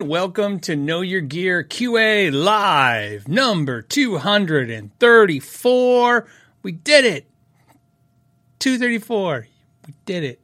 Welcome to Know Your Gear QA Live, number 234. We did it. 234. We did it.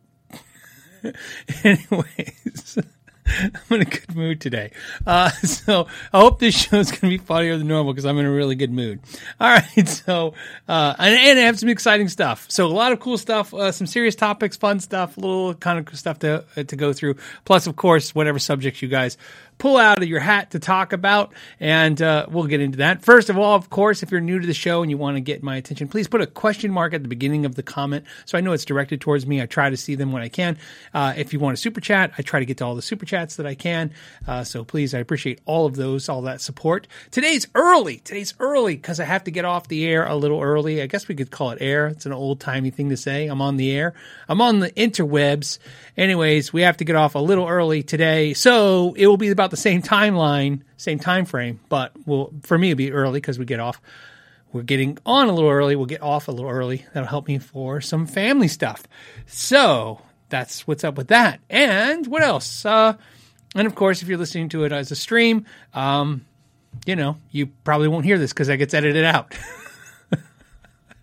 Anyways, I'm in a good mood today. Uh, so I hope this show is going to be funnier than normal because I'm in a really good mood. All right. So, uh, and, and I have some exciting stuff. So a lot of cool stuff, uh, some serious topics, fun stuff, little kind of stuff to, to go through. Plus, of course, whatever subjects you guys pull out of your hat to talk about, and uh, we'll get into that. First of all, of course, if you're new to the show and you want to get my attention, please put a question mark at the beginning of the comment so I know it's directed towards me. I try to see them when I can. Uh, if you want a super chat, I try to get to all the super chats that I can. Uh, so please, I appreciate all of those, all that support. Today's early. Today's early because I have to get off the air a little early. I guess we could call it air. It's an old timey thing to say. I'm on the air. I'm on the interwebs. Anyways, we have to get off a little early today, so it will be about the same timeline, same time frame. But will for me it'll be early because we get off. We're getting on a little early. We'll get off a little early. That'll help me for some family stuff. So that's what's up with that. And what else? Uh, and of course, if you're listening to it as a stream, um, you know, you probably won't hear this because that gets edited out.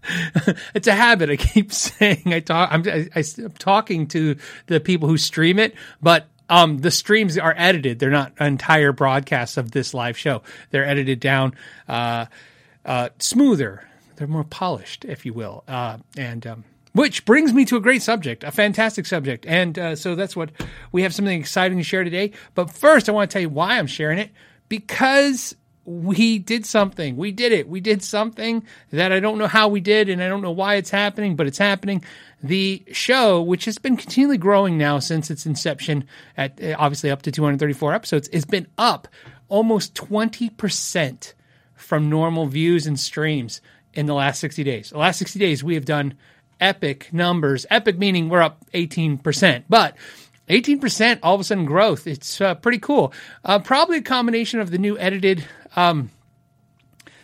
it's a habit. I keep saying I talk. I'm, I, am talking to the people who stream it, but um, the streams are edited. They're not entire broadcasts of this live show. They're edited down uh, uh, smoother. They're more polished, if you will. Uh, and um, which brings me to a great subject, a fantastic subject. And uh, so that's what we have something exciting to share today. But first, I want to tell you why I'm sharing it because we did something. We did it. We did something that I don't know how we did and I don't know why it's happening, but it's happening. The show, which has been continually growing now since its inception at uh, obviously up to 234 episodes, has been up almost 20% from normal views and streams in the last 60 days. The last 60 days, we have done epic numbers. Epic meaning we're up 18%. But 18% all of a sudden growth. It's uh, pretty cool. Uh, probably a combination of the new edited um,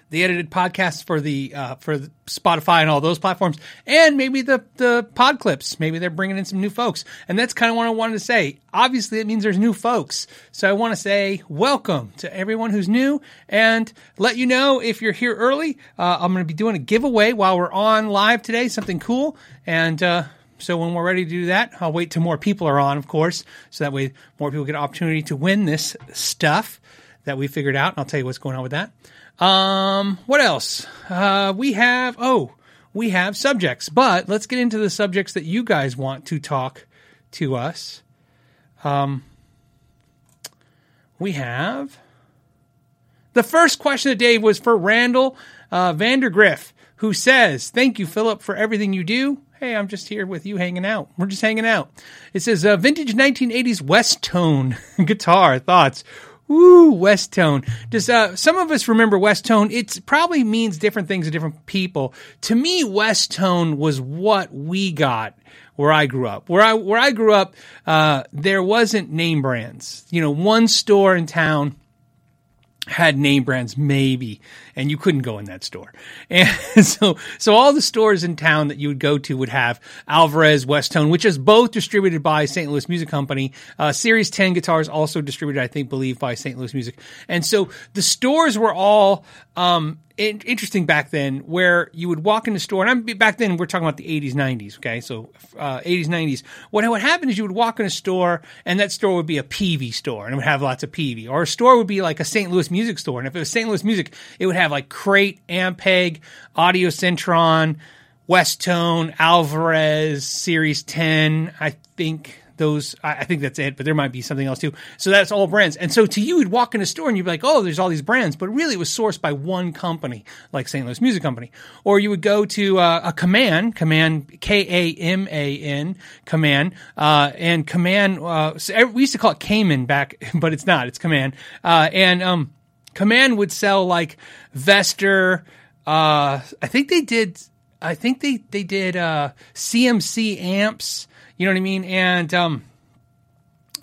the edited podcasts for the uh, for Spotify and all those platforms, and maybe the the pod clips. Maybe they're bringing in some new folks, and that's kind of what I wanted to say. Obviously, it means there's new folks, so I want to say welcome to everyone who's new, and let you know if you're here early. Uh, I'm going to be doing a giveaway while we're on live today, something cool, and. Uh, so when we're ready to do that, I'll wait till more people are on, of course, so that way more people get an opportunity to win this stuff that we figured out. And I'll tell you what's going on with that. Um, what else? Uh, we have, oh, we have subjects, but let's get into the subjects that you guys want to talk to us. Um, we have the first question of day was for Randall uh, Vandergriff, who says, Thank you, Philip, for everything you do. Hey, I'm just here with you hanging out. We're just hanging out. It says, uh, Vintage 1980s Westone guitar thoughts. Ooh, Westone. Does uh, some of us remember Westone? It probably means different things to different people. To me, Westone was what we got where I grew up. Where I where I grew up, uh, there wasn't name brands. You know, one store in town had name brands maybe and you couldn't go in that store. And so so all the stores in town that you would go to would have alvarez westone which is both distributed by st louis music company. Uh, series 10 guitars also distributed i think believe by st louis music. And so the stores were all um, interesting back then where you would walk in the store, and I'm back then we're talking about the 80s, 90s, okay? So uh, 80s, 90s. What would happen is you would walk in a store, and that store would be a Peavey store, and it would have lots of Peavey. Or a store would be like a St. Louis music store, and if it was St. Louis music, it would have like Crate, Ampeg, Audio Centron, Westone, Alvarez, Series 10, I think those I, think that's it, but there might be something else too. So that's all brands. And so to you, you'd walk in a store and you'd be like, oh, there's all these brands, but really it was sourced by one company, like St. Louis Music Company. Or you would go to uh, a Kaman, Kaman, K A M A N, Kaman, uh, and Kaman. Uh, so we used to call it Cayman back, but it's not. It's Kaman. Uh, and um, Kaman would sell like Vester. Uh, I think they did. I think they they did CMC uh, amps. You know what I mean? And um,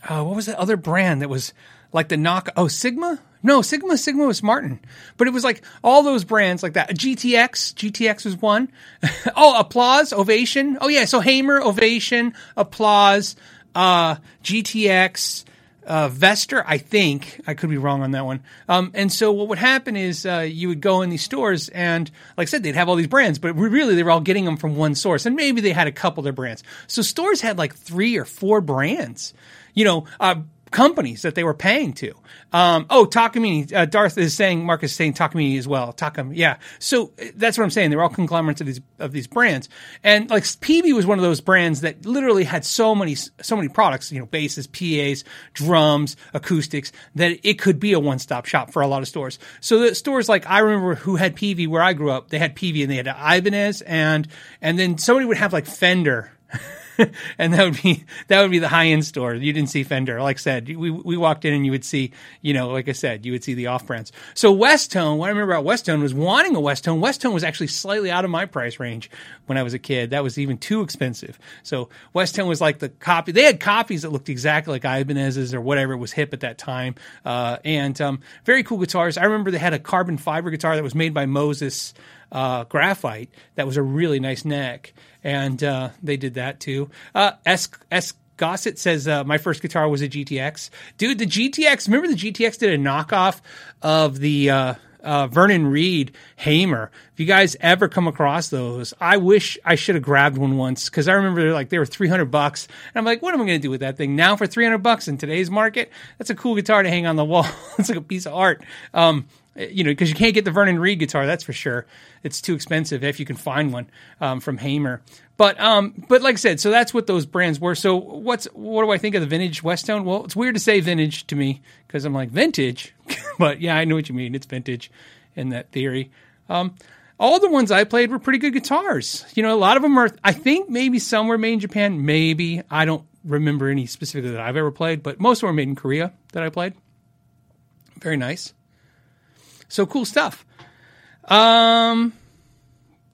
uh, what was that other brand that was like the knock? Oh, Sigma. No, Sigma. Sigma was Martin, but it was like all those brands like that. GTX. GTX was one. oh, Applause, Ovation. Oh yeah. So Hamer, Ovation, Applause, uh, GTX. Uh, Vester, I think. I could be wrong on that one. Um, and so what would happen is uh, you would go in these stores, and like I said, they'd have all these brands, but really they were all getting them from one source, and maybe they had a couple of their brands. So stores had like three or four brands. You know, uh, companies that they were paying to. Um, oh, Takamine, uh, Darth is saying, Marcus is saying Takamine as well. Takam, yeah. So uh, that's what I'm saying. They're all conglomerates of these, of these brands. And like Peavey was one of those brands that literally had so many, so many products, you know, basses, PAs, drums, acoustics, that it could be a one-stop shop for a lot of stores. So the stores like, I remember who had PV where I grew up, they had PV and they had Ibanez and, and then somebody would have like Fender. and that would be that would be the high end store. You didn't see Fender. Like I said, we we walked in and you would see, you know, like I said, you would see the off brands. So Westone, what I remember about Westone was wanting a Westone. Westone was actually slightly out of my price range when I was a kid. That was even too expensive. So Westone was like the copy. They had copies that looked exactly like Ibanez's or whatever was hip at that time, uh, and um, very cool guitars. I remember they had a carbon fiber guitar that was made by Moses uh, graphite that was a really nice neck, and uh, they did that too. Uh, S S Gossett says uh, my first guitar was a GTX. Dude, the GTX. Remember the GTX did a knockoff of the. Uh, uh, Vernon Reid Hamer. If you guys ever come across those, I wish I should have grabbed one once because I remember like they were 300 bucks. And I'm like, what am I going to do with that thing now for 300 bucks in today's market? That's a cool guitar to hang on the wall. it's like a piece of art. Um, you know, because you can't get the Vernon Reid guitar, that's for sure. It's too expensive if you can find one um, from Hamer. But um, but like I said, so that's what those brands were. So what's what do I think of the vintage Westone? Well, it's weird to say vintage to me because I'm like vintage, but yeah, I know what you mean. It's vintage in that theory. Um, all the ones I played were pretty good guitars. You know, a lot of them are. I think maybe some were made in Japan. Maybe I don't remember any specifically that I've ever played, but most were made in Korea that I played. Very nice. So cool stuff. Um,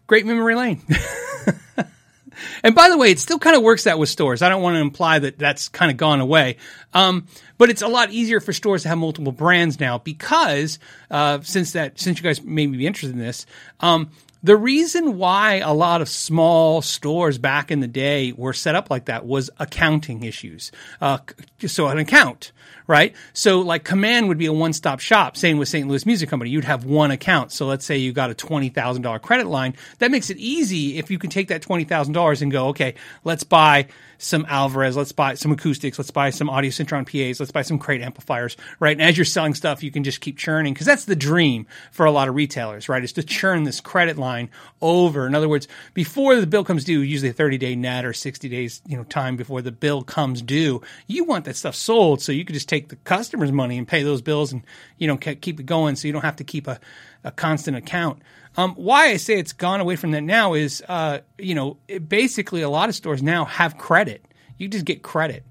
great memory lane. and by the way, it still kind of works that with stores. I don't want to imply that that's kind of gone away. Um, but it's a lot easier for stores to have multiple brands now because uh, since that since you guys may be interested in this, um, the reason why a lot of small stores back in the day were set up like that was accounting issues. Uh, so an account, right? So like Kaman would be a one-stop shop. Same with St. Louis Music Company. You'd have one account. So let's say you got a $20,000 credit line. That makes it easy if you can take that $20,000 and go, okay, let's buy some Alvarez, let's buy some acoustics, let's buy some Audio Centron PAs, let's buy some crate amplifiers, right? And as you're selling stuff, you can just keep churning because that's the dream for a lot of retailers, right? Is to churn this credit line over. In other words, before the bill comes due, usually a 30 day net or 60 days, you know, time before the bill comes due, you want that stuff sold so you can just take the customer's money and pay those bills and, you know, keep it going so you don't have to keep a, a constant account. Um, why I say it's gone away from that now is, uh, you know, basically a lot of stores now have credit. You just get credit.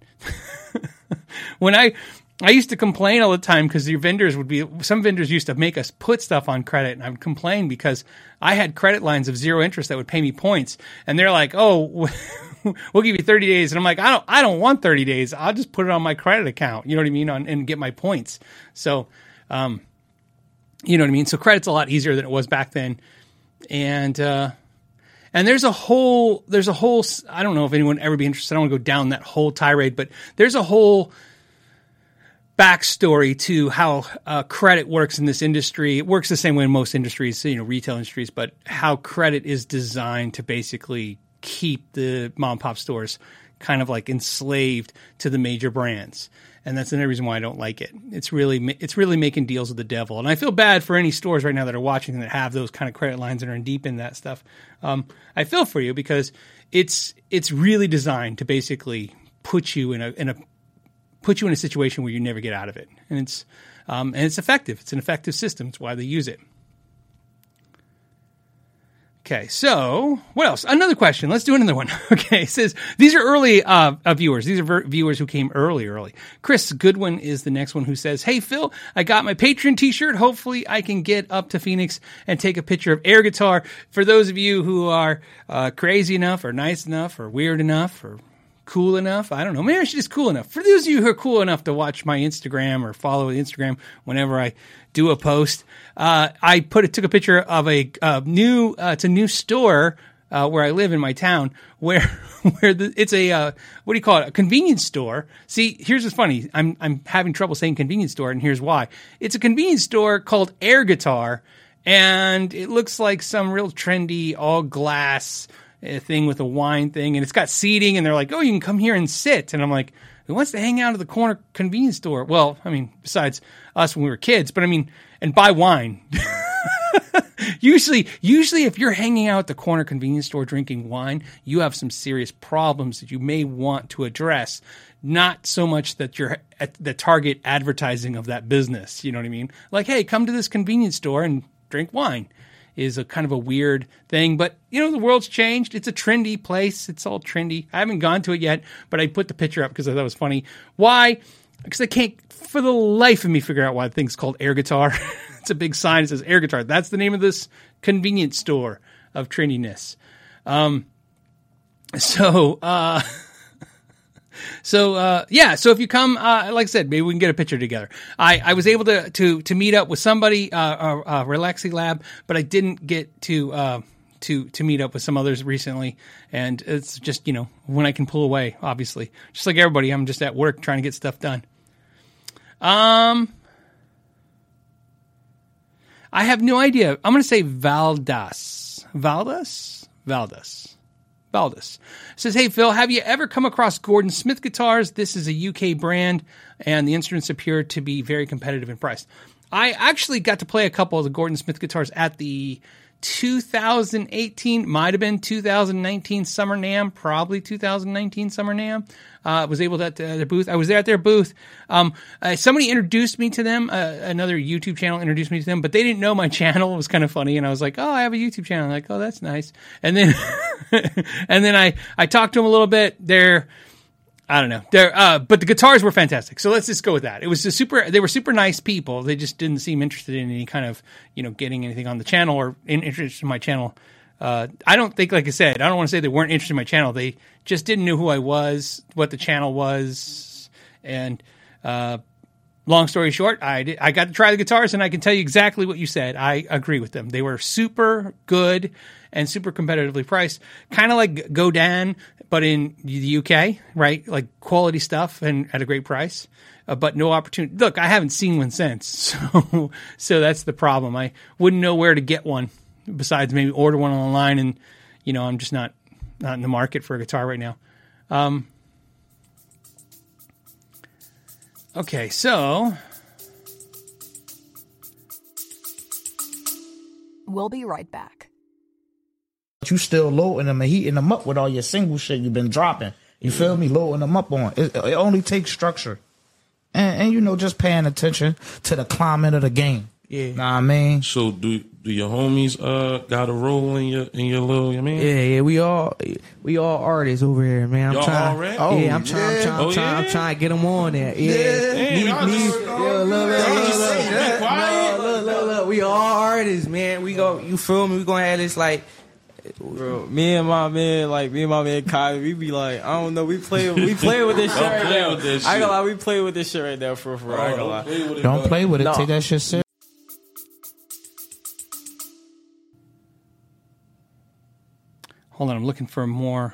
when I I used to complain all the time because your vendors would be some vendors used to make us put stuff on credit, and I would complain because I had credit lines of zero interest that would pay me points, and they're like, "Oh, we'll give you 30 days," and I'm like, "I don't, I don't want 30 days. I'll just put it on my credit account. You know what I mean? On, and get my points." So, um, you know what I mean? So credit's a lot easier than it was back then. And, uh, and there's a whole, there's a whole, I don't know if anyone ever be interested. I don't want to go down that whole tirade, but there's a whole backstory to how uh, credit works in this industry. It works the same way in most industries, you know, retail industries, but how credit is designed to basically keep the mom and pop stores kind of like enslaved to the major brands and that's another reason why I don't like it. It's really it's really making deals with the devil, and I feel bad for any stores right now that are watching that have those kind of credit lines and are deep in that stuff. Um, I feel for you because it's it's really designed to basically put you in a in a put you in a situation where you never get out of it, and it's um, and it's effective. It's an effective system. It's why they use it. Okay, so what else? Another question. Let's do another one. Okay, it says these are early uh, uh, viewers. These are ver- viewers who came early, early. Chris Goodwin is the next one who says, "Hey Phil, I got my Patreon T-shirt. Hopefully, I can get up to Phoenix and take a picture of air guitar. For those of you who are uh, crazy enough, or nice enough, or weird enough, or cool enough. I don't know. Maybe I should just cool enough. For those of you who are cool enough to watch my Instagram or follow the Instagram whenever I do a post, uh, I put it, took a picture of a uh, new, uh, it's a new store uh, where I live in my town, where where the, it's a uh, what do you call it? A convenience store. See, here's what's funny. I'm I'm having trouble saying convenience store, and here's why. It's a convenience store called Air Guitar, and it looks like some real trendy all glass uh, thing with a wine thing, and it's got seating, and they're like, oh, you can come here and sit, and I'm like. Who wants to hang out at the corner convenience store? Well, I mean, besides us when we were kids, but I mean, and buy wine. usually, usually, if you're hanging out at the corner convenience store drinking wine, you have some serious problems that you may want to address. Not so much that you're at the target advertising of that business. You know what I mean? Like, hey, come to this convenience store and drink wine is a kind of a weird thing. But you know, the world's changed. It's a trendy place. It's all trendy. I haven't gone to it yet, but I put the picture up because I thought it was funny. Why? Because I can't, for the life of me, figure out why the thing's called air guitar. it's a big sign that says air guitar. That's the name of this convenience store of trendiness. Um, so, uh, so uh, yeah, so if you come, uh, like I said, maybe we can get a picture together. I, I was able to to to meet up with somebody, uh, uh, uh Relaxi Lab, but I didn't get to uh, to to meet up with some others recently, and it's just you know when I can pull away. Obviously, just like everybody, I'm just at work trying to get stuff done. Um, I have no idea. I'm going to say Valdas, Valdas, Valdas. Valdis says, Hey, Phil, have you ever come across Gordon Smith guitars? This is a UK brand, and the instruments appear to be very competitive in price. I actually got to play a couple of the Gordon Smith guitars at the 2018, might have been 2019 Summer NAMM, probably 2019 Summer NAMM. Uh, was able to at their booth. I was there at their booth. Um, uh, somebody introduced me to them. Uh, another YouTube channel introduced me to them, but they didn't know my channel. It was kind of funny, and I was like, "Oh, I have a YouTube channel." I'm like, "Oh, that's nice." And then, and then I I talked to them a little bit. They're I don't know. There, uh, but the guitars were fantastic. So let's just go with that. It was a super. They were super nice people. They just didn't seem interested in any kind of you know getting anything on the channel or in, interested in my channel. Uh, I don't think, like I said, I don't want to say they weren't interested in my channel. They just didn't know who I was, what the channel was, and uh, long story short, I did, I got to try the guitars, and I can tell you exactly what you said. I agree with them. They were super good and super competitively priced, kind of like Godin but in the UK, right? Like quality stuff and at a great price, uh, but no opportunity. Look, I haven't seen one since, so so that's the problem. I wouldn't know where to get one besides maybe order one online, and you know I'm just not not in the market for a guitar right now. Um, okay, so we'll be right back you still loading them and heating them up with all your single shit you've been dropping. You feel me? Loading them up on. It, it only takes structure. And, and, you know, just paying attention to the climate of the game. Yeah. Know what I mean? So do do your homies uh got a role in your in your little I mean? Yeah, yeah, we all we all artists over here, man. I'm Y'all trying, already? Oh, yeah, I'm trying, yeah. I'm trying, Oh, I'm, trying yeah? I'm trying to get them on there. Yeah, Damn, Need- y'all need- just- yeah, look, look, look, look. We all artists, man. We go, you feel me? We gonna have this like. Bro, me and my man, like me and my man Kai, we be like, I don't know, we play, we play with this shit right play now. with this I ain't gonna lie, we play with this shit right now for for. I ain't gonna lie. play with it, Don't bro. play with it. No. Take that shit serious. hold on, I'm looking for more.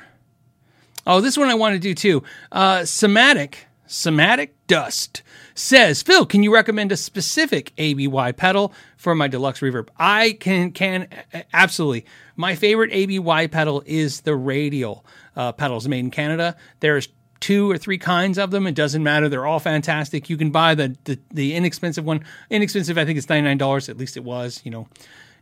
Oh, this one I want to do too. Uh, Somatic, Somatic Dust says, Phil, can you recommend a specific ABY pedal for my deluxe reverb? I can, can absolutely. My favorite ABY pedal is the radial uh, pedals made in Canada. There's two or three kinds of them. It doesn't matter. They're all fantastic. You can buy the the, the inexpensive one. Inexpensive, I think it's ninety nine dollars. At least it was. You know,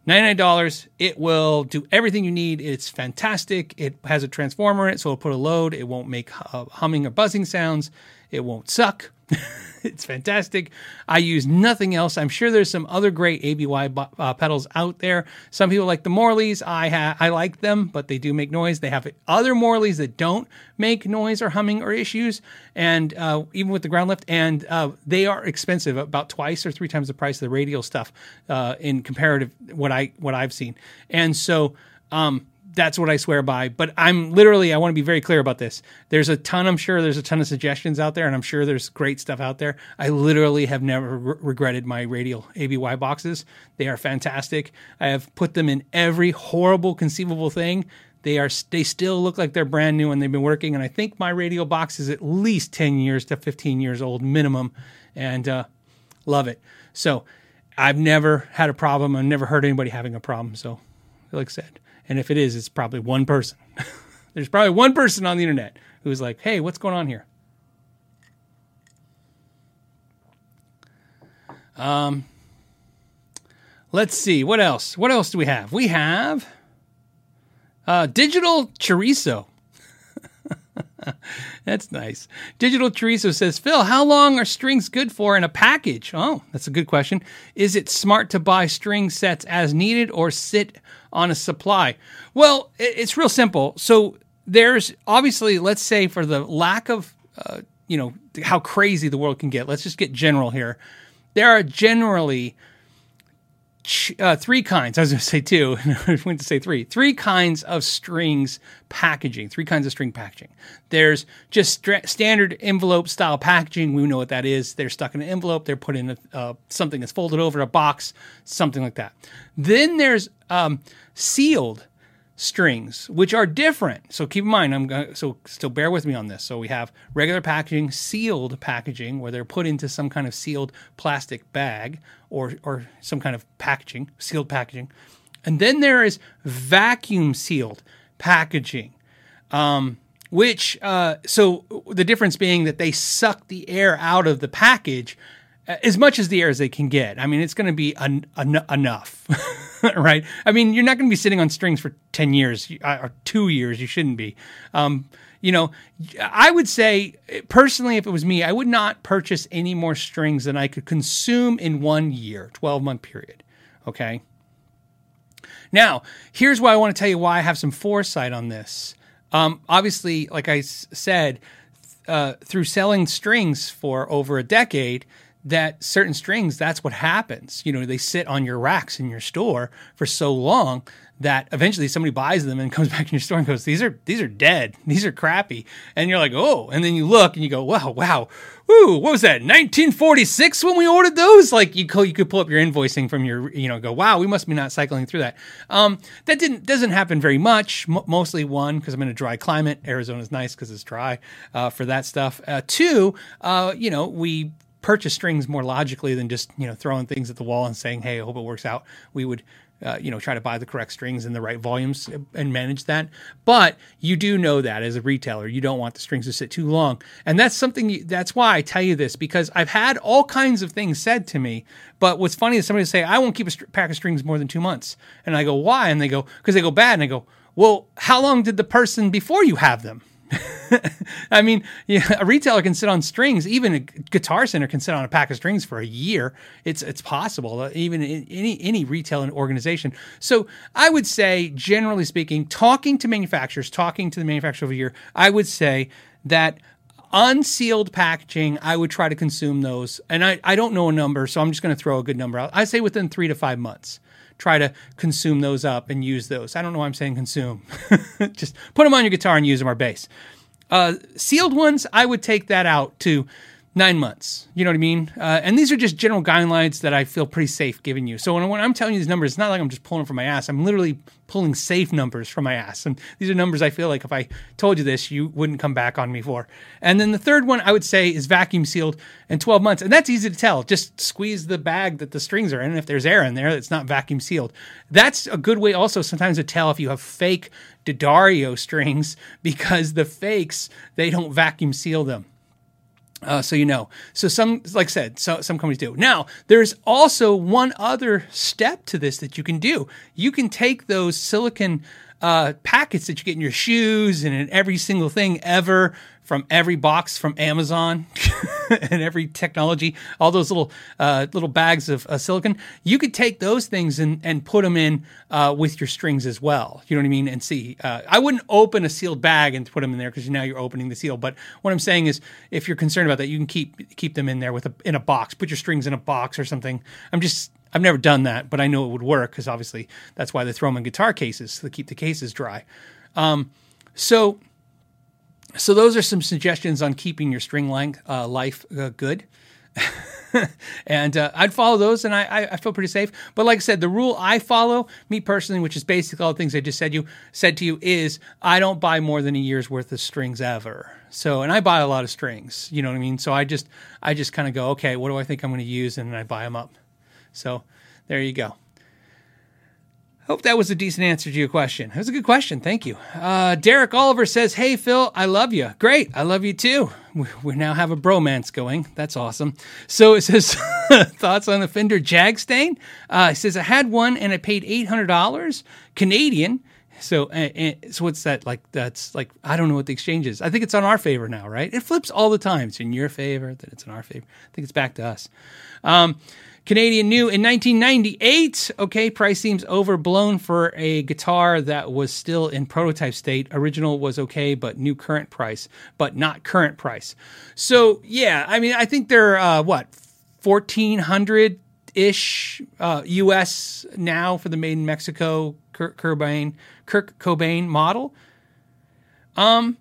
$99. It will do everything you need. It's fantastic. It has a transformer in it, so it'll put a load. It won't make uh, humming or buzzing sounds. It won't suck. it's fantastic. I use nothing else. I'm sure there's some other great ABY uh, pedals out there. Some people like the Morleys. I ha- I like them, but they do make noise. They have other Morleys that don't make noise or humming or issues, and uh, even with the ground lift, and uh, they are expensive, about twice or three times the price of the radial stuff uh, in comparative what I what I've seen. And so. Um, that's what I swear by. But I'm literally, I want to be very clear about this. There's a ton, I'm sure there's a ton of suggestions out there, and I'm sure there's great stuff out there. I literally have never re- regretted my radial ABY boxes. They are fantastic. I have put them in every horrible conceivable thing. They are they still look like they're brand new and they've been working. And I think my radio box is at least ten years to fifteen years old minimum, and uh, love it. So I've never had a problem. I've never heard anybody having a problem. So, like I said, and if it is, it's probably one person. There's probably one person on the internet who's like, "Hey, what's going on here?" Um, let's see what else. What else do we have? We have uh, digital chorizo. That's nice. Digital Chorizo says, Phil, how long are strings good for in a package? Oh, that's a good question. Is it smart to buy string sets as needed or sit on a supply? Well, it's real simple. So there's obviously, let's say, for the lack of, uh, you know, how crazy the world can get, let's just get general here. There are generally uh, three kinds. I was going to say two. I went to say three. Three kinds of strings packaging. Three kinds of string packaging. There's just stra- standard envelope style packaging. We know what that is. They're stuck in an envelope. They're put in a, uh, something that's folded over a box, something like that. Then there's um, sealed strings, which are different. So keep in mind, I'm going so still bear with me on this. So we have regular packaging, sealed packaging, where they're put into some kind of sealed plastic bag or or some kind of packaging, sealed packaging, and then there is vacuum sealed packaging. Um, which uh, so the difference being that they suck the air out of the package as much as the air as they can get. I mean, it's going to be en- enough, right? I mean, you're not going to be sitting on strings for ten years uh, or two years. You shouldn't be. Um, you know, I would say personally, if it was me, I would not purchase any more strings than I could consume in one year, twelve month period. Okay. Now, here's why I want to tell you why I have some foresight on this. Um, obviously, like I s- said, uh, through selling strings for over a decade, that certain strings, that's what happens. You know, they sit on your racks in your store for so long that eventually somebody buys them and comes back in your store and goes, "These are these are dead. These are crappy." And you're like, "Oh!" And then you look and you go, "Wow, wow, woo! What was that? 1946 when we ordered those?" Like you you could pull up your invoicing from your, you know, go, "Wow, we must be not cycling through that." Um, that didn't doesn't happen very much. M- mostly one because I'm in a dry climate. Arizona's nice because it's dry uh, for that stuff. Uh, two, uh, you know, we purchase strings more logically than just you know throwing things at the wall and saying, "Hey, I hope it works out." We would. Uh, you know, try to buy the correct strings in the right volumes and manage that. But you do know that as a retailer, you don't want the strings to sit too long, and that's something. You, that's why I tell you this because I've had all kinds of things said to me. But what's funny is somebody say, "I won't keep a pack of strings more than two months," and I go, "Why?" And they go, "Because they go bad." And I go, "Well, how long did the person before you have them?" I mean, yeah, a retailer can sit on strings. Even a guitar center can sit on a pack of strings for a year. It's it's possible. uh, Even in any any retail organization. So I would say, generally speaking, talking to manufacturers, talking to the manufacturer over a year, I would say that unsealed packaging, I would try to consume those. And I, I don't know a number, so I'm just going to throw a good number out. I say within three to five months. Try to consume those up and use those. I don't know why I'm saying consume. just put them on your guitar and use them or bass. Uh, sealed ones, I would take that out to nine months. You know what I mean? Uh, and these are just general guidelines that I feel pretty safe giving you. So when, when I'm telling you these numbers, it's not like I'm just pulling from my ass. I'm literally pulling safe numbers from my ass. And these are numbers I feel like if I told you this, you wouldn't come back on me for. And then the third one I would say is vacuum sealed and 12 months. And that's easy to tell. Just squeeze the bag that the strings are in. And if there's air in there, it's not vacuum sealed. That's a good way also sometimes to tell if you have fake D'Addario strings because the fakes, they don't vacuum seal them. Uh, so you know. So some, like I said, so some companies do. Now there's also one other step to this that you can do. You can take those silicon uh, packets that you get in your shoes and in every single thing ever from every box from Amazon and every technology, all those little uh, little bags of uh, silicon. You could take those things and, and put them in uh, with your strings as well. You know what I mean? And see, uh, I wouldn't open a sealed bag and put them in there because now you're opening the seal. But what I'm saying is, if you're concerned about that, you can keep keep them in there with a in a box. Put your strings in a box or something. I'm just I've never done that, but I know it would work because obviously that's why they throw them in guitar cases to keep the cases dry. Um, so so those are some suggestions on keeping your string length uh, life uh, good. and uh, I'd follow those, and I, I, feel pretty safe. But like I said, the rule I follow, me personally, which is basically all the things I just said you said to you, is I don't buy more than a year's worth of strings ever. So, and I buy a lot of strings. You know what I mean? So I just I just kind of go, okay, what do I think I'm going to use, and then I buy them up. So there you go. Hope that was a decent answer to your question. It was a good question. Thank you. Uh, Derek Oliver says, Hey, Phil, I love you. Great. I love you too. We, we now have a bromance going. That's awesome. So it says, Thoughts on the Fender Jag-Stang? Uh, it says, I had one and I paid $800 Canadian. So, uh, uh, so what's that like? That's like I don't know what the exchange is. I think it's on our favor now, right? It flips all the time. It's in your favor, then it's in our favor. I think it's back to us. Um, Canadian new in 1998. Okay, price seems overblown for a guitar that was still in prototype state. Original was okay, but new current price, but not current price. So yeah, I mean, I think they're uh, what 1400 ish uh, US now for the made in Mexico Kurt Cobain Kirk Cobain model. Um,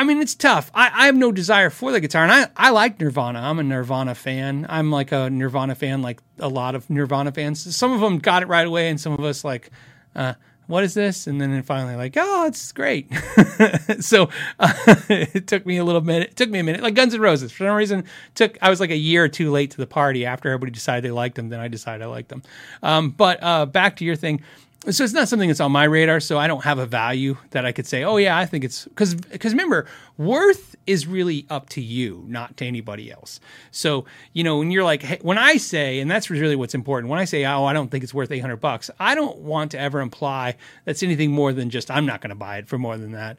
I mean, it's tough. I, I have no desire for the guitar, and I, I like Nirvana. I'm a Nirvana fan. I'm like a Nirvana fan, like a lot of Nirvana fans. Some of them got it right away, and some of us like, uh, what is this? And then finally, like, oh, it's great. so uh, it took me a little minute. It took me a minute. Like Guns N' Roses, for some reason, took I was like a year or two late to the party. After everybody decided they liked them, then I decided I liked them. Um, but uh, back to your thing so it's not something that's on my radar so i don't have a value that i could say oh yeah i think it's because because remember worth is really up to you not to anybody else so you know when you're like hey, when i say and that's really what's important when i say oh i don't think it's worth 800 bucks i don't want to ever imply that's anything more than just i'm not going to buy it for more than that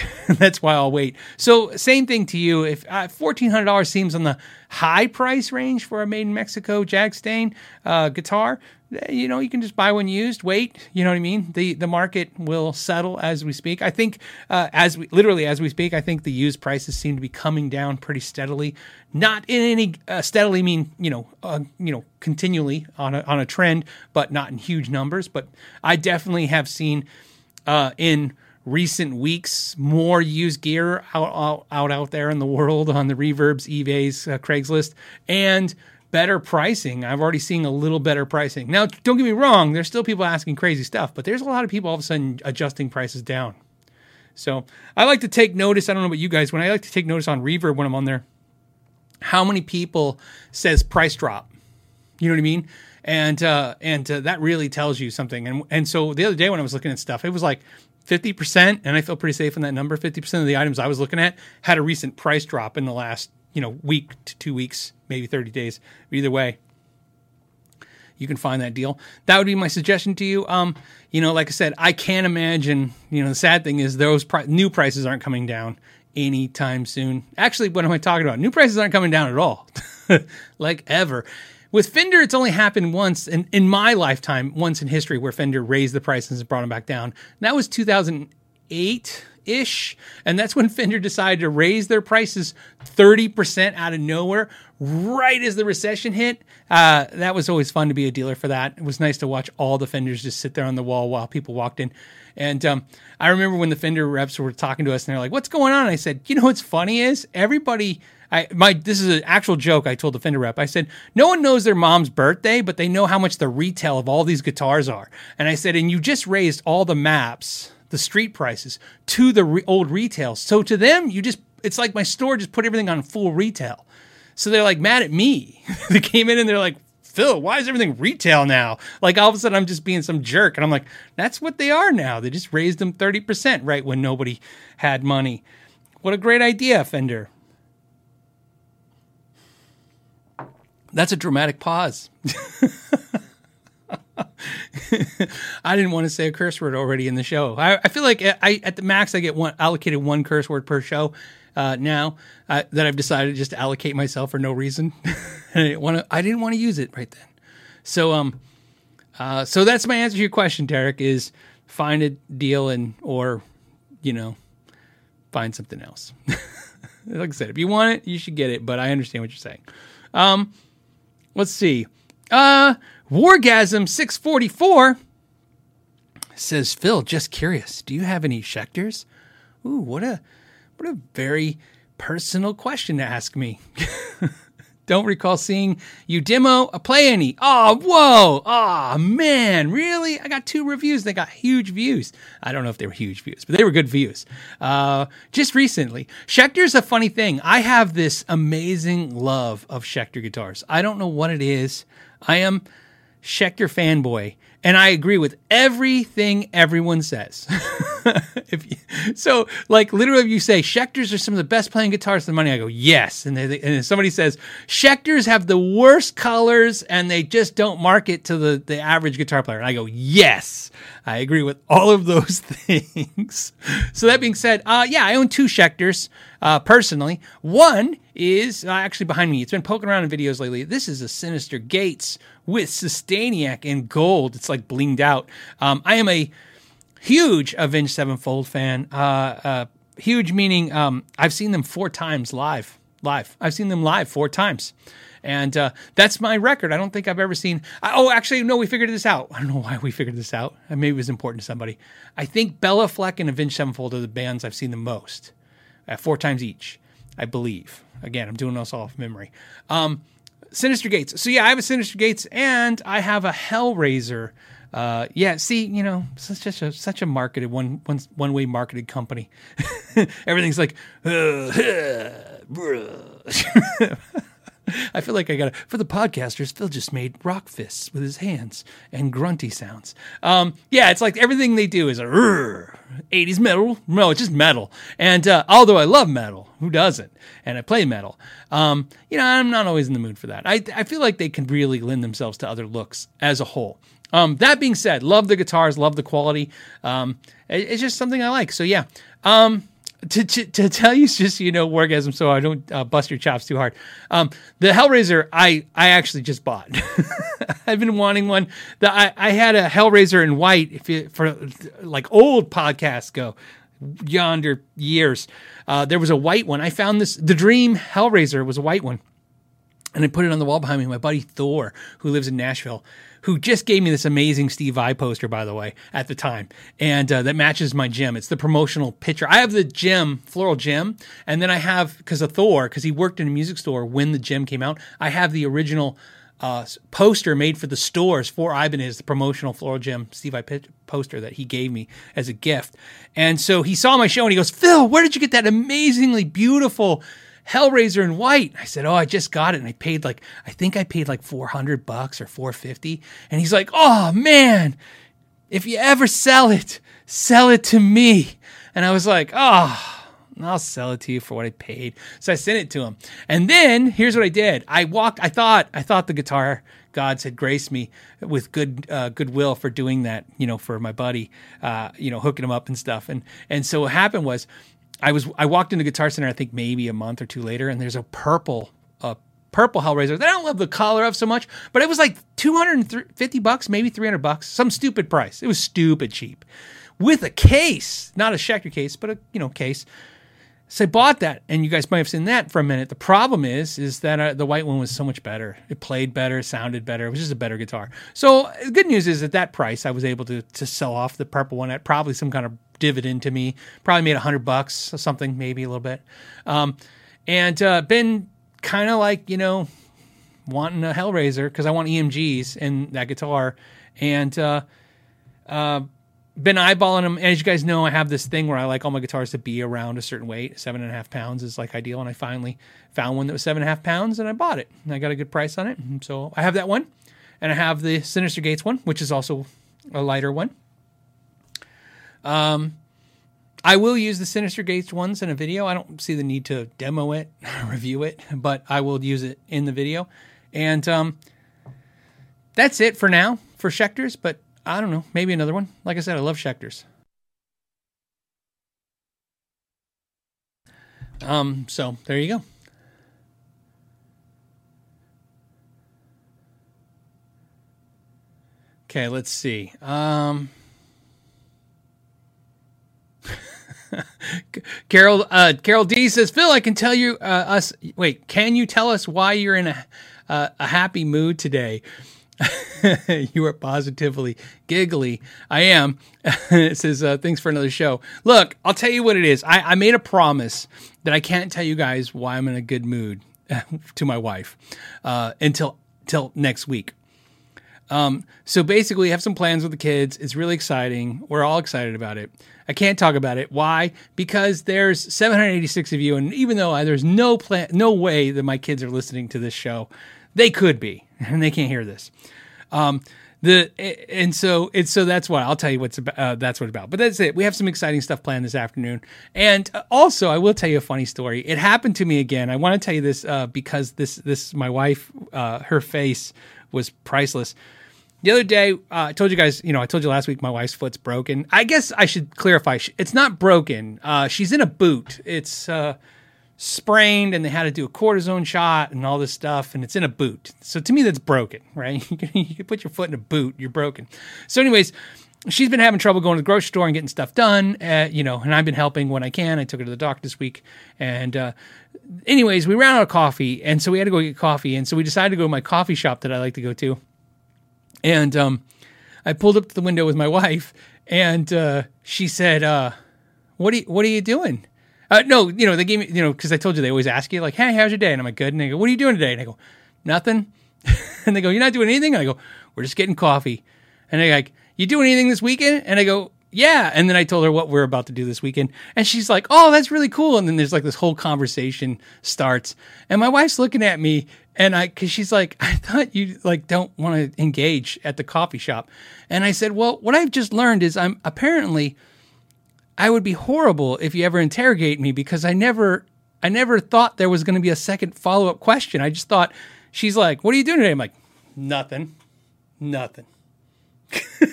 that's why I'll wait. So same thing to you. If uh, fourteen hundred dollars seems on the high price range for a made in Mexico Jag-Stang uh, guitar, eh, you know you can just buy one used. Wait, you know what I mean. the The market will settle as we speak. I think uh, as we literally as we speak, I think the used prices seem to be coming down pretty steadily. Not in any uh, steadily mean you know uh, you know continually on a on a trend, but not in huge numbers. But I definitely have seen uh, in recent weeks more used gear out out out, out there in the world on the Reverbs, eBay's, uh, Craigslist, and better pricing. I've already seen a little better pricing. Now, don't get me wrong, there's still people asking crazy stuff, but there's a lot of people all of a sudden adjusting prices down. So I like to take notice. I don't know about you guys. When I like to take notice on Reverb when I'm on there, how many people says price drop? You know what I mean? And uh, and uh, that really tells you something. And and so the other day when I was looking at stuff, it was like 50%, and I feel pretty safe in that number. 50% of the items I was looking at had a recent price drop in the last, you know, week to two weeks, maybe 30 days. Either way, you can find that deal. That would be my suggestion to you. Um, you know, like I said, I can't imagine, you know, the sad thing is those pri- new prices aren't coming down anytime soon. Actually, what am I talking about? New prices aren't coming down at all. like ever. With Fender, it's only happened once in, in my lifetime, once in history, where Fender raised the prices and brought them back down. And that was 2008 ish. And that's when Fender decided to raise their prices 30% out of nowhere, right as the recession hit. Uh, that was always fun to be a dealer for that. It was nice to watch all the Fenders just sit there on the wall while people walked in. And um, I remember when the Fender reps were talking to us and they're like, What's going on? And I said, You know what's funny is everybody I my this is an actual joke I told the Fender rep. I said, "No one knows their mom's birthday, but they know how much the retail of all these guitars are." And I said, "And you just raised all the maps, the street prices to the re- old retail. So to them, you just it's like my store just put everything on full retail." So they're like mad at me. they came in and they're like, Phil, why is everything retail now? Like all of a sudden I'm just being some jerk. And I'm like, that's what they are now. They just raised them 30% right when nobody had money. What a great idea, Fender. That's a dramatic pause. I didn't want to say a curse word already in the show. I, I feel like I, at the max I get one allocated one curse word per show uh, now uh, that I've decided just to allocate myself for no reason. I didn't want to. I didn't want to use it right then. So um, uh, so that's my answer to your question, Derek. Is find a deal and or you know find something else. like I said, if you want it, you should get it. But I understand what you're saying. Um, Let's see. Uh, Wargasm 644 says, Phil, just curious, do you have any Schecters? Ooh, what a what a very personal question to ask me. Don't recall seeing you demo a play any. Oh, whoa. Oh, man. Really? I got two reviews. They got huge views. I don't know if they were huge views, but they were good views. Uh, just recently. Schecter's a funny thing. I have this amazing love of Schecter guitars. I don't know what it is. I am Schecter fanboy, and I agree with everything everyone says. you, so, like literally, if you say Schecters are some of the best playing guitars in the money, I go yes. And, they, and somebody says Schecters have the worst colors and they just don't market to the the average guitar player, and I go yes. I agree with all of those things. so that being said, uh, yeah, I own two Schecters uh, personally. One is uh, actually behind me. It's been poking around in videos lately. This is a Synyster Gates with Sustainiac in gold. It's like blinged out. Um, I am a huge Avenged Sevenfold fan. Uh, uh, huge meaning um, I've seen them four times live. Live. I've seen them live four times. And uh, that's my record. I don't think I've ever seen. I, oh, actually, no, we figured this out. I don't know why we figured this out. Maybe it was important to somebody. I think Béla Fleck and Avenged Sevenfold are the bands I've seen the most, uh, four times each, I believe. Again, I'm doing this off memory. Um, Synyster Gates. So yeah, I have a Synyster Gates and I have a Hellraiser. Uh, yeah, see, you know, such a such a marketed one one one way marketed company. Everything's like, uh, I feel like I got to for the podcasters. Phil just made rock fists with his hands and grunty sounds. Um, yeah, it's like everything they do is a "Rrr." 80s metal. No, it's just metal. And uh, although I love metal, who doesn't? And I play metal. Um, you know, I'm not always in the mood for that. I I feel like they can really lend themselves to other looks as a whole. Um, that being said, love the guitars, love the quality. Um, it- it's just something I like. So yeah. Um, to, to, to tell you just you know orgasm so I don't uh, bust your chops too hard. Um, the Hellraiser I I actually just bought. I've been wanting one. The, I I had a Hellraiser in white if you, for like old podcasts go yonder years. Uh, there was a white one. I found this. The Dream Hellraiser was a white one and I put it on the wall behind me. My buddy Thor, who lives in Nashville, who just gave me this amazing Steve Vai poster, by the way, at the time, and uh, that matches my JEM. It's the promotional picture. I have the JEM, floral JEM, and then I have because of Thor, because he worked in a music store when the JEM came out. I have the original uh, poster made for the stores for Ibanez, the promotional floral JEM Steve pi- poster that he gave me as a gift. And so he saw my show and he goes, Phil, where did you get that amazingly beautiful? Hellraiser in white. I said, "Oh, I just got it." And I paid like I think I paid like 400 bucks or 450. And he's like, "Oh, man, if you ever sell it, sell it to me." And I was like, "Oh, I'll sell it to you for what I paid." So I sent it to him. And then here's what I did. I walked I thought I thought the guitar gods had graced me with good uh, goodwill for doing that, you know, for my buddy, uh, you know, hooking him up and stuff. And and so what happened was I was I walked into Guitar Center I think maybe a month or two later, and there's a purple uh, purple Hellraiser that I don't love the color of so much, but it was like 250 bucks, maybe 300 bucks, some stupid price. It was stupid cheap with a case, not a Schecter case, but a you know case. So I bought that, and you guys might have seen that for a minute. The problem is, is that uh, the white one was so much better. It played better, sounded better. It was just a better guitar. So the good news is at that price, I was able to to sell off the purple one at probably some kind of dividend to me. Probably made a hundred bucks or something, maybe a little bit. Um, and uh, been kind of like you know wanting a Hellraiser because I want EMGs in that guitar, and uh, uh, been eyeballing them. As you guys know, I have this thing where I like all my guitars to be around a certain weight. Seven and a half pounds is like ideal, and I finally found one that was seven and a half pounds, and I bought it. And I got a good price on it, and so I have that one, and I have the Synyster Gates one, which is also a lighter one. Um, I will use the Synyster Gates ones in a video. I don't see the need to demo it, review it, but I will use it in the video. And um, that's it for now for Schecters, but I don't know, maybe another one. Like I said, I love Schecters. Um, so there you go. Okay, let's see. Um, Carol uh, Carol D says, Phil, I can tell you uh, us. Wait, can you tell us why you're in a uh, a happy mood today? you are positively giggly. I am. it says, uh, thanks for another show. Look, I'll tell you what it is. I, I made a promise that I can't tell you guys why I'm in a good mood. to my wife uh, until till next week. Um, so basically, have some plans with the kids. It's really exciting. We're all excited about it. I can't talk about it. Why? Because there's 786 of you, and even though I, there's no plan, no way that my kids are listening to this show, they could be, and they can't hear this. Um, the and so it's so that's why I'll tell you what's about. Uh, that's what about. But that's it. We have some exciting stuff planned this afternoon, and uh, also I will tell you a funny story. It happened to me again. I want to tell you this uh, because this this my wife, uh, her face was priceless. The other day, uh, I told you guys, you know, I told you last week my wife's foot's broken. I guess I should clarify. It's not broken. Uh, she's in a boot. It's uh, sprained, and they had to do a cortisone shot and all this stuff, and it's in a boot. So to me, that's broken, right? You can, put your foot in a boot, you're broken. So, anyways, she's been having trouble going to the grocery store and getting stuff done, uh, you know, and I've been helping when I can. I took her to the doctor this week, and uh, anyways, we ran out of coffee, and so we had to go get coffee, and so we decided to go to my coffee shop that I like to go to. And um, I pulled up to the window with my wife, and uh, she said, uh, "What are you, What are you doing?" Uh, no, you know they gave me, you know, because I told you they always ask you like, "Hey, how's your day?" And I'm like, "Good." And they go, "What are you doing today?" And I go, "Nothing." and they go, "You're not doing anything?" And I go, "We're just getting coffee." And they're like, "You doing anything this weekend?" And I go, yeah. And then I told her what we're about to do this weekend. And she's like, oh, that's really cool. And then there's like this whole conversation starts. And my wife's looking at me and I, cause she's like, I thought you like don't want to engage at the coffee shop. And I said, well, what I've just learned is I'm apparently, I would be horrible if you ever interrogate me because I never, I never thought there was going to be a second follow up question. I just thought she's like, what are you doing today? I'm like, nothing, nothing.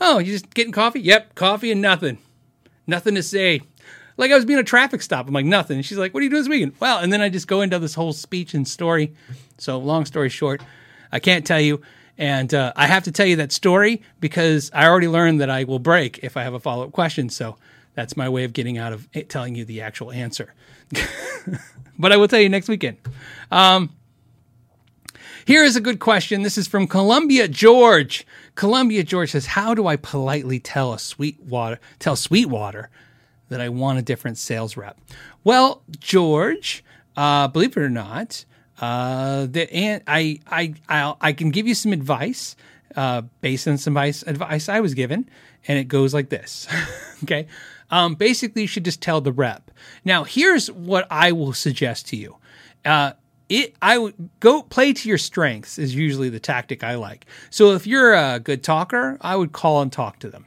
Oh, you just getting coffee? Yep, coffee and nothing. Nothing to say. Like I was being a traffic stop. I'm like, nothing. And she's like, what are you doing this weekend? Well, and then I just go into this whole speech and story. So, long story short, I can't tell you. And uh, I have to tell you that story because I already learned that I will break if I have a follow up question. So, that's my way of getting out of it, telling you the actual answer. but I will tell you next weekend. Um, here is a good question. This is from Columbia George. Columbia George says, "How do I politely tell a Sweetwater tell Sweetwater that I want a different sales rep?" Well, George, uh, believe it or not, uh, the and I I I'll, I can give you some advice uh, based on some advice, advice I was given, and it goes like this. okay, um, basically, you should just tell the rep. Now, here's what I will suggest to you. Uh, it I would go play to your strengths is usually the tactic I like. So if you're a good talker, I would call and talk to them.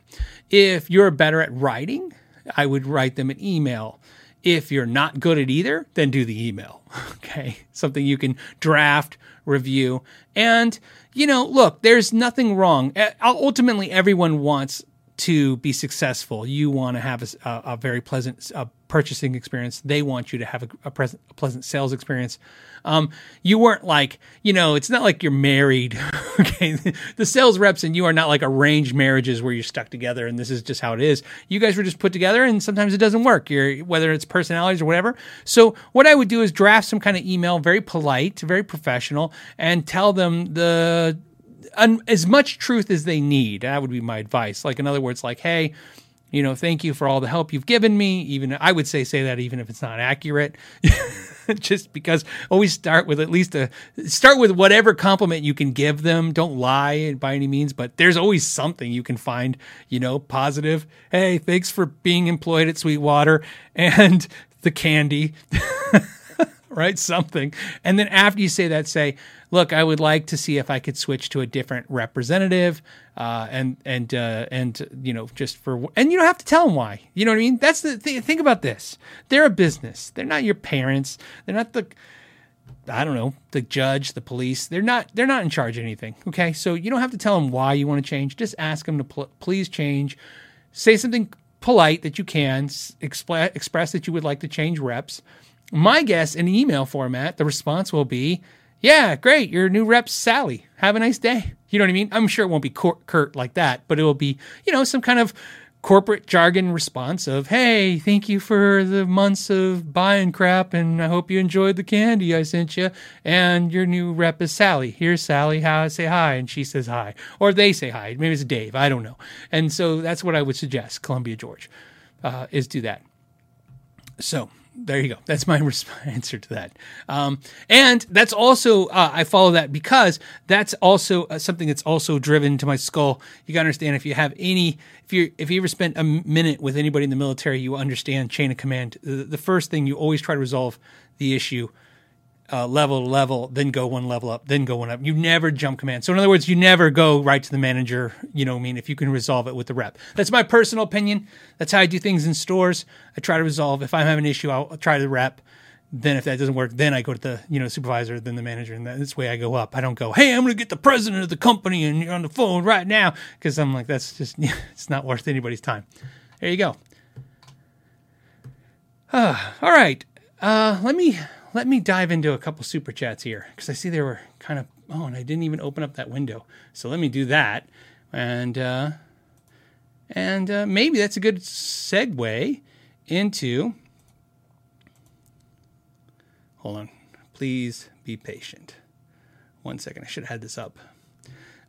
If you're better at writing, I would write them an email. If you're not good at either, then do the email. Okay. Something you can draft, review. And, you know, look, there's nothing wrong. Ultimately, everyone wants to be successful. You want to have a, a very pleasant uh, purchasing experience. They want you to have a, a, present, a pleasant sales experience. Um, you weren't like, you know, it's not like you're married. okay. The sales reps and you are not like arranged marriages where you're stuck together and this is just how it is. You guys were just put together and sometimes it doesn't work. You're, whether it's personalities or whatever. So what I would do is draft some kind of email, very polite, very professional, and tell them the, as much truth as they need. That would be my advice. Like, in other words, like, hey, you know, thank you for all the help you've given me. Even I would say say that even if it's not accurate, just because always start with at least a start with whatever compliment you can give them. Don't lie by any means, but there's always something you can find, you know, positive. Hey, thanks for being employed at Sweetwater and the candy. right? Something. And then after you say that, say, look, I would like to see if I could switch to a different representative. Uh, and, and, uh, and, you know, just for, and you don't have to tell them why. You know what I mean? That's the thing. Think about this. They're a business. They're not your parents. They're not the, I don't know, the judge, the police. They're not, they're not in charge of anything. Okay. So you don't have to tell them why you want to change. Just ask them to pl- please change. Say something polite that you can, express that you would like to change reps my guess in email format, the response will be, yeah, great. Your new rep, Sally. Have a nice day. You know what I mean? I'm sure it won't be curt like that, but it will be, you know, some kind of corporate jargon response of, hey, thank you for the months of buying crap, and I hope you enjoyed the candy I sent you. And your new rep is Sally. Here's Sally. How I say hi, and she says hi, or they say hi. Maybe it's Dave. I don't know. And so that's what I would suggest. Columbia George uh, is do that. So there you go. That's my answer to that. Um, and that's also uh, I follow that because that's also uh, something that's also driven to my skull. You got to understand if you have any if you if you ever spent a minute with anybody in the military, you understand chain of command. The, the first thing you always try to resolve the issue uh, level to level, then go one level up, then go one up. You never jump command. So in other words, you never go right to the manager. You know, I mean, if you can resolve it with the rep. That's my personal opinion. That's how I do things in stores. I try to resolve. If I have an issue, I'll, try the rep. Then if that doesn't work, then I go to the you know supervisor, then the manager, and that's the way I go up. I don't go, hey, I'm going to get the president of the company and you're on the phone right now because I'm like that's just it's not worth anybody's time. There you go. Uh, all right, uh, let me let me dive into a couple super chats here because I see they were kind of oh, and I didn't even open up that window. So let me do that, and uh, and uh, maybe that's a good segue into. Hold on, please be patient. One second, I should have had this up.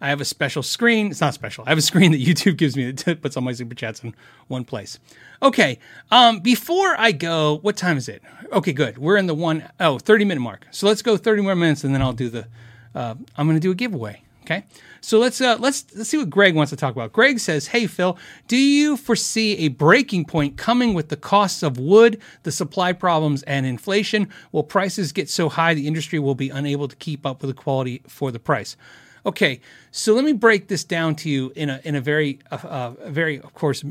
I have a special screen. It's not special. I have a screen that YouTube gives me that puts all my super chats in one place. Okay. Um, before I go, what time is it? Okay, good. We're in the one, oh, 30 minute mark. So let's go 30 more minutes and then I'll do the, uh, I'm going to do a giveaway. Okay. So let's, uh, let's, let's see what Greg wants to talk about. Greg says, Hey, Phil, do you foresee a breaking point coming with the costs of wood, the supply problems, and inflation? Will prices get so high the industry will be unable to keep up with the quality for the price? Okay, so let me break this down to you in a in a very uh, uh, very of course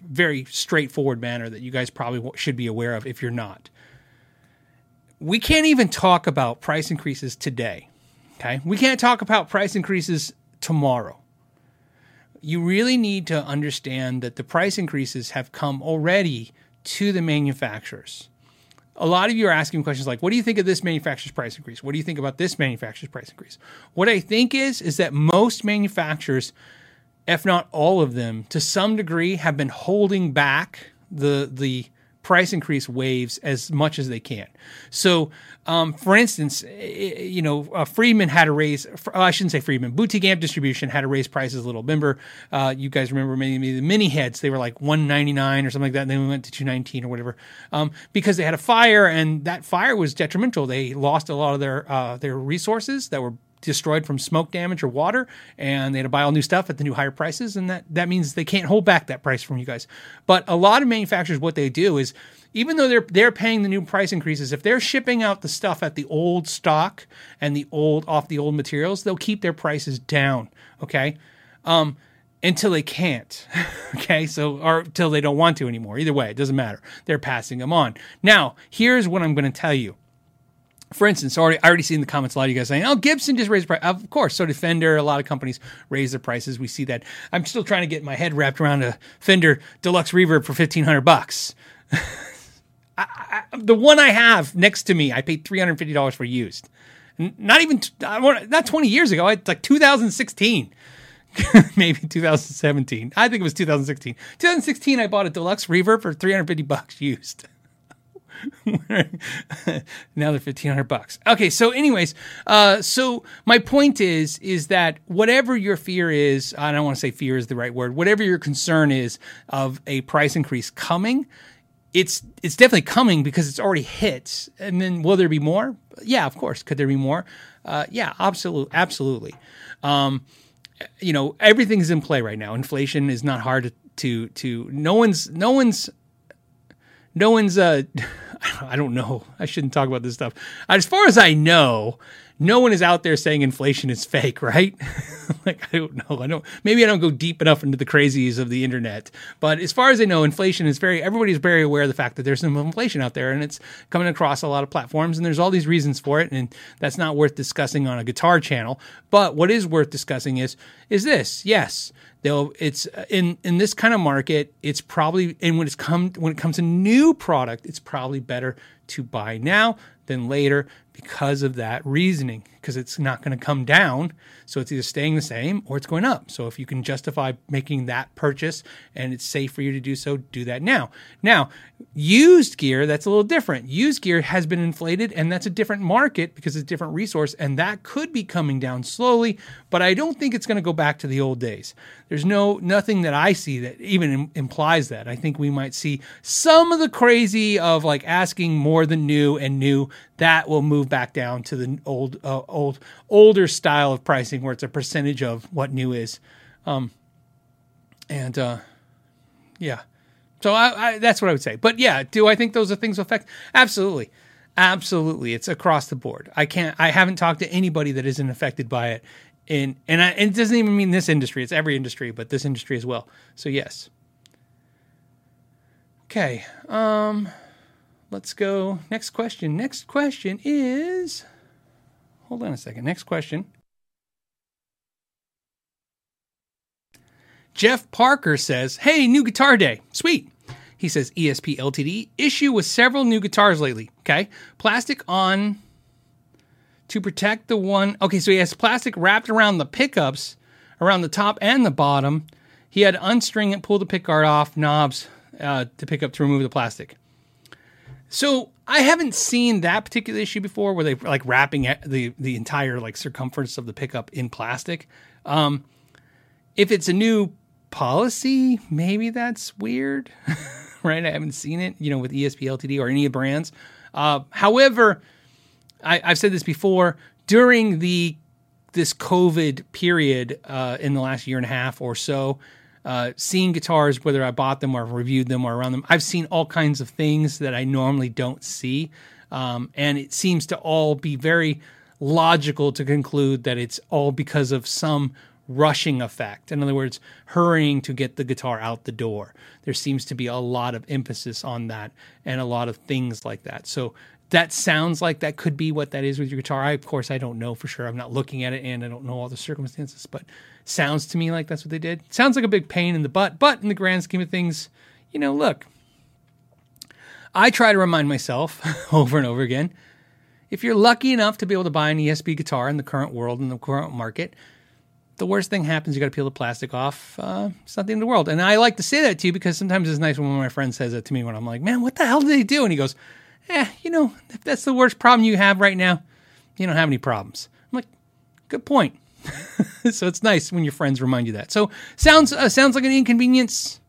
very straightforward manner that you guys probably should be aware of if you're not. We can't even talk about price increases today. Okay, we can't talk about price increases tomorrow. You really need to understand that the price increases have come already to the manufacturers a lot of you are asking questions like, what do you think of this manufacturer's price increase? What do you think about this manufacturer's price increase? What I think is, is that most manufacturers, if not all of them, to some degree have been holding back the, the price increase waves as much as they can. So, um, for instance, you know, uh, Friedman had to raise, oh, I shouldn't say Friedman, Boutique Amp Distribution had to raise prices a little. Remember, uh, you guys remember maybe the mini heads, they were like 199 or something like that, and then we went to 219 or whatever, um, because they had a fire and that fire was detrimental. They lost a lot of their, uh, their resources that were destroyed from smoke damage or water, and they had to buy all new stuff at the new higher prices, and that that means they can't hold back that price from you guys. But a lot of manufacturers, what they do is, even though they're they're paying the new price increases, if they're shipping out the stuff at the old stock and the old off the old materials, they'll keep their prices down. Okay. Um, until they can't. okay, so or until they don't want to anymore. Either way, it doesn't matter. They're passing them on. Now, here's what I'm going to tell you for instance, already I already seen the comments a lot of you guys saying, "Oh, Gibson just raised price." Of course, so did Fender. A lot of companies raise their prices. We see that. I'm still trying to get my head wrapped around a Fender Deluxe Reverb for fifteen hundred bucks. the one I have next to me, I paid three hundred fifty dollars for used. Not even not twenty years ago. It's like 2016. maybe 2017. I think it was 2016. 2016, I bought a deluxe reverb for 350 bucks used. now they're fifteen hundred bucks. Okay, so anyways, uh, so my point is is that whatever your fear is, I don't want to say fear is the right word. Whatever your concern is of a price increase coming, it's it's definitely coming because it's already hit. And then will there be more? Yeah, of course. Could there be more? Uh, yeah, absolutely, absolutely. Um, you know, everything's in play right now. Inflation is not hard to to, to no one's no one's no one's uh I don't know. I shouldn't talk about this stuff. As far as I know, no one is out there saying inflation is fake, right? like I don't know. I don't maybe I don't go deep enough into the crazies of the internet. But as far as I know, inflation is very everybody's very aware of the fact that there's some inflation out there and it's coming across a lot of platforms and there's all these reasons for it and that's not worth discussing on a guitar channel. But what is worth discussing is is this. Yes, they'll it's uh, in in this kind of market it's probably and when it's come when it comes to new product it's probably better to buy now than later because of that reasoning, because it's not going to come down. So it's either staying the same or it's going up. So if you can justify making that purchase and it's safe for you to do so, do that now. Now, used gear, that's a little different. Used gear has been inflated and that's a different market because it's a different resource and that could be coming down slowly, but I don't think it's going to go back to the old days. There's no nothing that I see that even im- implies that. I think we might see some of the crazy of like asking more than new and new that will move back down to the old uh, old older style of pricing where it's a percentage of what new is. Um and uh yeah. So I, I, that's what I would say. But yeah, do I think those are things affect? Absolutely, absolutely. It's across the board. I can't. I haven't talked to anybody that isn't affected by it. In and, I, and it doesn't even mean this industry. It's every industry, but this industry as well. So yes. Okay. Um, let's go. Next question. Next question is. Hold on a second. Next question. Jeff Parker says, Hey, new guitar day. Sweet. He says, ESP LTD, issue with several new guitars lately. Okay. Plastic on to protect the one. Okay, so he has plastic wrapped around the pickups, around the top and the bottom. He had to unstring it, pull the pickguard off, knobs uh, to pick up to remove the plastic. So I haven't seen that particular issue before, where they like wrapping the the entire like circumference of the pickup in plastic. Um, if it's a new policy, maybe that's weird, right? I haven't seen it, you know, with ESP LTD or any of brands. Uh, however, I, I've said this before during the this COVID period uh, in the last year and a half or so, uh, seeing guitars, whether I bought them or reviewed them or around them, I've seen all kinds of things that I normally don't see. Um, and it seems to all be very logical to conclude that it's all because of some rushing effect. In other words, hurrying to get the guitar out the door. There seems to be a lot of emphasis on that and a lot of things like that. So that sounds like that could be what that is with your guitar. I, of course, I don't know for sure. I'm not looking at it and I don't know all the circumstances, but sounds to me like that's what they did. Sounds like a big pain in the butt, but in the grand scheme of things, you know, look, I try to remind myself over and over again if you're lucky enough to be able to buy an ESP guitar in the current world, in the current market, the worst thing happens. You got to peel the plastic off. Uh, it's not the end of the world. And I like to say that to you because sometimes it's nice when one of my friends says it to me when I'm like, man, what the hell did they do? And he goes, eh, you know, if that's the worst problem you have right now, you don't have any problems. I'm like, good point. so it's nice when your friends remind you that. So sounds uh, sounds like an inconvenience,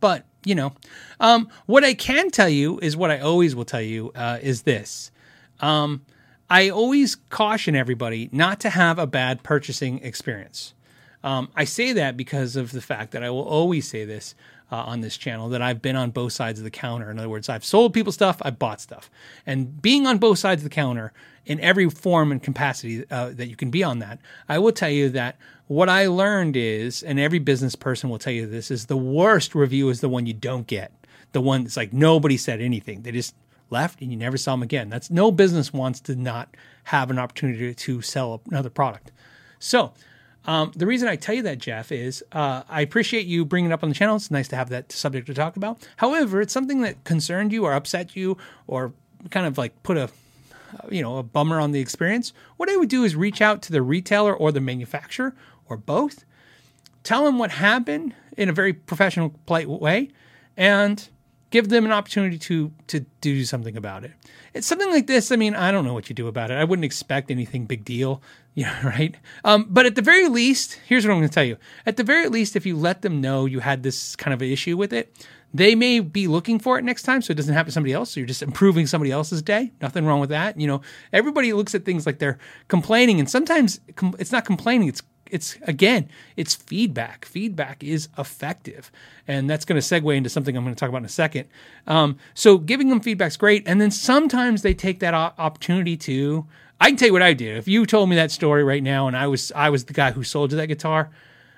but you know, um, what I can tell you is what I always will tell you uh, is this. Um, I always caution everybody not to have a bad purchasing experience. Um, I say that because of the fact that I will always say this uh, on this channel that I've been on both sides of the counter. In other words, I've sold people stuff, I've bought stuff. And being on both sides of the counter in every form and capacity uh, that you can be on that, I will tell you that what I learned is, and every business person will tell you this, is the worst review is the one you don't get. The one that's like nobody said anything. They just left and you never saw them again. That's no business wants to not have an opportunity to sell another product. So, um, the reason I tell you that, Jeff, is uh, I appreciate you bringing it up on the channel. It's nice to have that subject to talk about. However, it's something that concerned you or upset you or kind of like put a you know a bummer on the experience. What I would do is reach out to the retailer or the manufacturer or both, tell them what happened in a very professional, polite way, and give them an opportunity to to do something about it. It's something like this. I mean, I don't know what you do about it. I wouldn't expect anything big deal, know, right? Um, but at the very least, here's what I'm going to tell you. At the very least, if you let them know you had this kind of an issue with it, they may be looking for it next time, so it doesn't happen to somebody else. So you're just improving somebody else's day. Nothing wrong with that. You know, everybody looks at things like they're complaining, and sometimes it's not complaining. It's it's again, it's feedback. Feedback is effective, and that's going to segue into something I'm going to talk about in a second. Um, so giving them feedback's great, and then sometimes they take that opportunity to. I can tell you what I did. If you told me that story right now, and I was I was the guy who sold you that guitar,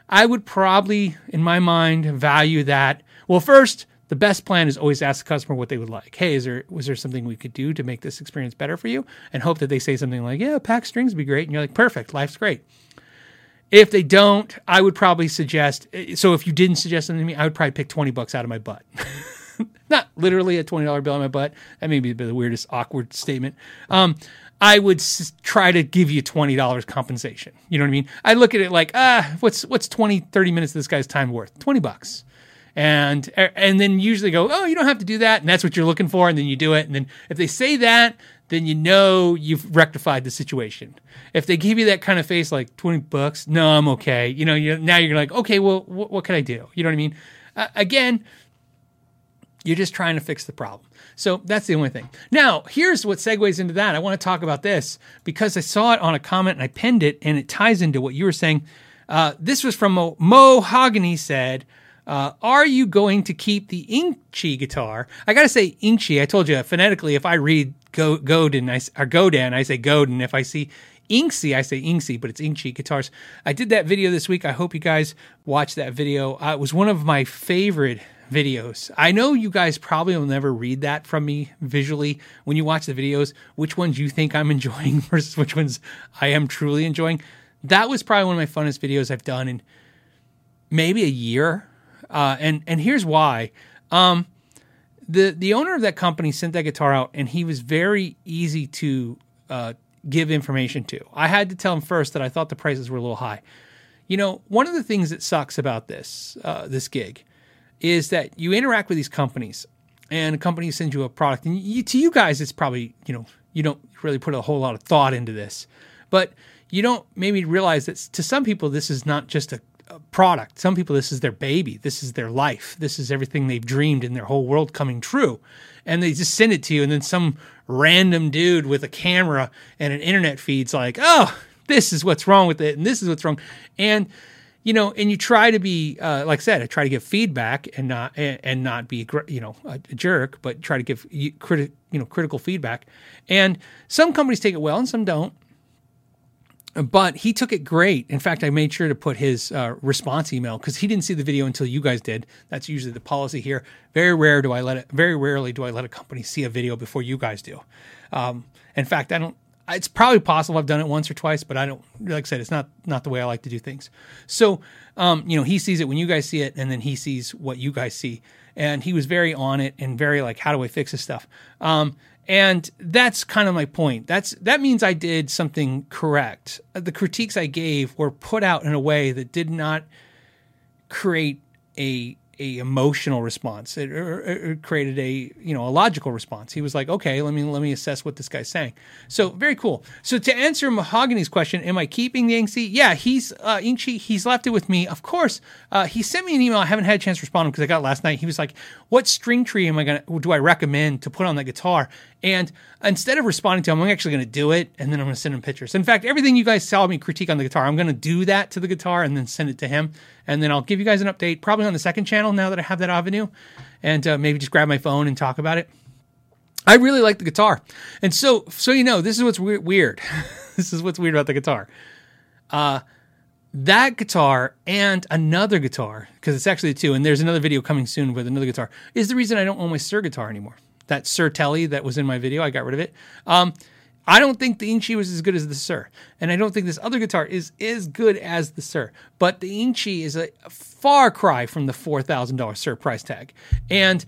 I would probably, in my mind, value that. Well, first, the best plan is always ask the customer what they would like. Hey, is there was there something we could do to make this experience better for you? And hope that they say something like, "Yeah, pack strings would be great," and you're like, "Perfect, life's great." If they don't, I would probably suggest. So if you didn't suggest something to me, I would probably pick twenty bucks out of my butt. not literally a $20 bill on my butt. That may be the weirdest awkward statement. Um, I would s- try to give you $20 compensation. You know what I mean? I look at it like, ah, what's, what's 20, 30 minutes of this guy's time worth? 20 bucks. And, and then usually go, oh, you don't have to do that. And that's what you're looking for. And then you do it. And then if they say that, then you know you've rectified the situation. If they give you that kind of face, like 20 bucks, no, I'm okay. You know, you now you're like, okay, well, wh- what can I do? You know what I mean? Uh, again, you're just trying to fix the problem. So that's the only thing. Now, here's what segues into that. I want to talk about this because I saw it on a comment and I pinned it, and it ties into what you were saying. Uh, this was from Mo, Mo Hogany said, uh, Are you going to keep the Inchi guitar? I got to say Inchi. I told you phonetically, if I read Go, Godin, I, or Godin, I say Godin. If I see Inksy, I say Inksy, but it's Inchi guitars. I did that video this week. I hope you guys watched that video. Uh, it was one of my favorite videos. I know you guys probably will never read that from me visually when you watch the videos, which ones you think I'm enjoying versus which ones I am truly enjoying. That was probably one of my funnest videos I've done in maybe a year. Uh, and and here's why. Um, the the owner of that company sent that guitar out, and he was very easy to uh, give information to. I had to tell him first that I thought the prices were a little high. You know, one of the things that sucks about this uh, this gig is that you interact with these companies, and a company sends you a product, and you, to you guys, it's probably you know you don't really put a whole lot of thought into this, but you don't maybe realize that to some people this is not just a, a product. Some people this is their baby, this is their life, this is everything they've dreamed in their whole world coming true, and they just send it to you, and then some random dude with a camera and an internet feed's like, oh, this is what's wrong with it, and this is what's wrong, and you know, and you try to be, uh, like I said, I try to give feedback and not and, and not be, you know, a, jerk, but try to give you criti- you know, critical feedback. And some companies take it well, and some don't. But he took it great. In fact, I made sure to put his uh, response email because he didn't see the video until you guys did. That's usually the policy here. Very rare do I let it. Very rarely do I let a company see a video before you guys do. Um, in fact, I don't. It's probably possible I've done it once or twice, but I don't. Like I said, it's not not the way I like to do things. So, um, you know, he sees it when you guys see it, and then he sees what you guys see. And he was very on it and very like, how do I fix this stuff? Um, and that's kind of my point. That's that means I did something correct. The critiques I gave were put out in a way that did not create a a emotional response. It, or- or- it created a you know a logical response. He was like, okay, let me let me assess what this guy's saying. So very cool. So to answer Mahogany's question, am I keeping the Inksy? Yeah, he's uh, Inkshi. He's left it with me. Of course, uh, he sent me an email. I haven't had a chance to respond him because I got last night. He was like, what string tree am I gonna do I recommend to put on that guitar? And instead of responding to him, I'm actually going to do it, and then I'm going to send him pictures. In fact, everything you guys saw me critique on the guitar, I'm going to do that to the guitar and then send it to him, and then I'll give you guys an update probably on the second channel now that I have that avenue, and uh, maybe just grab my phone and talk about it. I really like the guitar, and so so you know, this is what's weird. weird. this is what's weird about the guitar. Uh, that guitar and another guitar, because it's actually two, and there's another video coming soon with another guitar, is the reason I don't own my Suhr guitar anymore. That Suhr Telly that was in my video, I got rid of it. Um, I don't think the Inchi was as good as the Suhr, and I don't think this other guitar is as good as the Suhr. But the Inchi is a far cry from the four thousand dollars Suhr price tag, and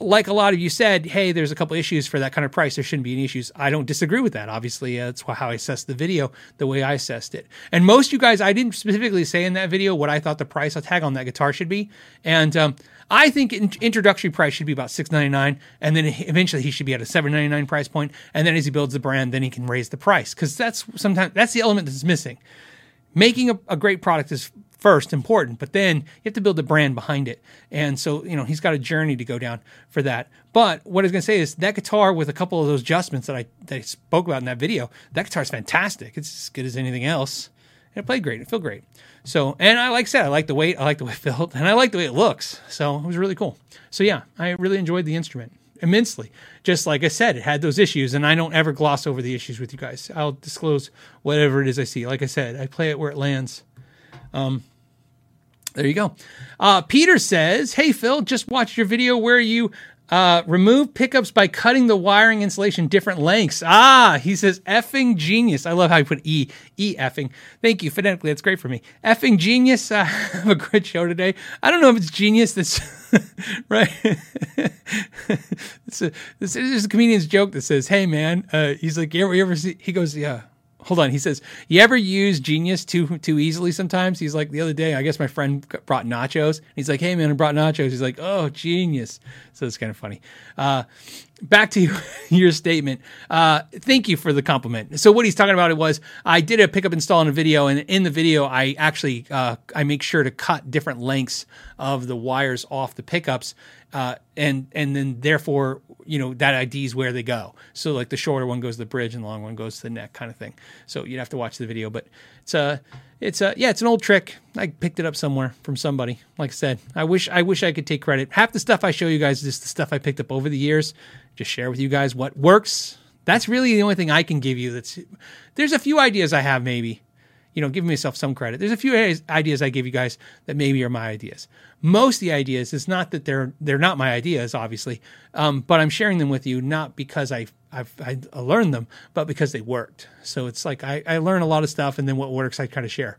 like a lot of you said, hey, there's a couple issues for that kind of price. There shouldn't be any issues. I don't disagree with that. Obviously, uh, that's how I assessed the video, the way I assessed it. And most you guys, I didn't specifically say in that video what I thought the price tag on that guitar should be. And um, I think in- introductory price should be about six ninety nine, and then eventually he should be at a seven ninety nine price point. And then as he builds the brand, then he can raise the price because that's sometimes that's the element that's missing making a, a great product is first important, but then you have to build a brand behind it. And so, you know, he's got a journey to go down for that. But what I was going to say is that guitar with a couple of those adjustments that I, that I spoke about in that video, that guitar is fantastic. It's as good as anything else. And it played great. It felt great. So, and I like I said, I like the weight, I like the way it felt, and I like the way it looks. So it was really cool. So yeah, I really enjoyed the instrument immensely. Just like I said, it had those issues, and I don't ever gloss over the issues with you guys. I'll disclose whatever it is I see. Like I said, I play it where it lands. Um, there you go. Uh, Peter says, "Hey Phil, just watched your video where you Uh, remove pickups by cutting the wiring insulation different lengths. Ah, he says effing genius. I love how you put e e effing. Thank you phonetically. That's great for me. Effing genius. Uh, have a great show today. I don't know if it's genius. That's right. it's a, this is a comedian's joke that says, "Hey man," uh, he's like, "You ever, you ever see?" He goes, "Yeah." Hold on. He says, "You ever use Genius too too easily? Sometimes." He's like, "The other day, I guess my friend brought nachos. He's like, "Hey man, I brought nachos." He's like, "Oh, Genius." So it's kind of funny. Uh, back to your statement. Uh, thank you for the compliment. So what he's talking about it was I did a pickup install in a video, and in the video I actually uh, I make sure to cut different lengths of the wires off the pickups, uh, and and then therefore you know that IDs where they go. So like the shorter one goes to the bridge, and the long one goes to the neck, kind of thing. So you'd have to watch the video, but it's a it's a yeah, it's an old trick. I picked it up somewhere from somebody. Like I said, I wish I wish I could take credit. Half the stuff I show you guys is just the stuff I picked up over the years. Just share with you guys what works. That's really the only thing I can give you. That's there's a few ideas I have maybe. You know, giving myself some credit. There's a few ideas I give you guys that maybe are my ideas. Most of the ideas is not that they're they're not my ideas, obviously, um, but I'm sharing them with you not because I I've I learned them, but because they worked. So it's like I, I learn a lot of stuff, and then what works I kind of share.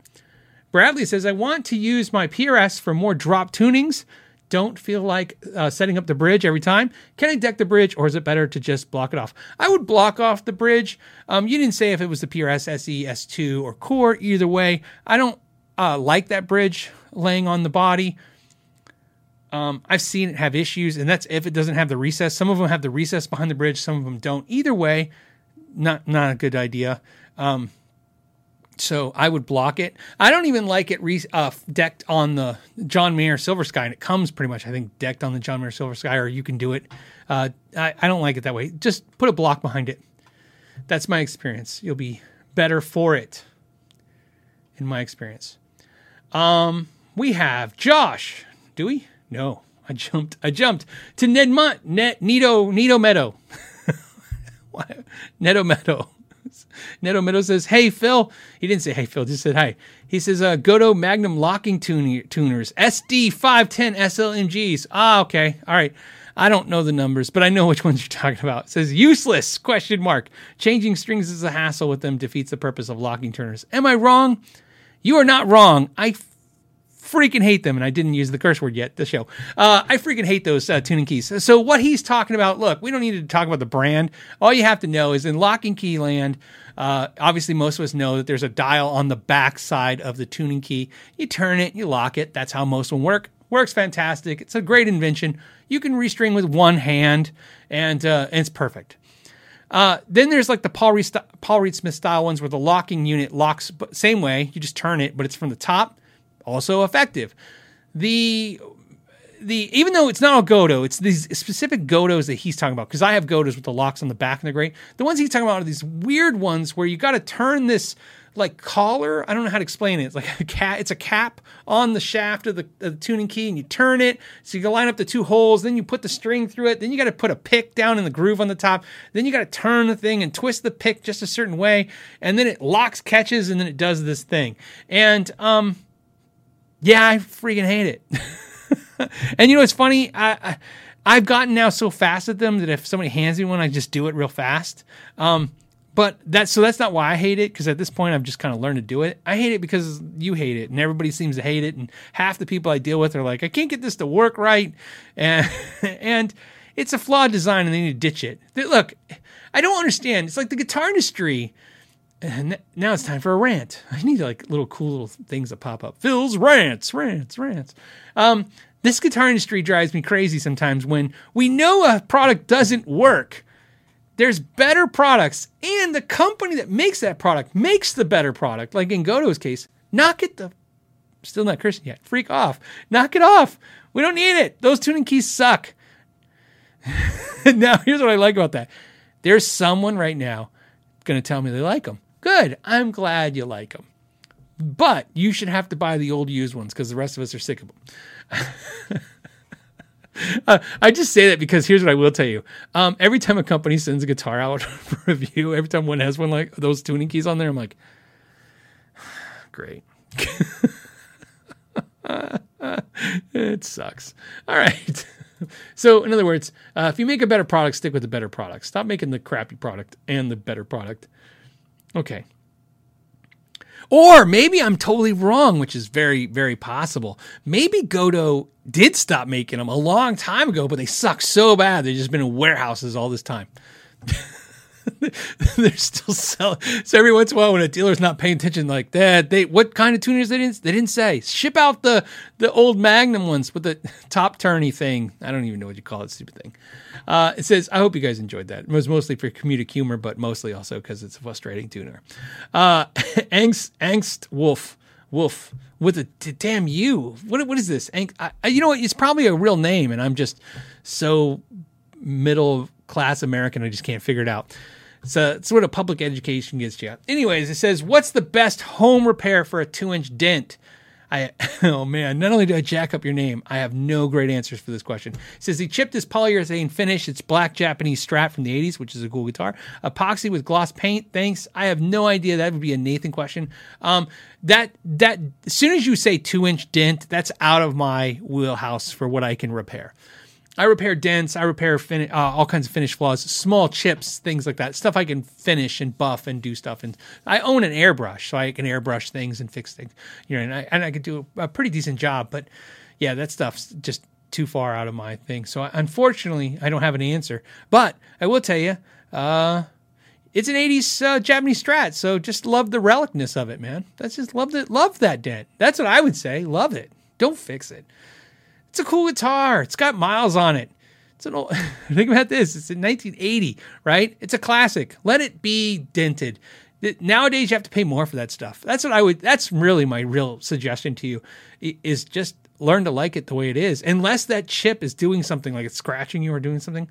Bradley says I want to use my PRS for more drop tunings. Don't feel like uh, setting up the bridge every time. Can I deck the bridge, or is it better to just block it off? I would block off the bridge. Um, you didn't say if it was the PRS SE S2 or Core. Either way, I don't uh, like that bridge laying on the body. Um, I've seen it have issues, and that's if it doesn't have the recess. Some of them have the recess behind the bridge, some of them don't. Either way, not not a good idea. Um, so I would block it. I don't even like it re- uh, decked on the John Mayer Silver Sky, and it comes pretty much, I think, decked on the John Mayer Silver Sky, or you can do it. Uh, I, I don't like it that way. Just put a block behind it. That's my experience. You'll be better for it, in my experience. Um, we have Josh. Do we? No, I jumped. I jumped to Ned Munt, Net Nito Nito Meadow. Neto Meadow. Neto Meadow says, "Hey Phil." He didn't say "Hey Phil," just said "Hi." He says, uh, "Gotoh Magnum locking tuner- tuners, SD five ten SLMGs." Ah, okay, all right. I don't know the numbers, but I know which ones you're talking about. It says useless question mark. Changing strings is a hassle with them defeats the purpose of locking tuners. Am I wrong? You are not wrong. I freaking hate them, and I didn't use the curse word yet. The show, uh, I freaking hate those uh, tuning keys. So what he's talking about, look, we don't need to talk about the brand. All you have to know is in locking key land. Uh, obviously, most of us know that there's a dial on the back side of the tuning key. You turn it, you lock it. That's how most of them work. Works fantastic. It's a great invention. You can restring with one hand, and, uh, and it's perfect. Uh, then there's like the Paul Reed, Paul Reed Smith style ones where the locking unit locks same way. You just turn it, but it's from the top also effective. The the even though it's not all Gotoh, it's these specific Gotohs that he's talking about. Because I have Gotohs with the locks on the back and the great. The ones he's talking about are these weird ones where you got to turn this like collar. I don't know how to explain it. It's like a cat. It's a cap on the shaft of the, of the, tuning key, and you turn it so you can line up the two holes. Then you put the string through it. Then you got to put a pick down in the groove on the top. Then you got to turn the thing and twist the pick just a certain way, and then it locks, catches, and then it does this thing. And um, yeah, I freaking hate it. and you know, it's funny. I, I I've gotten now so fast at them that if somebody hands me one, I just do it real fast. Um, but that's so that's not why I hate it because at this point I've just kind of learned to do it. I hate it because you hate it and everybody seems to hate it, and half the people I deal with are like, I can't get this to work right, and and it's a flawed design and they need to ditch it. Look, I don't understand. It's like the guitar industry and now it's time for a rant. I need like little cool little things that pop up. Phil's rants, rants, rants. Um, this guitar industry drives me crazy sometimes when we know a product doesn't work. There's better products, and the company that makes that product makes the better product. Like in Gotoh's case, knock it the still not cursing yet. Freak off. Knock it off. We don't need it. Those tuning keys suck. now, here's what I like about that. There's someone right now to tell me they like them. Good. I'm glad you like them. But you should have to buy the old used ones because the rest of us are sick of them. uh, I just say that because here's what I will tell you. Um, every time a company sends a guitar out for review, every time one has one like those tuning keys on there, I'm like, great. it sucks. All right. so, in other words, uh, if you make a better product, stick with the better product. Stop making the crappy product and the better product. Okay. Or maybe I'm totally wrong, which is very, very possible. Maybe Gotoh did stop making them a long time ago, but they suck so bad they've just been in warehouses all this time. They're still selling. So every once in a while, when a dealer's not paying attention like that, they what kind of tuners they didn't they didn't say. Ship out the the old Magnum ones with the top turny thing. I don't even know what you call it. Stupid thing. Uh, it says, I hope you guys enjoyed that. It was mostly for comedic humor, but mostly also because it's a frustrating tuner. Uh, angst, angst wolf, wolf with a d- damn you. What, what is this? Ang- I- you know what? It's probably a real name, and I'm just so middle class American. I just can't figure it out. So it's what a public education gets you. Anyways, it says, what's the best home repair for a two inch dent? I oh man, not only do I jack up your name, I have no great answers for this question. It says he chipped his polyurethane finish, it's black Japanese Strat from the 80s, which is a cool guitar. Epoxy with gloss paint. Thanks. I have no idea. That would be a Nathan question. Um, that that as soon as you say two inch dent, that's out of my wheelhouse for what I can repair. I repair dents. I repair fin- uh, all kinds of finish flaws, small chips, things like that. Stuff I can finish and buff and do stuff. And I own an airbrush, so I can airbrush things and fix things. You know, and I and I could do a pretty decent job. But yeah, that stuff's just too far out of my thing. So unfortunately, I don't have an answer. But I will tell you, uh, it's an '80s uh, Japanese Strat. So just love the relicness of it, man. That's just love that. Love that dent. That's what I would say. Love it. Don't fix it. It's a cool guitar. It's got miles on it. It's an old, think about this. It's in 1980, right? It's a classic. Let it be dented. Nowadays, you have to pay more for that stuff. That's what I would. That's really my real suggestion to you, is just learn to like it the way it is. Unless that chip is doing something, like it's scratching you or doing something,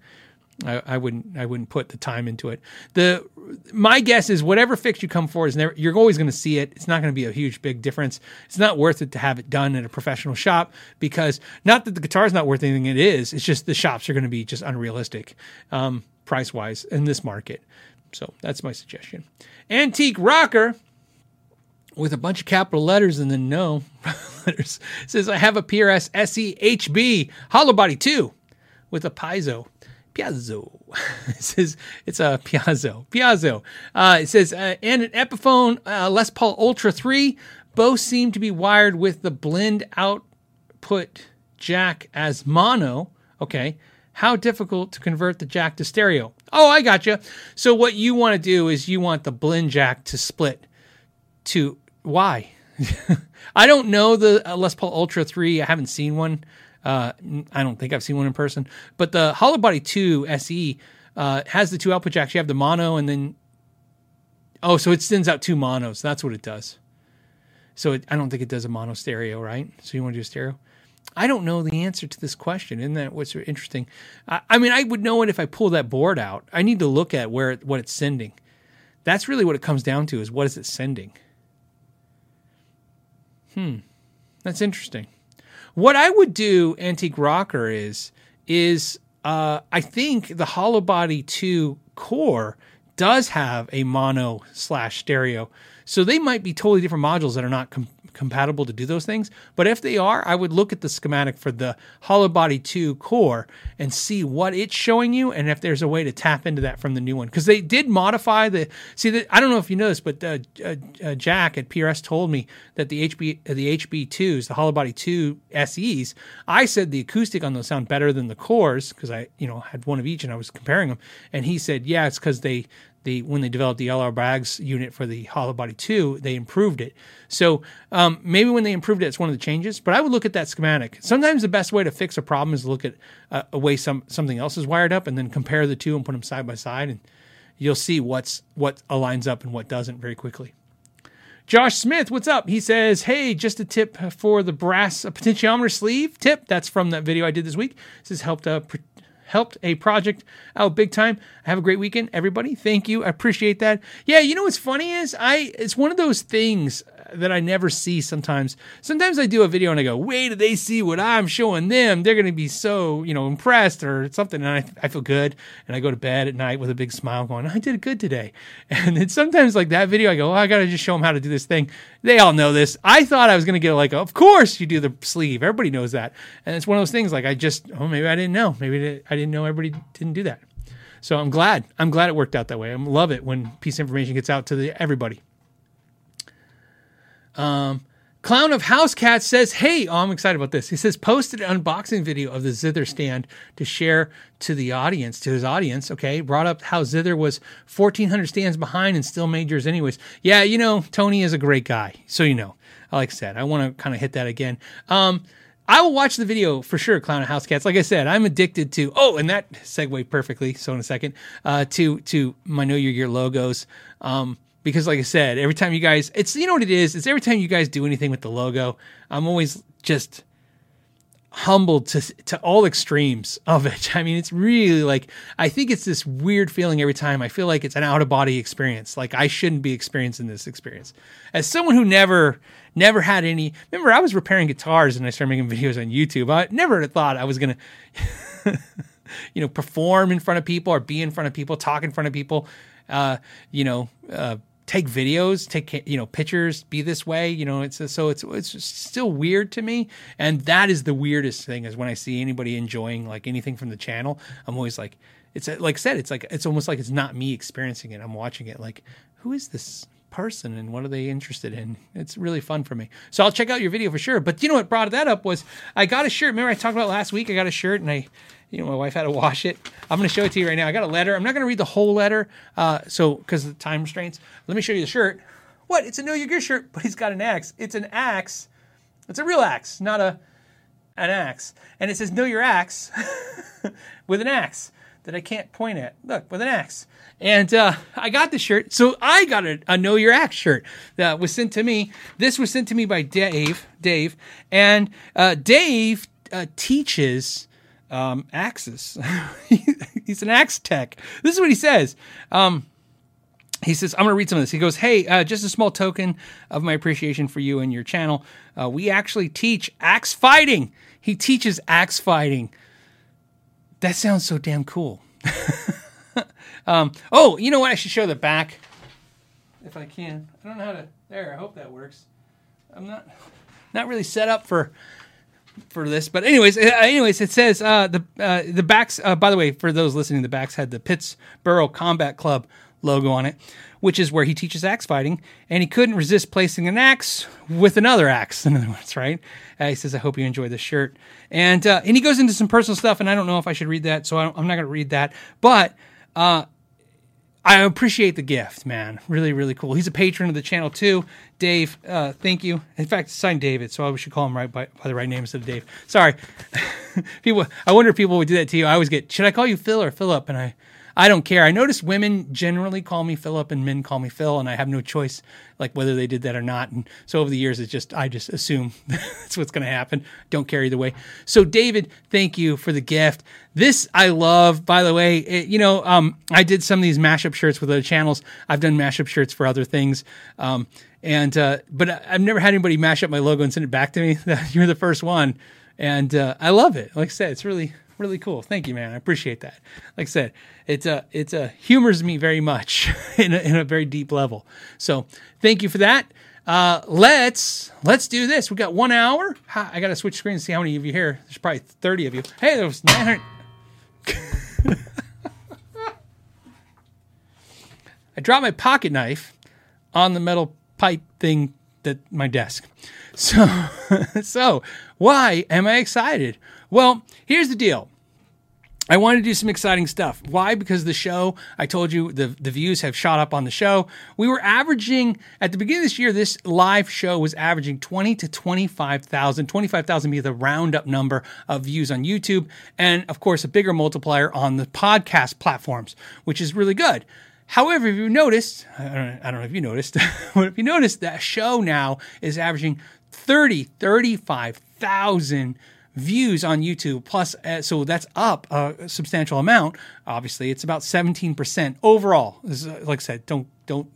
I, I wouldn't. I wouldn't put the time into it. The my guess is whatever fix you come for is never. You're always going to see it. It's not going to be a huge big difference. It's not worth it to have it done at a professional shop because not that the guitar is not worth anything. It is. It's just the shops are going to be just unrealistic, um, price wise in this market. So that's my suggestion. Antique rocker with a bunch of capital letters and then no letters says I have a PRS SEHB hollow body 2 with a piezo. Piazzo. it says it's a Piazzo. Piazzo. Uh, it says uh, and an Epiphone uh, Les Paul Ultra 3. Both seem to be wired with the blend output jack as mono. Okay. How difficult to convert the jack to stereo? Oh, I gotcha. So what you want to do is you want the blend jack to split to why? I don't know the uh, Les Paul Ultra 3. I haven't seen one. Uh, I don't think I've seen one in person. But the Hollow Body 2 SE uh, has the two output jacks. You have the mono and then. Oh, so it sends out two monos. That's what it does. So it, I don't think it does a mono stereo, right? So you want to do a stereo? I don't know the answer to this question. Isn't that what's interesting? I, I mean, I would know it if I pull that board out. I need to look at where it, what it's sending. That's really what it comes down to: is what is it sending? Hmm, that's interesting. What I would do, antique rocker, is is uh, I think the Hollow Body Two core does have a mono slash stereo, so they might be totally different modules that are not com- compatible to do those things. But if they are, I would look at the schematic for the Hollow Body 2 core and see what it's showing you and if there's a way to tap into that from the new one. Because they did modify the. See, the, I don't know if you know this, but uh, uh, uh, Jack at PRS told me that the HB uh, the HB2s, the Hollow Body 2 SEs, I said the acoustic on those sound better than the cores because I you know had one of each and I was comparing them, and he said, yeah, it's because they they when they developed the LR Baggs unit for the Hollow Body 2, they improved it. So um, maybe when they improved it, it's one of the changes. But I would look at that schematic. Sometimes the best way to fix a problem is look at uh, a way some something else is wired up, and then compare the two and put them side by side, and you'll see what's what aligns up and what doesn't very quickly. Josh Smith, what's up? He says, "Hey, just a tip for the brass potentiometer sleeve tip. That's from that video I did this week. This has helped uh, helped a project out big time. Have a great weekend, everybody. Thank you. I appreciate that. Yeah, you know what's funny is I it's one of those things. That I never see sometimes. Sometimes I do a video and I go, wait do they see what I'm showing them. They're going to be so, you know, impressed or something. And I, I feel good. And I go to bed at night with a big smile going, I did good today. And then sometimes like that video, I go, oh, I got to just show them how to do this thing. They all know this. I thought I was going to get like, of course you do the sleeve. Everybody knows that. And it's one of those things like I just, oh, maybe I didn't know. Maybe I didn't know everybody didn't do that. So I'm glad. I'm glad it worked out that way. I love it when piece of information gets out to the, everybody. Um, Clown of House Cat says, Hey, oh, I'm excited about this. He says, posted an unboxing video of the Zither stand to share to the audience, to his audience. Okay. Brought up how Zither was 1,400 stands behind and still made yours anyways. Yeah, you know, Tony is a great guy. So, you know, like I said, I want to kind of hit that again. Um, I will watch the video for sure, Clown of House Cats. Like I said, I'm addicted to. Oh, and that segue perfectly. So in a second, uh, to to my Know Your Gear logos. Um, because like I said, every time you guys, it's you know what it is. It's every time you guys do anything with the logo, I'm always just humbled to to all extremes of it. I mean, it's really like I think it's this weird feeling every time. I feel like it's an out of body experience. Like I shouldn't be experiencing this experience. As someone who never never had any remember I was repairing guitars and I started making videos on YouTube. I never thought I was going to you know perform in front of people or be in front of people, talk in front of people, uh, you know, uh, take videos, take you know pictures, be this way. You know, it's so it's it's still weird to me, and that is the weirdest thing is when I see anybody enjoying like anything from the channel. I'm always like, it's uh, like I said, it's like it's almost like it's not me experiencing it. I'm watching it like, who is this person and what are they interested in? It's really fun for me. So I'll check out your video for sure. But you know what brought that up was I got a shirt. Remember I talked about last week? I got a shirt and I you know, my wife had to wash it. I'm going to show it to you right now. I got a letter. I'm not going to read the whole letter, uh, so because of the time restraints. Let me show you the shirt. What? It's a Know Your Gear shirt, but he's got an axe. It's an axe. It's a real axe, not a an axe. And it says Know Your Axe with an axe that I can't point at. Look, with an axe. And uh, I got the shirt. So I got a, a Know Your Axe shirt that was sent to me. This was sent to me by Dave. Dave. And uh, Dave uh, teaches um, axes. He's an axe tech. This is what he says. Um, he says, I'm going to read some of this. He goes, Hey, uh, just a small token of my appreciation for you and your channel. Uh, we actually teach axe fighting. He teaches axe fighting. That sounds so damn cool. um, oh, you know what? I should show the back if I can. I don't know how to. There, I hope that works. I'm not not really set up for for this. But anyways, uh, anyways, it says uh, the uh, the backs. Uh, by the way, for those listening, the backs had the Pittsburgh Combat Club logo on it, which is where he teaches axe fighting, and he couldn't resist placing an axe with another axe. In other words, right? Uh, he says, "I hope you enjoy this shirt," and uh, and he goes into some personal stuff, and I don't know if I should read that, so I am not going to read that, but. I appreciate the gift, man. Really, really cool. He's a patron of the channel too. Dave, uh, thank you. In fact, signed David, so I should call him right by, by the right name instead of Dave. Sorry, people. I wonder if people would do that to you. I always get, should I call you Phil or Philip? And I, I don't care. I notice women generally call me Philip and men call me Phil, and I have no choice, like whether they did that or not. And so over the years, it's just I just assume that's what's going to happen. Don't care either way. So David, thank you for the gift. This I love. By the way, it, you know, um, I did some of these mashup shirts with other channels. I've done mashup shirts for other things. Um, and uh, but I've never had anybody mash up my logo and send it back to me. You're the first one, and uh, I love it. Like I said, it's really really cool. Thank you, man. I appreciate that. Like I said, it's a it's a humors me very much in a, in a very deep level. So thank you for that. Uh, let's let's do this. We got one hour. I got to switch screens see how many of you here. There's probably thirty of you. Hey, there was nine hundred. I dropped my pocket knife on the metal pipe thing that my desk. So, so why am I excited? Well, here's the deal. I want to do some exciting stuff. Why? Because the show, I told you the, the views have shot up on the show. We were averaging, at the beginning of this year, this live show was averaging 20 to 25,000. 25,000 be the roundup number of views on YouTube. And of course, a bigger multiplier on the podcast platforms, which is really good. However, if you noticed, I don't, know, I don't know if you noticed, but if you noticed, that show now is averaging 30, 35,000 views on YouTube. Plus, uh, so that's up a substantial amount. Obviously, it's about 17% overall. Uh, like I said, don't, don't,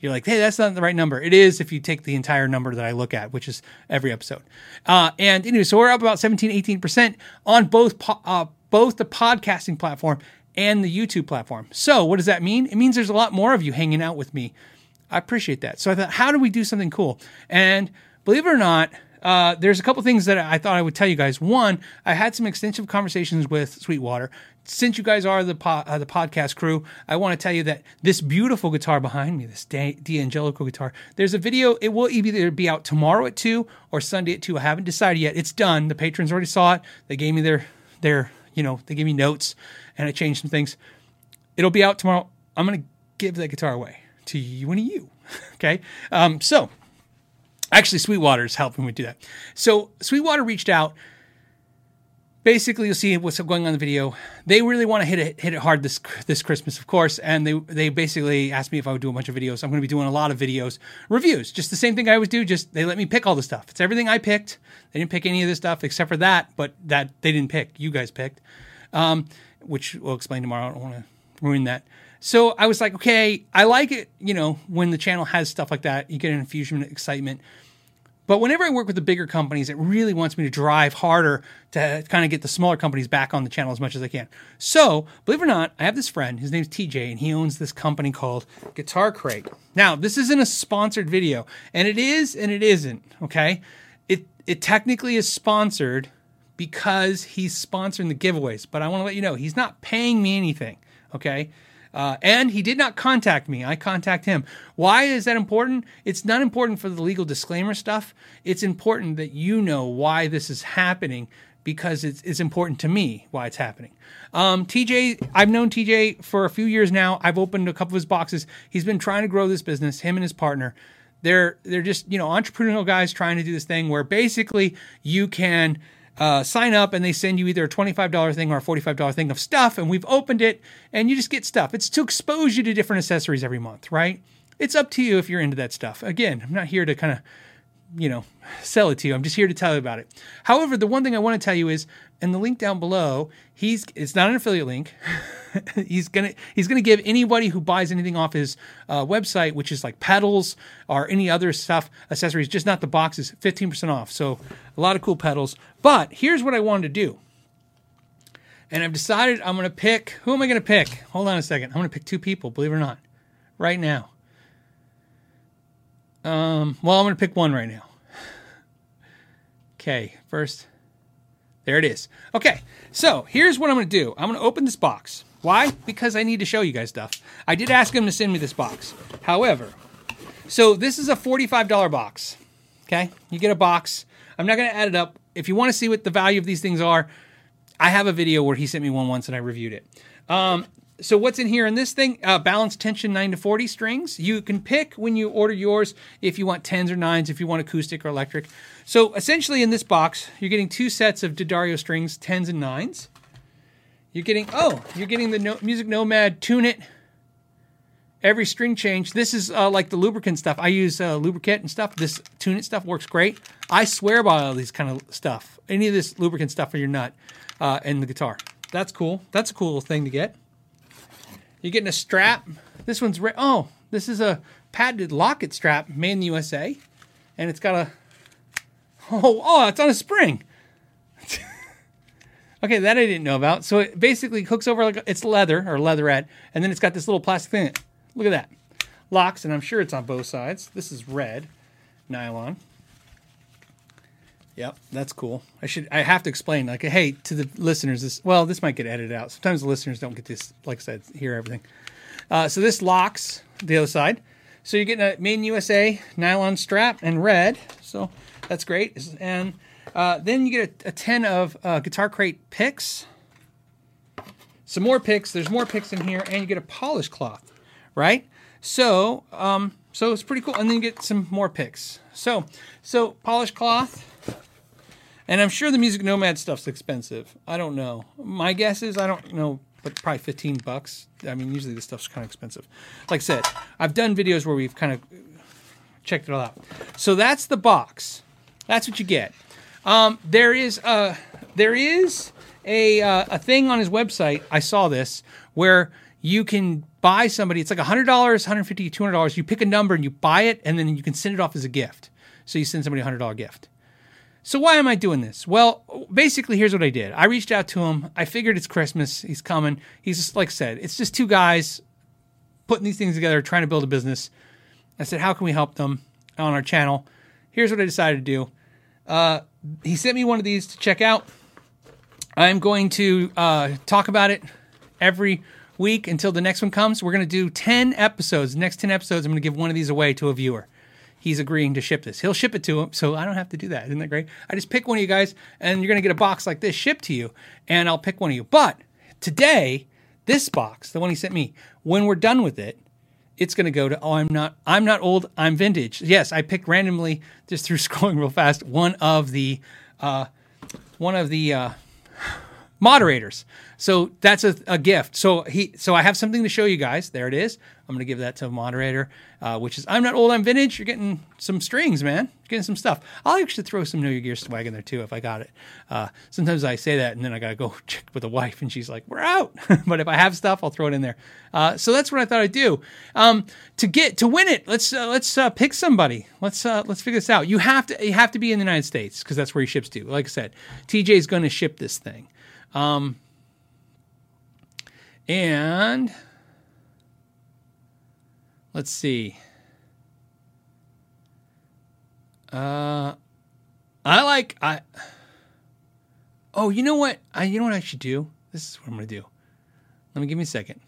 You're like, hey, that's not the right number. It is if you take the entire number that I look at, which is every episode. Uh, and anyway, so we're up about 17, 18% on both, po- uh, both the podcasting platform and the YouTube platform. So what does that mean? It means there's a lot more of you hanging out with me. I appreciate that. So I thought, how do we do something cool? And believe it or not, uh, there's a couple things that I thought I would tell you guys. One, I had some extensive conversations with Sweetwater. Since you guys are the po- uh, the podcast crew, I want to tell you that this beautiful guitar behind me, this D'Angelico guitar, there's a video. It will either be out tomorrow at two or Sunday at two. I haven't decided yet. It's done. The patrons already saw it. They gave me their their you know they gave me notes and I changed some things. It'll be out tomorrow. I'm gonna give that guitar away to you and you. okay. Um, so Actually, Sweetwater is helping me do that. So Sweetwater reached out. Basically, you'll see what's going on in the video. They really want to hit it hit it hard this this Christmas, of course, and they they basically asked me if I would do a bunch of videos. I'm going to be doing a lot of videos, reviews, just the same thing I always do. Just they let me pick all the stuff. It's everything I picked. They didn't pick any of this stuff except for that, but that they didn't pick. You guys picked, um, which we'll explain tomorrow. I don't want to ruin that. So I was like, okay, I like it, you know, when the channel has stuff like that, you get an infusion of excitement. But whenever I work with the bigger companies, it really wants me to drive harder to kind of get the smaller companies back on the channel as much as I can. So, believe it or not, I have this friend. His name's TJ, and he owns this company called Guitar Crate. Now, this isn't a sponsored video, and it is and it isn't. Okay, it it technically is sponsored because he's sponsoring the giveaways. But I want to let you know he's not paying me anything. Okay. Uh, and he did not contact me. I contact him. Why is that important? It's not important for the legal disclaimer stuff. It's important that you know why this is happening because it's, it's important to me why it's happening. Um, TJ, I've known TJ for a few years now. I've opened a couple of his boxes. He's been trying to grow this business, him and his partner. They're they're just you know entrepreneurial guys trying to do this thing where basically you can uh, sign up and they send you either a $25 thing or a $45 thing of stuff and we've opened it and you just get stuff. It's to expose you to different accessories every month right? It's up to you if you're into that stuff. Again i'm not here to kind of you know sell it to you. I'm just here to tell you about it. However the one thing i want to tell you is in the link down below he's it's not an affiliate link he's gonna he's gonna give anybody who buys anything off his uh, website which is like pedals or any other stuff accessories just not the boxes 15% off. So a lot of cool pedals. But here's what i wanted to do. And i've decided i'm gonna pick who am i gonna pick? Hold on a second. I'm gonna pick two people believe it or not. Right now. Um, well i'm gonna pick one right now. Okay first. There it is. Okay, so here's what I'm going to do. I'm going to open this box. Why? Because I need to show you guys stuff. I did ask him to send me this box. However, so this is a $45 box. Okay, you get a box. I'm not going to add it up. If you want to see what the value of these things are, I have a video where he sent me one once and I reviewed it. Um, so what's in here in this thing? Uh, balance tension 9 to 40 strings. You can pick when you order yours if you want 10s or 9s, if you want acoustic or electric. So essentially in this box, you're getting two sets of D'Addario strings, 10s and 9s. You're getting, oh, you're getting the no, Music Nomad Tune It. Every string change. This is uh, like the lubricant stuff. I use uh, lubricant and stuff. This Tune It stuff works great. I swear by all these kind of stuff. Any of this lubricant stuff for your nut uh, and the guitar. That's cool. That's a cool thing to get. You're getting a strap. This one's re- oh, this is a patented Lock-It strap made in the USA, and it's got a oh oh, it's on a spring. Okay, that I didn't know about. So it basically hooks over like it's leather or leatherette, and then it's got this little plastic thing. Look at that, locks, and I'm sure it's on both sides. This is red nylon. Yep, that's cool. I should I have to explain like hey to the listeners this well this might get edited out. Sometimes the listeners don't get this like I said hear everything. Uh, so this locks the other side. So you're getting a made in USA nylon strap and red. So that's great. And uh, then you get a, a 10 of uh, Guitar Crate picks. Some more picks. There's more picks in here, and you get a polish cloth, right? So, um, so it's pretty cool. And then you get some more picks. So, so polish cloth. And I'm sure the Music Nomad stuff's expensive. I don't know. My guess is I don't know, but probably 15 bucks. I mean, usually this stuff's kind of expensive. Like I said, I've done videos where we've kind of checked it all out. So that's the box. That's what you get. Um, there is a there is a uh, a thing on his website. I saw this where you can buy somebody. It's like $100, $150, $200. You pick a number and you buy it, and then you can send it off as a gift. So you send somebody a $100 gift. So why am I doing this? Well, basically, here's what I did. I reached out to him. I figured it's Christmas. He's coming. He's just like I said, it's just two guys putting these things together, trying to build a business. I said, how can we help them on our channel? Here's what I decided to do. Uh, he sent me one of these to check out. I'm going to uh, talk about it every week until the next one comes. We're going to do 10 episodes. The next 10 episodes, I'm going to give one of these away to a viewer. He's agreeing to ship this. He'll ship it to him, so I don't have to do that. Isn't that great? I just pick one of you guys, and you're going to get a box like this shipped to you, and I'll pick one of you. But today, this box, the one he sent me, when we're done with it, it's going to go to oh i'm not i'm not old i'm vintage. Yes i picked randomly just through scrolling real fast one of the uh, one of the uh, moderators. So that's a, a gift. So he so i have something to show you guys. There it is. I'm going to give that to a moderator uh, which is i'm not old i'm vintage. You're getting some strings man. You're getting some stuff. I'll actually throw some know your gear swag in there too if i got it. Uh, sometimes i say that and then i gotta go check with the wife and she's like we're out. But if i have stuff i'll throw it in there. Uh, so that's what i thought i'd do. Um, to get to win it let's uh, let's uh, pick somebody. Let's uh, let's figure this out. You have to you have to be in the united states because that's where he ships to like i said tj is going to ship this thing um, and let's see. Uh, I like I. Oh, you know what? I you know what I should do. This is what I'm gonna do. Let me give me a second.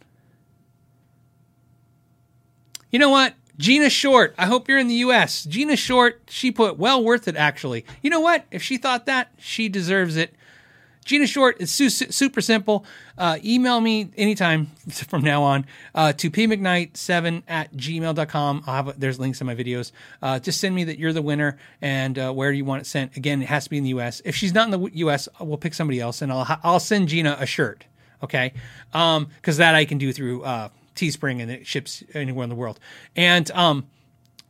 You know what? Gina Short. I hope you're in the U.S. Gina Short. She put well worth it. Actually, you know what? If she thought that, she deserves it. Gina Short is su- super simple. Uh, email me anytime from now on uh, to pmcknight7 at gmail.com. I'll have, there's links in my videos. Uh, just send me that you're the winner and uh, where you want it sent. Again, it has to be in the U.S. If she's not in the U.S., we'll pick somebody else and I'll, I'll send Gina a shirt. Okay. Um, cause that I can do through, uh, Teespring and it ships anywhere in the world. And, um,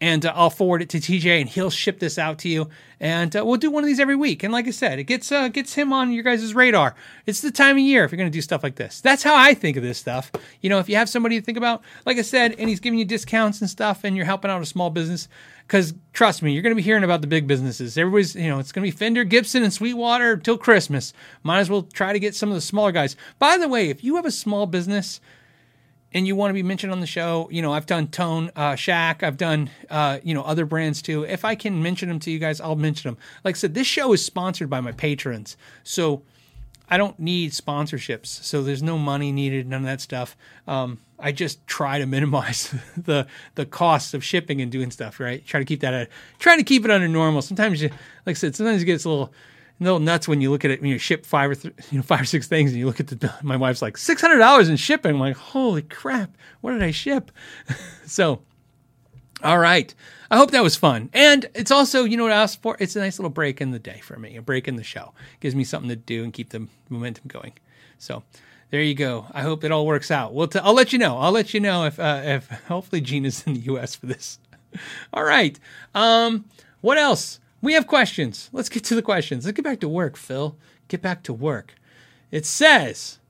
and uh, I'll forward it to TJ, and he'll ship this out to you. And uh, we'll do one of these every week. And like I said, it gets uh, gets him on your guys' radar. It's the time of year if you're going to do stuff like this. That's how I think of this stuff. You know, if you have somebody to think about, like I said, and he's giving you discounts and stuff, and you're helping out a small business. Because trust me, you're going to be hearing about the big businesses. Everybody's, you know, it's going to be Fender, Gibson, and Sweetwater till Christmas. Might as well try to get some of the smaller guys. By the way, if you have a small business and you want to be mentioned on the show, you know, I've done Tone uh, Shack, I've done, uh, you know, other brands too. If I can mention them to you guys, I'll mention them. Like I said, this show is sponsored by my patrons, so I don't need sponsorships. So there's no money needed, none of that stuff. Um, I just try to minimize the the costs of shipping and doing stuff. Right, try to keep that at, trying to keep it under normal. Sometimes, you, like I said, sometimes it gets a little little nuts when you look at it when you ship five or th- you know five or six things and you look at the my wife's like six hundred dollars in shipping. I'm like, holy crap, what did I ship? so, all right, I hope that was fun, and it's also you know what I asked for. It's a nice little break in the day for me, a break in the show gives me something to do and keep the momentum going. So. There you go. I hope it all works out. We'll t- I'll let you know. I'll let you know if uh, if hopefully Gina's in the U.S. for this. all right. Um, what else? We have questions. Let's get to the questions. Let's get back to work, Phil. Get back to work. It says,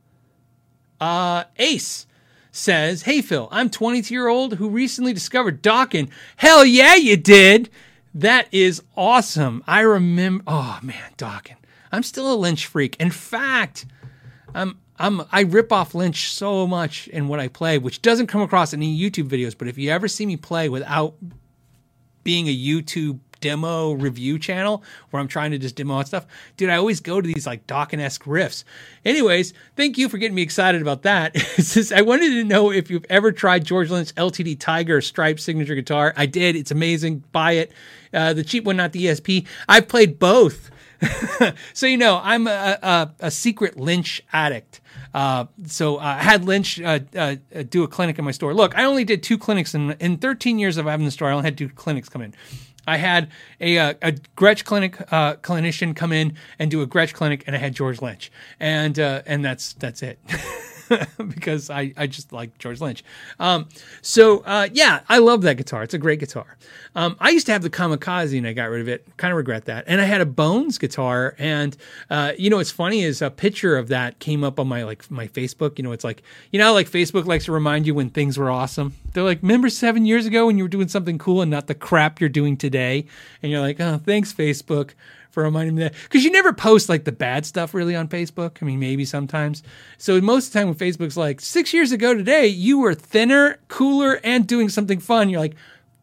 uh, Ace says, Hey, Phil, I'm 22 year old who recently discovered Dokken. Hell yeah, you did. That is awesome. I remember, oh man, Dokken. I'm still a Lynch freak. In fact, I'm I'm I rip off Lynch so much in what I play, which doesn't come across in any YouTube videos. But if you ever see me play without being a YouTube demo review channel where I'm trying to just demo out stuff, dude, I always go to these like Dokken esque riffs. Anyways, thank you for getting me excited about that. I wanted to know if you've ever tried George Lynch LTD Tiger Stripe signature guitar. I did. It's amazing. Buy it. Uh, the cheap one, not the ESP. I've played both. so you know, I'm a, a, a secret Lynch addict. Uh, so uh, I had Lynch uh, uh, do a clinic in my store. Look, I only did two clinics in in 13 years of having the store. I only had two clinics come in. I had a a, a Gretsch clinic uh, clinician come in and do a Gretsch clinic, and I had George Lynch, and uh, and that's that's it. because I, I just like George Lynch. Um, so uh, yeah, I love that guitar. It's a great guitar. Um, I used to have the Kamikaze and I got rid of it. Kind of regret that. And I had a Bones guitar, and uh, you know what's funny is a picture of that came up on my like my Facebook. You know, it's like you know like Facebook likes to remind you when things were awesome. They're like, remember seven years ago when you were doing something cool and not the crap you're doing today, and you're like, oh, thanks Facebook for reminding me that because you never post like the bad stuff really on Facebook. I mean, maybe sometimes. So most of the time when Facebook's like six years ago today, you were thinner, cooler, and doing something fun. You're like,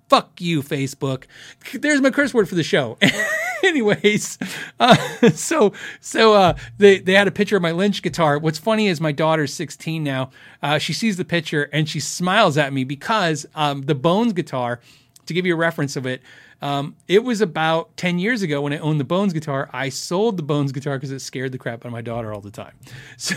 fuck you, Facebook. There's my curse word for the show. Anyways, uh, so so uh, they they had a picture of my Lynch guitar. What's funny is my daughter's 16 now. Uh, she sees the picture and she smiles at me because um, the Bones guitar. To give you a reference of it, um, it was about 10 years ago when I owned the Bones guitar. I sold the Bones guitar because it scared the crap out of my daughter all the time. So,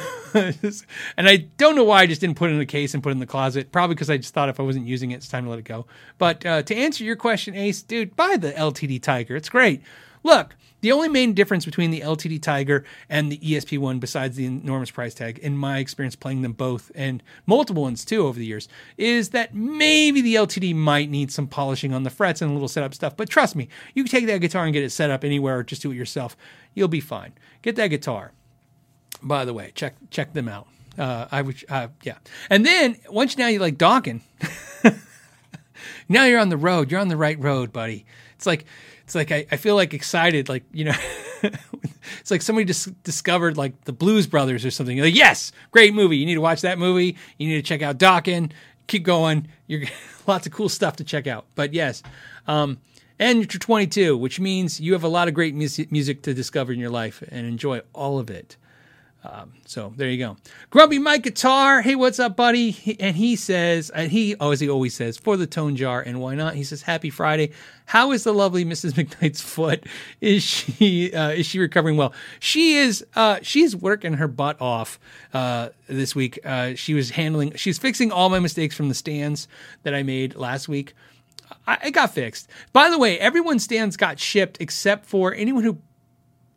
and I don't know why I just didn't put it in a case and put it in the closet. Probably because I just thought if I wasn't using it, it's time to let it go. But uh, to answer your question, Ace, dude, buy the LTD Tiger. It's great. Look, the only main difference between the LTD Tiger and the ESP one, besides the enormous price tag, in my experience playing them both and multiple ones too over the years, is that maybe the LTD might need some polishing on the frets and a little setup stuff. But trust me, you can take that guitar and get it set up anywhere or just do it yourself. You'll be fine. Get that guitar. By the way, check check them out. Uh, I would, uh, yeah. And then once now you're like Dokken, now you're on the road. You're on the right road, buddy. It's like it's like I, I feel like excited, like you know, it's like somebody just discovered like the Blues Brothers or something. You're like, yes, great movie. You need to watch that movie. You need to check out Dokken's. Keep going. You're lots of cool stuff to check out. But yes, um, and you're 22, which means you have a lot of great music, music to discover in your life and enjoy all of it. Um, so there you go. Grumpy Mike Guitar. Hey, what's up, buddy? And he says, and he, oh, as he always says, for the tone jar, and why not? He says, Happy Friday. How is the lovely Mrs. McKnight's foot? Is she uh, is she recovering well? She is. Uh, she's working her butt off uh, this week. Uh, she was handling. She's fixing all my mistakes from the stands that I made last week. I, it got fixed. By the way, everyone's stands got shipped except for anyone who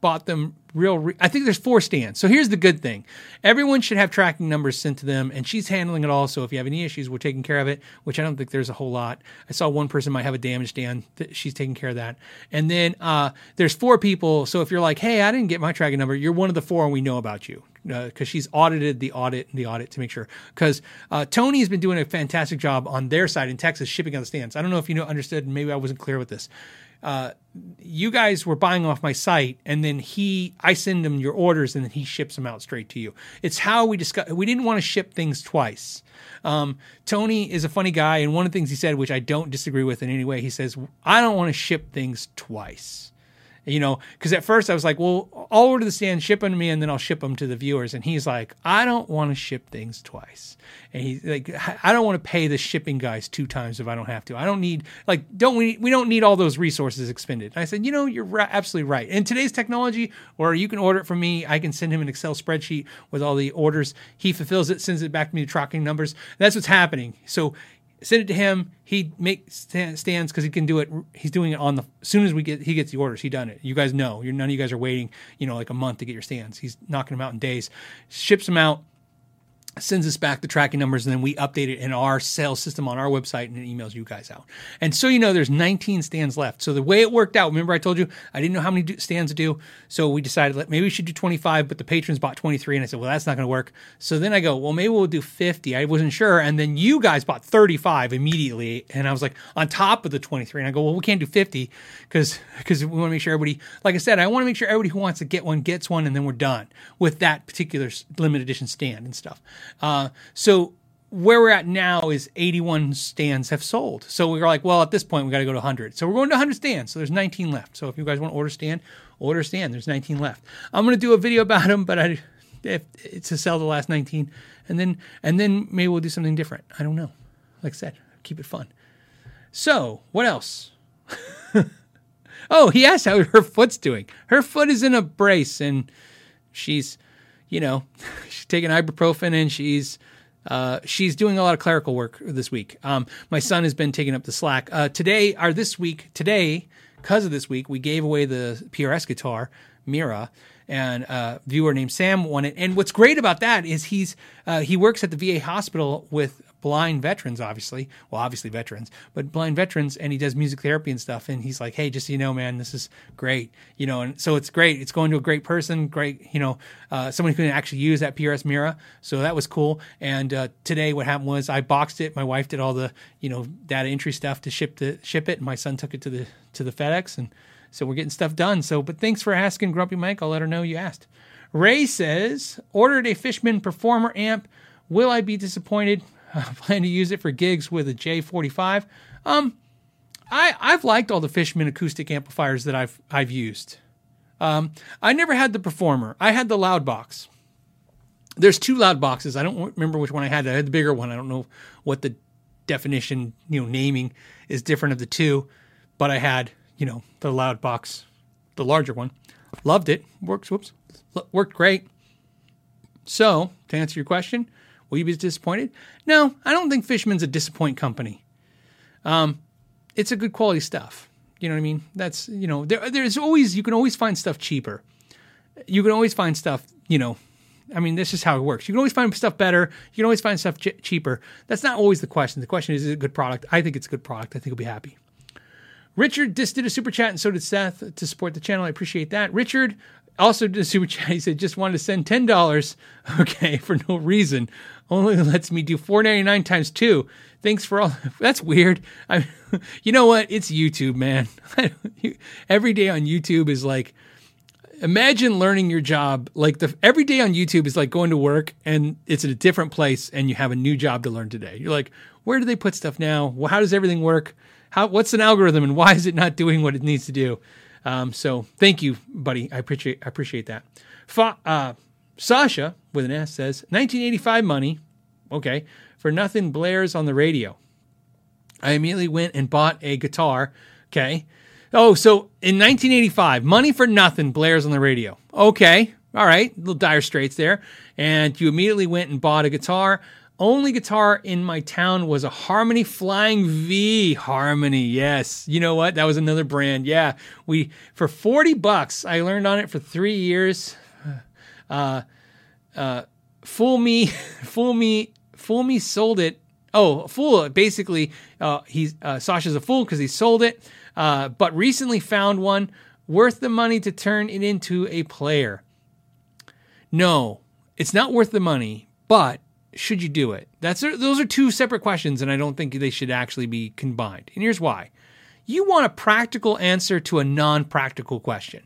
bought them real re- I think there's four stands. So here's the good thing. Everyone should have tracking numbers sent to them and she's handling it all. So if you have any issues, we're taking care of it, which I don't think there's a whole lot. I saw one person might have a damaged stand. Th- She's taking care of that. And then uh, there's four people. So if you're like, hey, I didn't get my tracking number, you're one of the four and we know about you because she's audited the audit and the audit to make sure. Because uh, Tony has been doing a fantastic job on their side in Texas shipping out the stands. I don't know if you know understood. Maybe I wasn't clear with this. You guys were buying off my site, and then he, I send him your orders, and then he ships them out straight to you. It's how we discuss. We didn't want to ship things twice. Um, Tony is a funny guy, and one of the things he said, which I don't disagree with in any way, he says, "I don't want to ship things twice." You know, because at first I was like, well, I'll order the stand, ship them to me, and then I'll ship them to the viewers. And he's like, I don't want to ship things twice. And he's like, I don't want to pay the shipping guys two times if I don't have to. I don't need like, don't we? We don't need all those resources expended. And I said, you know, you're ra- absolutely right. In today's technology, or you can order it from me. I can send him an Excel spreadsheet with all the orders. He fulfills it, sends it back to me, tracking numbers. That's what's happening. So send it to him. He makes sta- stands because he can do it. He's doing it on the as soon as we get he gets the orders. He done it. You guys know. You're none of you guys are waiting. You know, like a month to get your stands. He's knocking them out in days. Ships them out. Sends us back the tracking numbers, and then we update it in our sales system on our website, and it emails you guys out. And so you know, there's 19 stands left. So the way it worked out, remember I told you I didn't know how many stands to do, so we decided maybe we should do 25, but the patrons bought 23, and I said, well, that's not going to work. So then I go, well, maybe we'll do 50. I wasn't sure, and then you guys bought 35 immediately, and I was like on top of the 23, and I go, well, we can't do 50 because because we want to make sure everybody, like I said, I want to make sure everybody who wants to get one gets one, and then we're done with that particular limited edition stand and stuff. Uh, so where we're at now is 81 stands have sold. So we are like, well, at this point, we got to go to 100. So we're going to 100 stands. So there's 19 left. So if you guys want to order stand, order stand. There's 19 left. I'm going to do a video about them, but I, if it's to sell the last 19, and then and then maybe we'll do something different. I don't know. Like I said, keep it fun. So what else? oh, he asked how her foot's doing. Her foot is in a brace, and she's, you know, she's taking ibuprofen and she's uh, she's doing a lot of clerical work this week. Um, my son has been taking up the slack. Uh, today, or this week, today, because of this week, we gave away the PRS guitar Mira, and a viewer named Sam won it. And what's great about that is he's uh, he works at the VA hospital with blind veterans, obviously. Well, obviously veterans, but blind veterans, and he does music therapy and stuff. And he's like, "Hey, just so you know, man, this is great, you know." And so it's great. It's going to a great person, great, you know, uh, someone who can actually use that PRS Mira. So that was cool. And uh, today, what happened was I boxed it. My wife did all the, you know, data entry stuff to ship the ship it, and my son took it to the to the FedEx, and so we're getting stuff done. So, but thanks for asking, Grumpy Mike. I'll let her know you asked. Ray says, ordered a Fishman Performer amp. Will I be disappointed? I plan to use it for gigs with a J45. Um, I I've liked all the Fishman acoustic amplifiers that I've I've used. Um, I never had the Performer. I had the Loudbox. There's two Loudboxes. I don't remember which one I had. I had the bigger one. I don't know what the definition, you know, naming is different of the two, but I had, you know, the Loudbox, the larger one. Loved it. Works. Whoops. Worked great. So to answer your question, Will you be disappointed? No, I don't think Fishman's a disappoint company. Um, it's a good quality stuff. You know what I mean? That's you know there, there's always you can always find stuff cheaper. You can always find stuff you know. I mean, this is how it works. You can always find stuff better. You can always find stuff ch- cheaper. That's not always the question. The question is, is it a good product? I think it's a good product. I think you'll be happy. Richard just did a super chat, and so did Seth to support the channel. I appreciate that. Richard also a super chat. He said, just wanted to send ten dollars, okay, for no reason. Only lets me do four ninety nine times two. Thanks for all. That's weird. I, you know what? It's YouTube, man. every day on YouTube is like, imagine learning your job. Like the every day on YouTube is like going to work, and it's in a different place, and you have a new job to learn today. You're like, where do they put stuff now? Well, how does everything work? How what's an algorithm, and why is it not doing what it needs to do? Um, so thank you, buddy. I appreciate I appreciate that. Fa, uh, Sasha with an S says 1985 money. Okay, for nothing blares on the radio. I immediately went and bought a guitar. Okay. Oh, so in 1985, money for nothing blares on the radio. Okay. All right. Little dire straits there. And you immediately went and bought a guitar. Only guitar in my town was a Harmony Flying V. Harmony, yes. You know what? That was another brand. Yeah, we for forty bucks. I learned on it for three years. Uh, uh, fool me, fool me, fool me. Sold it. Oh, fool! Basically, uh, he's uh, Sasha's a fool because he sold it. Uh, but recently found one worth the money to turn it into a player. No, it's not worth the money, but should you do it? That's those are two separate questions, and I don't think they should actually be combined. And here's why: you want a practical answer to a non-practical question,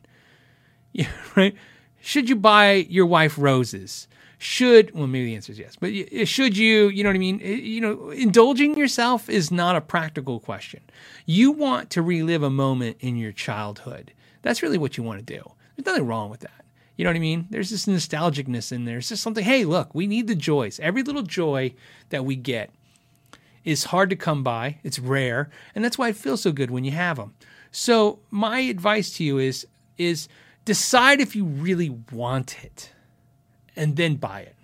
right? Should you buy your wife roses? Should well, maybe the answer is yes, but should you? You know what I mean? You know, indulging yourself is not a practical question. You want to relive a moment in your childhood. That's really what you want to do. There's nothing wrong with that. You know what I mean? There's this nostalgicness in there. It's just something, hey, look, we need the joys. Every little joy that we get is hard to come by, it's rare, and that's why it feels so good when you have them. So, my advice to you is is decide if you really want it and then buy it.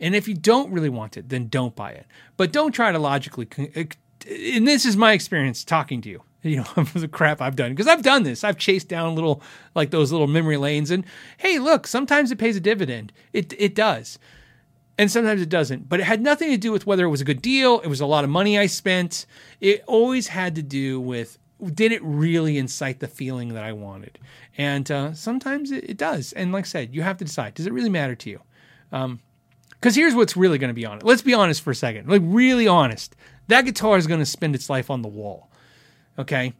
And if you don't really want it, then don't buy it. But don't try to logically uh, and this is my experience talking to you you know the crap I've done because I've done this. I've chased down little like those little memory lanes, and hey, look, sometimes it pays a dividend. It it does, and sometimes it doesn't. But it had nothing to do with whether it was a good deal. It was a lot of money I spent. It always had to do with did it really incite the feeling that I wanted, and uh, sometimes it, it, does. And like I said, you have to decide: does it really matter to you? Um, because here's what's really going to be on it. Let's be honest for a second. Like really honest. That guitar is going to spend its life on the wall. Okay.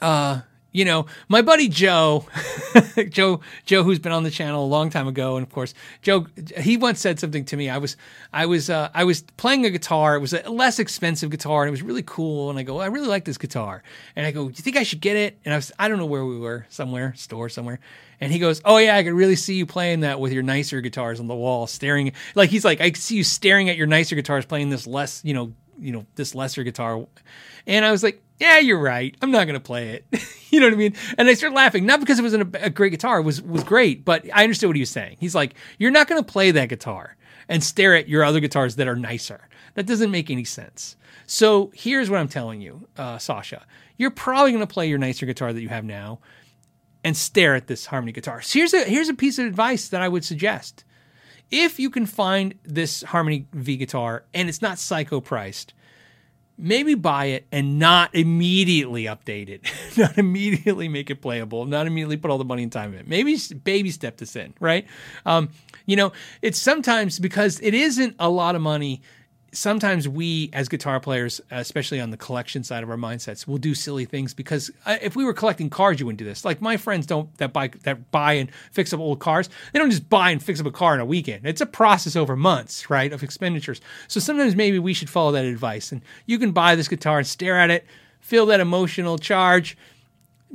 Uh, you know, my buddy Joe, Joe, Joe, who's been on the channel a long time ago, and of course, Joe, he once said something to me. I was, I was, uh, I was playing a guitar. It was a less expensive guitar, and it was really cool. And I go, I really like this guitar. And I go, do you think I should get it? And I was, I don't know where we were, somewhere, store somewhere. And he goes, Oh yeah, I could really see you playing that with your nicer guitars on the wall, staring. Like he's like, I see you staring at your nicer guitars, playing this less, you know, you know, this lesser guitar. And I was like, yeah, you're right. I'm not going to play it. you know what I mean? And I started laughing, not because it was a, a great guitar, it was was great, but I understood what he was saying. He's like, you're not going to play that guitar and stare at your other guitars that are nicer. That doesn't make any sense. So here's what I'm telling you, uh, Sasha. You're probably going to play your nicer guitar that you have now. and stare at this harmony guitar. So here's a here's a piece of advice that I would suggest. If you can find this Harmony V guitar and it's not psycho priced, maybe buy it and not immediately update it, not immediately make it playable, not immediately put all the money and time in it. Maybe baby step this in, right? Um, you know, it's sometimes because it isn't a lot of money. Sometimes we, as guitar players, especially on the collection side of our mindsets, will do silly things because uh, if we were collecting cars, you wouldn't do this. Like my friends don't that buy that buy and fix up old cars. They don't just buy and fix up a car in a weekend. It's a process over months, right, of expenditures. So sometimes maybe we should follow that advice. And you can buy this guitar and stare at it, feel that emotional charge.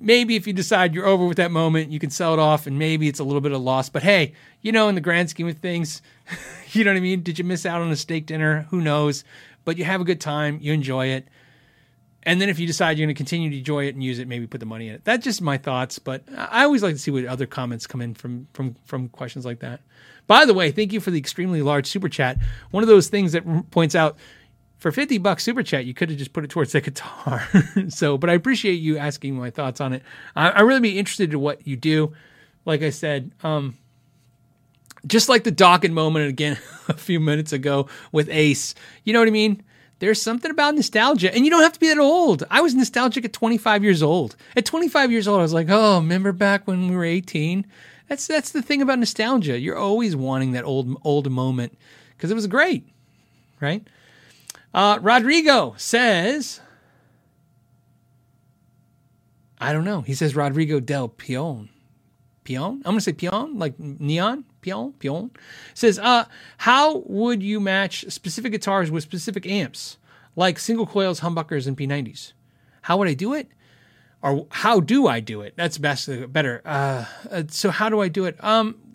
Maybe if you decide you're over with that moment, you can sell it off, and maybe it's a little bit of loss. But hey, you know, in the grand scheme of things, you know what I mean? Did you miss out on a steak dinner? Who knows? But you have a good time, you enjoy it. And then if you decide you're going to continue to enjoy it and use it, maybe put the money in it. That's just my thoughts, but I always like to see what other comments come in from from from questions like that. By the way, thank you for the extremely large super chat. One of those things that points out for 50 bucks super chat, you could have just put it towards the guitar. so, but I appreciate you asking my thoughts on it. I, I really be interested in what you do. Like I said, um, just like the Dokken's moment again a few minutes ago with Ace. You know what I mean? There's something about nostalgia, and you don't have to be that old. I was nostalgic at 25 years old. At 25 years old, I was like, "Oh, remember back when we were 18?" That's that's the thing about nostalgia. You're always wanting that old old moment because it was great, right? Uh, Rodrigo says, I don't know. He says Rodrigo del Pion. Pion? I'm going to say Pion, like neon. Pion? Pion? Says, uh, how would you match specific guitars with specific amps, like single coils, humbuckers, and P90s? How would I do it? Or how do I do it? That's best, better. Uh, uh, so how do I do it? Um,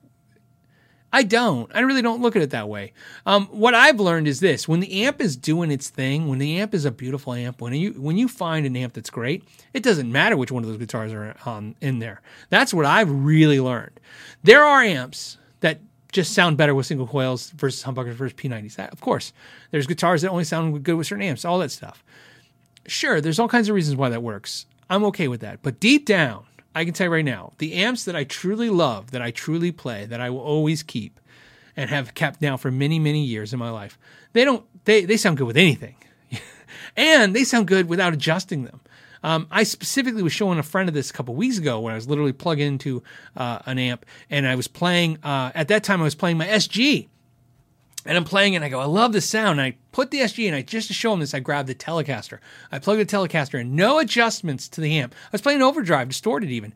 I don't. I really don't look at it that way. Um, what I've learned is this: when the amp is doing its thing, when the amp is a beautiful amp, when you when you find an amp that's great, it doesn't matter which one of those guitars are on in there. That's what I've really learned. There are amps that just sound better with single coils versus humbuckers versus P90s. That, of course, there's guitars that only sound good with certain amps. All that stuff. Sure, there's all kinds of reasons why that works. I'm okay with that. But deep down, I can tell you right now, the amps that I truly love, that I truly play, that I will always keep and have kept now for many, many years in my life, they don't they they sound good with anything. and they sound good without adjusting them. Um, I specifically was showing a friend of this a couple weeks ago when I was literally plugging into uh, an amp and I was playing. Uh, at that time, I was playing my SG, and I'm playing and I go, I love this sound. And I put the SG and I just to show him this, I grabbed the Telecaster. I plugged the Telecaster in, no adjustments to the amp. I was playing overdrive, distorted even.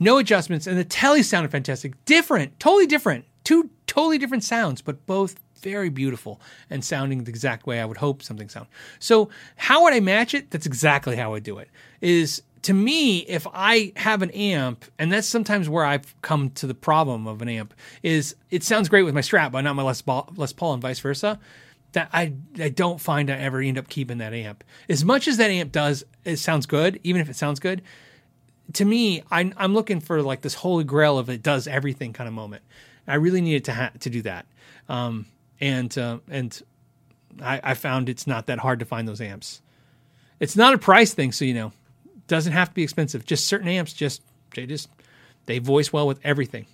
No adjustments, and the Tele sounded fantastic. Different, totally different. Two totally different sounds, but both very beautiful and sounding the exact way I would hope something sound. So how would I match it? That's exactly how I do it. Is to me, if I have an amp, and that's sometimes where I've come to the problem of an amp, is it sounds great with my Strat, but not my Les Paul, Les Paul and vice versa. That I I don't find I ever end up keeping that amp. As much as that amp does, it sounds good. Even if it sounds good, to me, I'm, I'm looking for like this holy grail of it does everything kind of moment. I really needed to ha- to do that, um, and uh, and I, I found it's not that hard to find those amps. It's not a price thing, so you know, doesn't have to be expensive. Just certain amps, just they just they voice well with everything.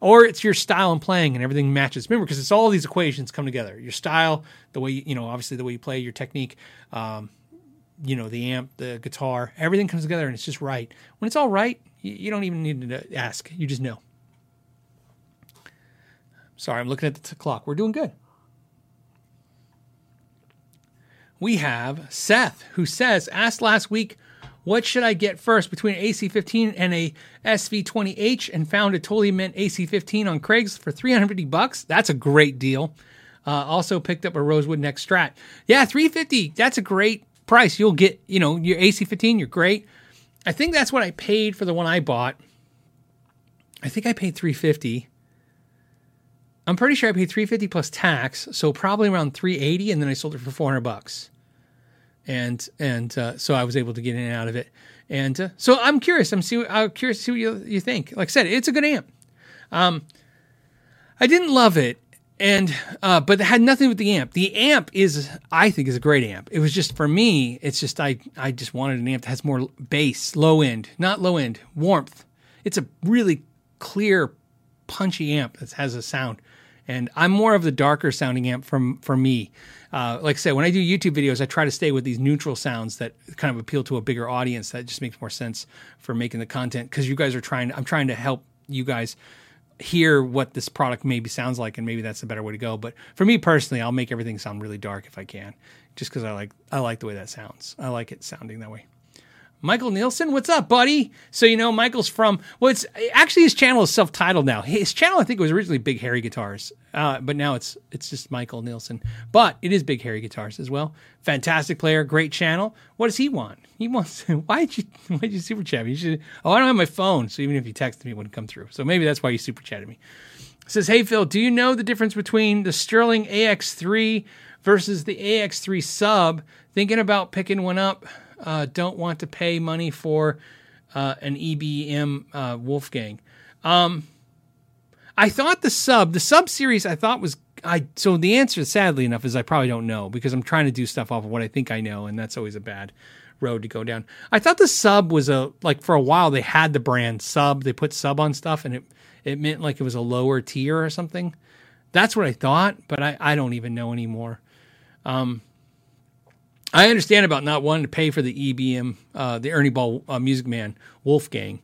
Or it's your style and playing and everything matches. Remember, because it's all these equations come together. Your style, the way you, you know, obviously the way you play, your technique, um, you know, the amp, the guitar, everything comes together and it's just right. When it's all right, you, you don't even need to ask. You just know. Sorry, I'm looking at the t- clock. We're doing good. We have Seth, who says, asked last week, what should I get first between an AC15 and a SV20H and found a totally mint AC15 on Craigslist for 350 bucks. That's a great deal. Uh, also picked up a Rosewood Neck Strat. Yeah, 350. That's a great price. You'll get, you know, your AC15, you're great. I think that's what I paid for the one I bought. I think I paid 350. I'm pretty sure I paid 350 plus tax, so probably around 380 and then I sold it for 400 bucks and and uh, so I was able to get in and out of it. And uh, so I'm curious. I'm see. I'm curious to see what you, you think. Like I said, it's a good amp. Um, I didn't love it, and uh, but it had nothing with the amp. The amp is, I think, is a great amp. It was just for me. It's just I I just wanted an amp that has more bass, low end, not low end, warmth. it's a really clear, punchy amp that has a sound. And I'm more of the darker sounding amp from for me. Uh, like I said, when I do YouTube videos, I try to stay with these neutral sounds that kind of appeal to a bigger audience. That just makes more sense for making the content because you guys are trying. I'm trying to help you guys hear what this product maybe sounds like, and maybe that's the better way to go. But for me personally, I'll make everything sound really dark if I can, just because I like I like the way that sounds. I like it sounding that way. Michael Nielsen, what's up, buddy? So you know Michael's from well, it's actually his channel is self-titled now. His channel I think was originally Big Harry Guitars, uh, but now it's it's just Michael Nielsen. But it is Big Harry Guitars as well. Fantastic player, great channel. What does he want? He wants why did you why did you super chat me? You should. Oh, I don't have my phone, so even if you texted me, it wouldn't come through. So maybe that's why you super chatted me. It says, hey Phil, do you know the difference between the Sterling AX3 versus the AX3 sub? Thinking about picking one up uh, don't want to pay money for uh, an EBM uh, Wolfgang. Um, I thought the sub, the sub series, I thought was I. So the answer, sadly enough, is I probably don't know because I'm trying to do stuff off of what I think I know, and that's always a bad road to go down. I thought the sub was a like for a while they had the brand sub. They put sub on stuff, and it it meant like it was a lower tier or something. That's what I thought, but I, I don't even know anymore. Um, I understand about not wanting to pay for the EBM, uh, the Ernie Ball uh, Music Man Wolfgang.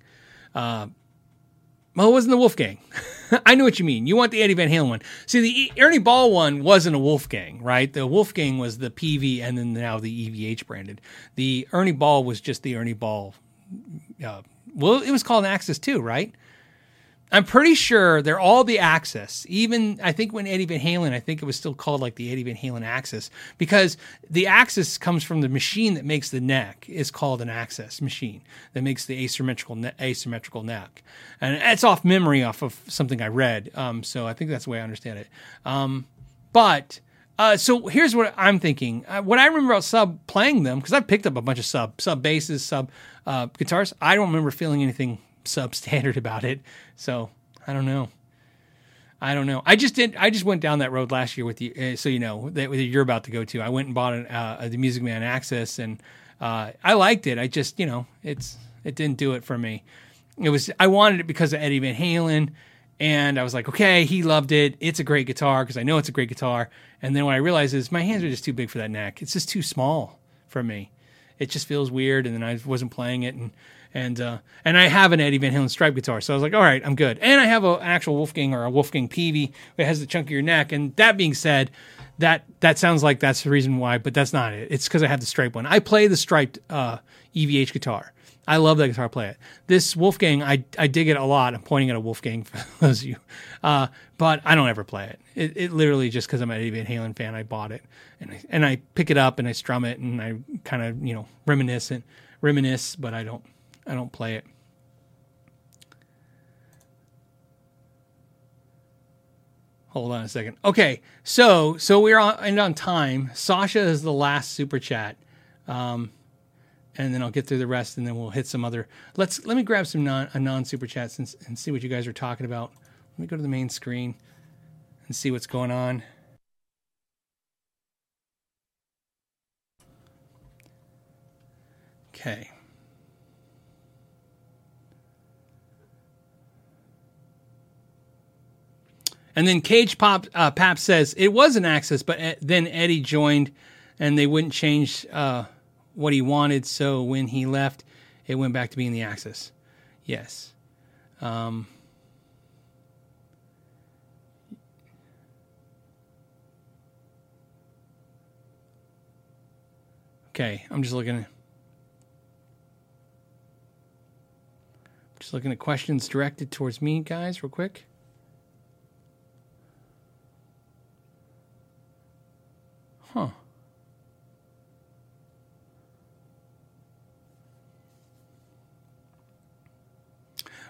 Uh, well, it wasn't the Wolfgang. I know what you mean. You want the Eddie Van Halen one. See, the e- Ernie Ball one wasn't a Wolfgang, right? The Wolfgang was the PV and then now the EVH branded. The Ernie Ball was just the Ernie Ball. Uh, well, it was called an Axis too, right? I'm pretty sure they're all the Axis. Even I think when Eddie Van Halen, I think it was still called like the Eddie Van Halen Axis because the Axis comes from the machine that makes the neck is called an Axis machine that makes the asymmetrical ne- asymmetrical neck, and it's off memory off of something I read. Um, so I think that's the way I understand it. Um, but uh, so here's what I'm thinking. Uh, what I remember about sub playing them because I've picked up a bunch of sub sub basses, sub uh, guitars. I don't remember feeling anything substandard about it. So I don't know. I don't know. I just did. I just went down that road last year with you, uh, so you know that you're about to go to. I went and bought an, uh, the Music Man Axis, and uh, I liked it. I just, you know, it's it didn't do it for me. It was I wanted it because of Eddie Van Halen, and I was like, okay, he loved it. It's a great guitar because I know it's a great guitar. And then what I realized is my hands are just too big for that neck. It's just too small for me. It just feels weird, and then I wasn't playing it, and and uh, and I have an Eddie Van Halen stripe guitar, so I was like, all right, I'm good. And I have an actual Wolfgang or a Wolfgang Peavey that has the chunkier neck. And that being said, that that sounds like that's the reason why, but that's not it. It's because I have the stripe one. I play the striped uh, EVH guitar. I love that guitar. Play it. This Wolfgang, I I dig it a lot. I'm pointing at a Wolfgang for those of you, uh, but I don't ever play it. It, it literally just because I'm an Eddie Van Halen fan, I bought it and I, and I pick it up and I strum it and I kind of you know reminisce and reminisce, but I don't I don't play it. Hold on a second. Okay, so so we're on and on time. Sasha is the last super chat, um, and then I'll get through the rest, and then we'll hit some other. Let's let me grab some non a non super chats and, and see what you guys are talking about. Let me go to the main screen and see what's going on. Okay. And then Cage Pop uh, Pap says it was an Axis, but uh, then Eddie joined, and they wouldn't change uh, what he wanted. So when he left, it went back to being the Axis. Yes. Um, okay, I'm just looking. Just looking at questions directed towards me, guys, real quick. Huh.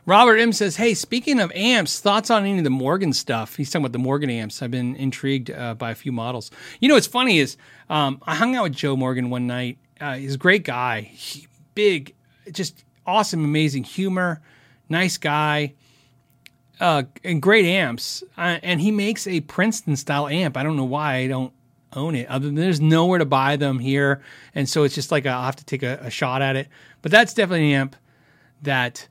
Robert M says, "Hey, speaking of amps, thoughts on any of the Morgan stuff? He's talking about the Morgan amps. I've been intrigued uh, by a few models. You know, what's funny is um, I hung out with Joe Morgan one night. Uh, he's a great guy, he, big, just awesome, amazing humor, nice guy, uh, and great amps. Uh, and he makes a Princeton style amp. I don't know why I don't own it. There's nowhere to buy them here, and so it's just like I'll have to take a, a, shot at it. But that's definitely an amp that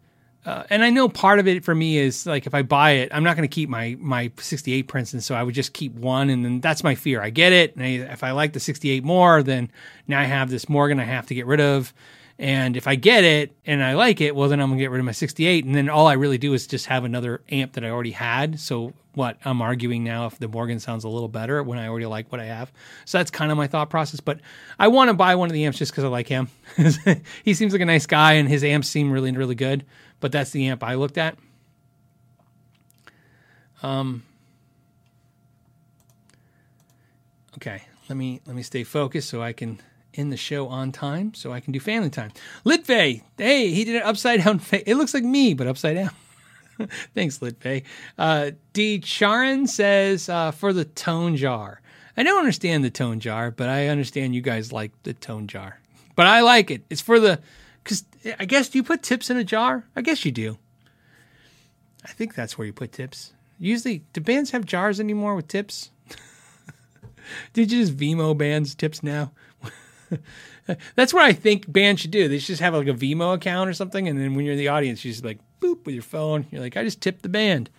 uh, and I know part of it for me is like if I buy it, I'm not going to keep my my 68 Princeton, so I would just keep one, and then that's my fear. I get it, and I, if I like the 68 more, then now I have this Morgan I have to get rid of, and if I get it and I like it, well then I'm gonna get rid of my 68, and then all I really do is just have another amp that I already had. So what I'm arguing now if the Morgan sounds a little better when I already like what I have. So that's kind of my thought process. But I want to buy one of the amps just because I like him. he seems like a nice guy, and his amps seem really really good but that's the amp I looked at. Um, okay, let me let me stay focused so I can end the show on time, so I can do family time. Litvey, hey, he did an upside down. Fa- it looks like me, but upside down. Thanks, Litvey. Uh, D. Charon says uh, for the tone jar. I don't understand the tone jar, but I understand you guys like the tone jar. But I like it. It's for the because I guess do you put tips in a jar? I guess you do. I think that's where you put tips. Usually, do bands have jars anymore with tips? Did you just Venmo bands tips now? that's what I think bands should do. They should just have like a Venmo account or something, and then when you're in the audience, you just like boop with your phone. You're like, I just tipped the band.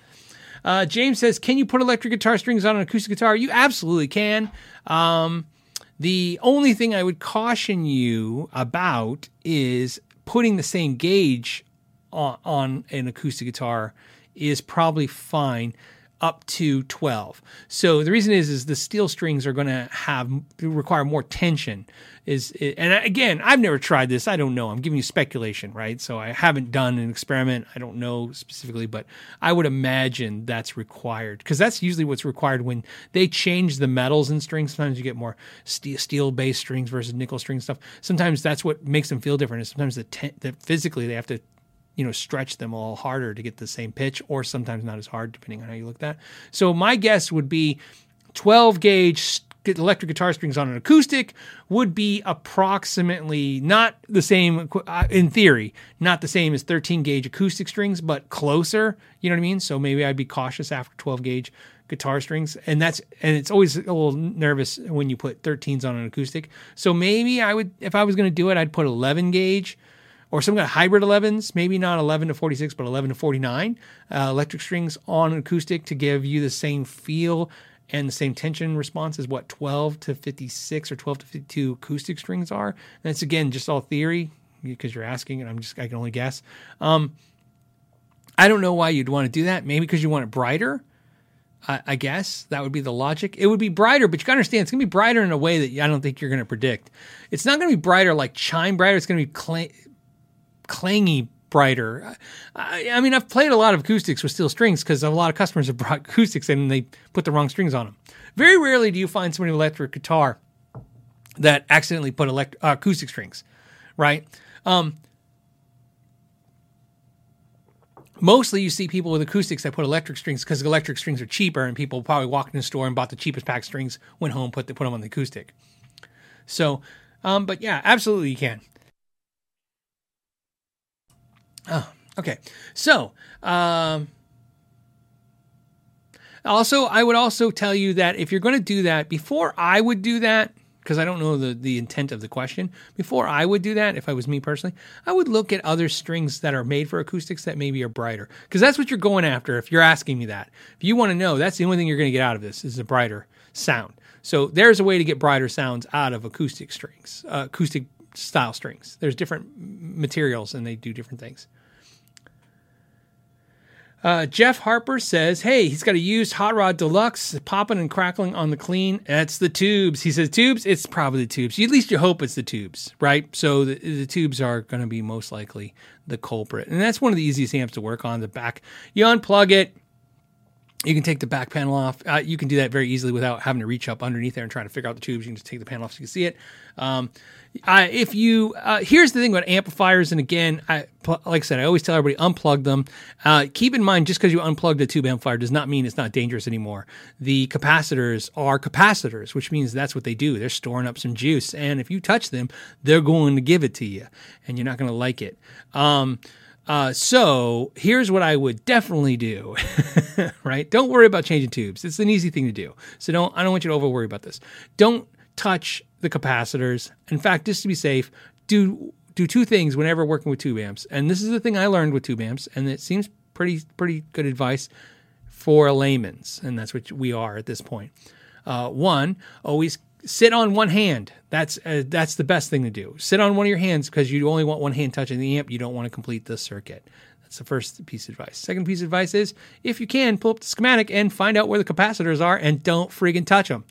Uh, James says, "Can you put electric guitar strings on an acoustic guitar? You absolutely can." Um, the only thing I would caution you about is putting the same gauge on, on an acoustic guitar is probably fine up to 12. So the reason is is the steel strings are going to have require more tension is and again, I've never tried this. I don't know. I'm giving you speculation, right? So I haven't done an experiment. I don't know specifically, but I would imagine that's required because that's usually what's required when they change the metals in strings. Sometimes you get more steel based strings versus nickel string stuff. Sometimes that's what makes them feel different. Is sometimes the, ten, the physically they have to you know stretch them all harder to get the same pitch or sometimes not as hard depending on how you look at that. So my guess would be 12 gauge electric guitar strings on an acoustic would be approximately not the same uh, in theory not the same as 13 gauge acoustic strings but closer you know what i mean? So maybe i'd be cautious after 12 gauge guitar strings. And that's and it's always a little nervous when you put 13s on an acoustic. So maybe i would if i was going to do it i'd put 11 gauge or some kind of hybrid 11s, maybe not 11 to 46, but 11 to 49 uh, electric strings on acoustic to give you the same feel and the same tension response as what 12 to 56 or 12 to 52 acoustic strings are. And it's again just all theory because you're asking, and I'm just I can only guess. Um, I don't know why you'd want to do that. Maybe because you want it brighter. I, I guess that would be the logic. It would be brighter, but you got to understand it's going to be brighter in a way that I don't think you're going to predict. It's not going to be brighter like chime brighter. It's going to be cl- clangy brighter. I, I, mean, I've played a lot of acoustics with steel strings because a lot of customers have brought acoustics and they put the wrong strings on them. Very rarely do you find somebody with electric guitar that accidentally put elect- uh, acoustic strings, right? Um, mostly you see people with acoustics that put electric strings because electric strings are cheaper and people probably walked in the store and bought the cheapest pack of strings, went home, put, the, put them on the acoustic. So, um, but yeah, absolutely you can. Oh, okay. So, um, also, I would also tell you that if you're going to do that, before I would do that, because I don't know the, the intent of the question, before I would do that, if I was me personally, I would look at other strings that are made for acoustics that maybe are brighter. Because that's what you're going after if you're asking me that. If you want to know, that's the only thing you're going to get out of this is a brighter sound. So there's a way to get brighter sounds out of acoustic strings, uh, acoustic style strings. There's different materials and they do different things. Uh, Jeff Harper says, "Hey, he's got a used hot rod deluxe, popping and crackling on the clean. That's the tubes." He says, "Tubes. It's probably the tubes. At least you hope it's the tubes, right? So the, the tubes are going to be most likely the culprit, and that's one of the easiest amps to work on. The back, you unplug it." You can take the back panel off. Uh, you can do that very easily without having to reach up underneath there and try to figure out the tubes. You can just take the panel off so you can see it. Um, if you uh, here's the thing about amplifiers, and again, I, like I said, I always tell everybody unplug them. Uh, keep in mind, just because you unplug the tube amplifier does not mean it's not dangerous anymore. The capacitors are capacitors, which means that's what they do. They're storing up some juice, and if you touch them, they're going to give it to you, and you're not going to like it. Um, uh, so here's what I would definitely do. right? Don't worry about changing tubes. It's an easy thing to do. So don't. I don't want you to over worry about this. Don't touch the capacitors. In fact, just to be safe, do do two things whenever working with tube amps, and this is the thing I learned with tube amps, and it seems pretty pretty good advice for layman's, and that's what we are at this point. Uh, one, always sit on one hand. That's uh, that's the best thing to do. Sit on one of your hands because you only want one hand touching the amp. You don't want to complete the circuit. That's the first piece of advice. Second piece of advice is if you can, pull up the schematic and find out where the capacitors are and don't friggin' touch them.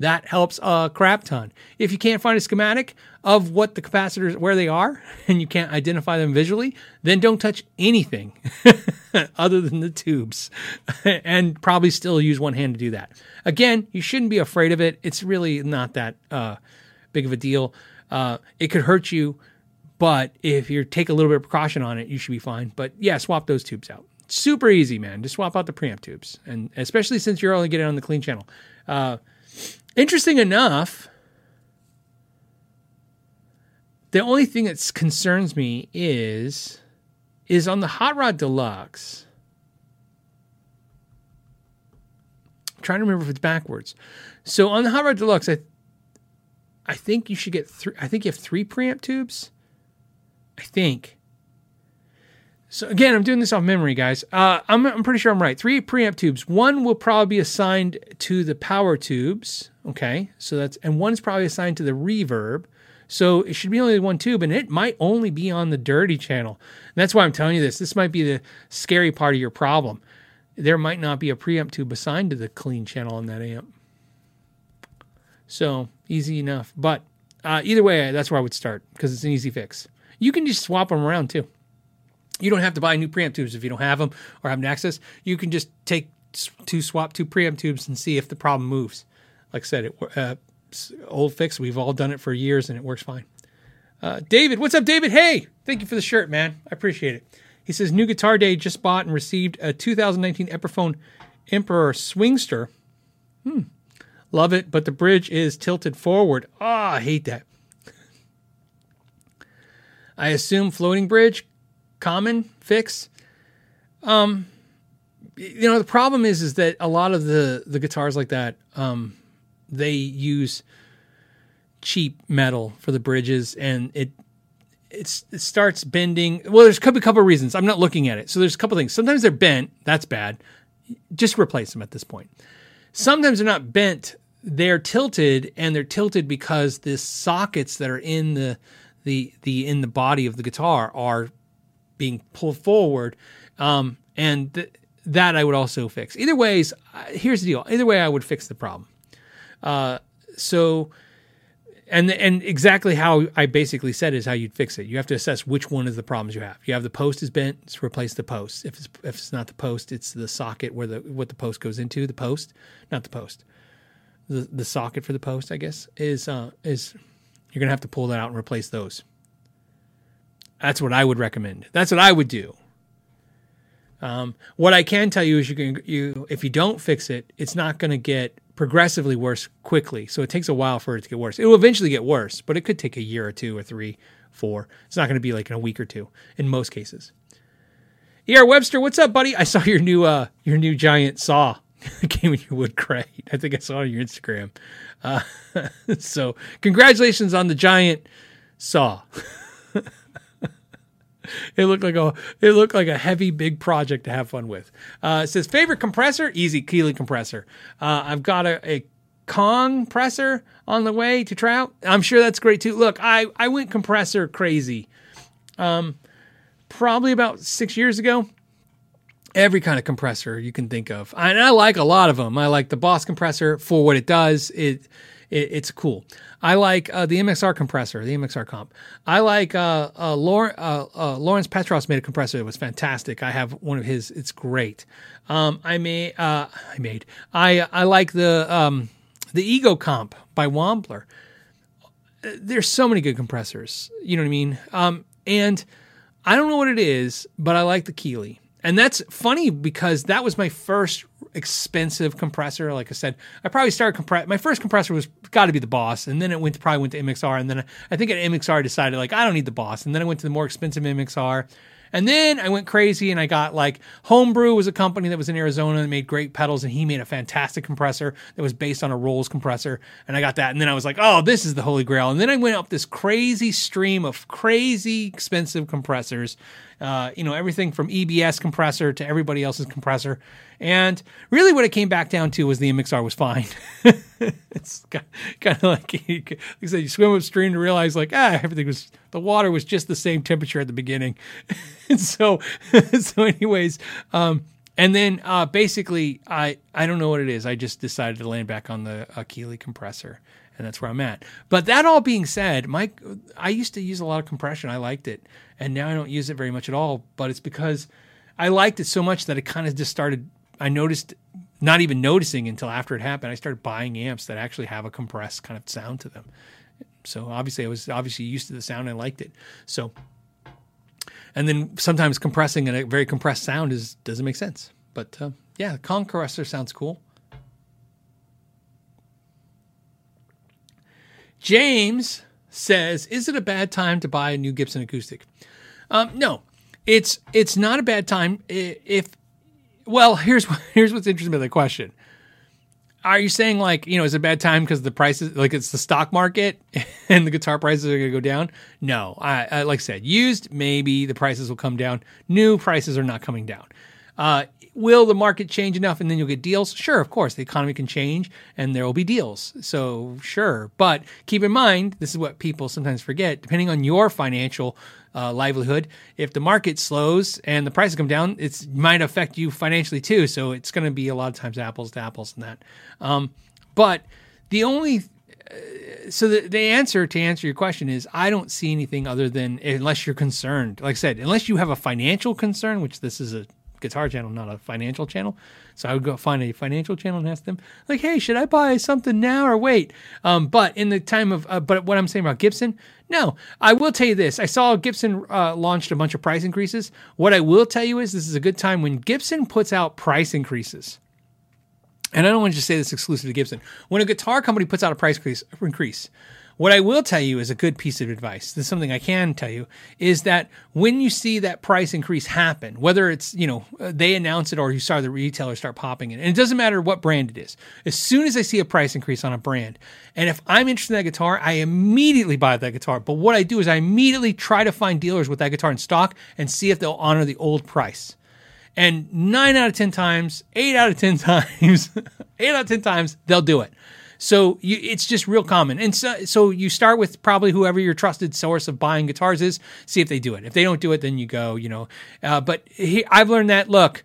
That helps a crap ton. If you can't find a schematic of what the capacitors, where they are, and you can't identify them visually, then don't touch anything other than the tubes and probably still use one hand to do that. Again, you shouldn't be afraid of it. It's really not that uh, big of a deal. Uh, it could hurt you, but if you take a little bit of precaution on it, you should be fine. But yeah, swap those tubes out. Super easy, man. Just swap out the preamp tubes, and especially since you're only getting on the clean channel. Uh, interesting enough, the only thing that concerns me is is on the Hot Rod Deluxe. I'm trying to remember if it's backwards. So on the Hot Rod Deluxe, I I think you should get three. I think you have three preamp tubes. I think. So again, I'm doing this off memory, guys. Uh, I'm, I'm pretty sure I'm right. Three preamp tubes. One will probably be assigned to the power tubes. Okay, so that's and one's probably assigned to the reverb. So it should be only one tube, and it might only be on the dirty channel. And that's why I'm telling you this. This might be the scary part of your problem. There might not be a preamp tube assigned to the clean channel on that amp. So easy enough. But uh, either way, that's where I would start because it's an easy fix. You can just swap them around too. You don't have to buy new preamp tubes if you don't have them or have access. You can just take two swap two preamp tubes and see if the problem moves. Like I said, it uh, old fix. We've all done it for years and it works fine. Uh, David, what's up, David? Hey, thank you for the shirt, man. I appreciate it. He says, New Guitar Day just bought and received a 2019 Epiphone Emperor Swingster. Hmm. Love it, but the bridge is tilted forward. Ah, oh, I hate that. I assume floating bridge, common fix. Um, you know the problem is is that a lot of the the guitars like that, um, they use cheap metal for the bridges, and it it's, it starts bending. Well, there's a couple, couple of reasons. I'm not looking at it, so there's a couple things. Sometimes they're bent. That's bad. Just replace them at this point. Sometimes they're not bent. They're tilted, and they're tilted because the sockets that are in the the the in the body of the guitar are being pulled forward, um, and th- that I would also fix. Either ways, here's the deal. Either way, I would fix the problem. Uh, so, and and exactly how I basically said is how you'd fix it. You have to assess which one is the problems you have. You have the post is bent, replace the post. If it's if it's not the post, it's the socket where the what the post goes into. The post, not the post. The the socket for the post, I guess, is uh, is you're gonna have to pull that out and replace those. That's what I would recommend. That's what I would do. Um, what I can tell you is you can you if you don't fix it, it's not going to get progressively worse quickly. So it takes a while for it to get worse. It will eventually get worse, but it could take a year or two or three, four. It's not going to be like in a week or two in most cases. E.R. Webster, what's up, buddy? I saw your new uh your new giant saw came in your wood crate. I think I saw it on your Instagram. Uh, so congratulations on the giant saw. it looked like a it looked like a heavy big project to have fun with. Uh, it says favorite compressor, easy Keeley compressor. Uh, I've got a, a Kong compressor on the way to try out. I'm sure that's great too. Look, I I went compressor crazy. Um, probably about six years ago. Every kind of compressor you can think of, and I like a lot of them. I like the Boss compressor for what it does. It, it it's cool. I like uh, the MXR compressor, the MXR comp. I like uh, uh, Lawrence, uh, uh, Lawrence Petros made a compressor that was fantastic. I have one of his; it's great. Um, I made, uh, I made, I I like the um, the Ego comp by Wampler. There's so many good compressors. You know what I mean? Um, and I don't know what it is, but I like the Keeley. And that's funny because that was my first expensive compressor. Like I said, I probably started compress. My first compressor was got to be the Boss, and then it went to, probably went to MXR, and then I think at MXR I decided like I don't need the Boss, and then I went to the more expensive MXR, And then I went crazy and I got like Homebrew was a company that was in Arizona that made great pedals and he made a fantastic compressor that was based on a Ross compressor. And I got that. And then I was like, oh, this is the holy grail. And then I went up this crazy stream of crazy expensive compressors. Uh, you know, everything from EBS compressor to everybody else's compressor. And really what it came back down to was the MXR was fine. it's kind of like, like said, you swim upstream to realize like, ah, everything was, the water was just the same temperature at the beginning. and so, so anyways, um, and then uh, basically, I I don't know what it is. I just decided to land back on the Keeley compressor, and that's where I'm at. But that all being said, Mike, I used to use a lot of compression. I liked it, and now I don't use it very much at all. But it's because I liked it so much that it kind of just started. I noticed, not even noticing until after it happened, I started buying amps that actually have a compressed kind of sound to them. So obviously, I was obviously used to the sound and liked it. So and then sometimes compressing a very compressed sound is doesn't make sense. But uh, yeah, compressor sounds cool. James says, "Is it a bad time to buy a new Gibson acoustic?" Um, no, it's it's not a bad time if. Well, here's here's what's interesting about the question. Are you saying like you know is it a bad time because the prices like it's the stock market and the guitar prices are going to go down? No, I, I like I said, used maybe the prices will come down. New prices are not coming down. Uh, will the market change enough and then you'll get deals? Sure, of course, the economy can change and there will be deals. So sure, but keep in mind this is what people sometimes forget. Depending on your financial uh, livelihood. If the market slows and the prices come down, it might affect you financially too. So it's going to be a lot of times apples to apples and that. Um, but the only uh, so the, the answer to answer your question is I don't see anything other than unless you're concerned. Like I said, unless you have a financial concern, which this is a guitar channel, not a financial channel. So I would go find a financial channel and ask them, like, hey, should I buy something now or wait? Um, but in the time of, uh, but what I'm saying about Gibson, no, I will tell you this. I saw Gibson uh, launched a bunch of price increases. What I will tell you is this is a good time when Gibson puts out price increases. And I don't want to just say this exclusive to Gibson. When a guitar company puts out a price increase, increase what I will tell you is a good piece of advice. This is something I can tell you is that when you see that price increase happen, whether it's, you know, uh, they announce it or you saw the retailer start popping it, and it doesn't matter what brand it is. As soon as I see a price increase on a brand, and if I'm interested in that guitar, I immediately buy that guitar. But what I do is I immediately try to find dealers with that guitar in stock and see if they'll honor the old price. And nine out of 10 times, eight out of 10 times, eight out of 10 times, they'll do it. So you, it's just real common. And so, so you start with probably whoever your trusted source of buying guitars is, see if they do it. If they don't do it, then you go, you know. Uh, but he, I've learned that, look,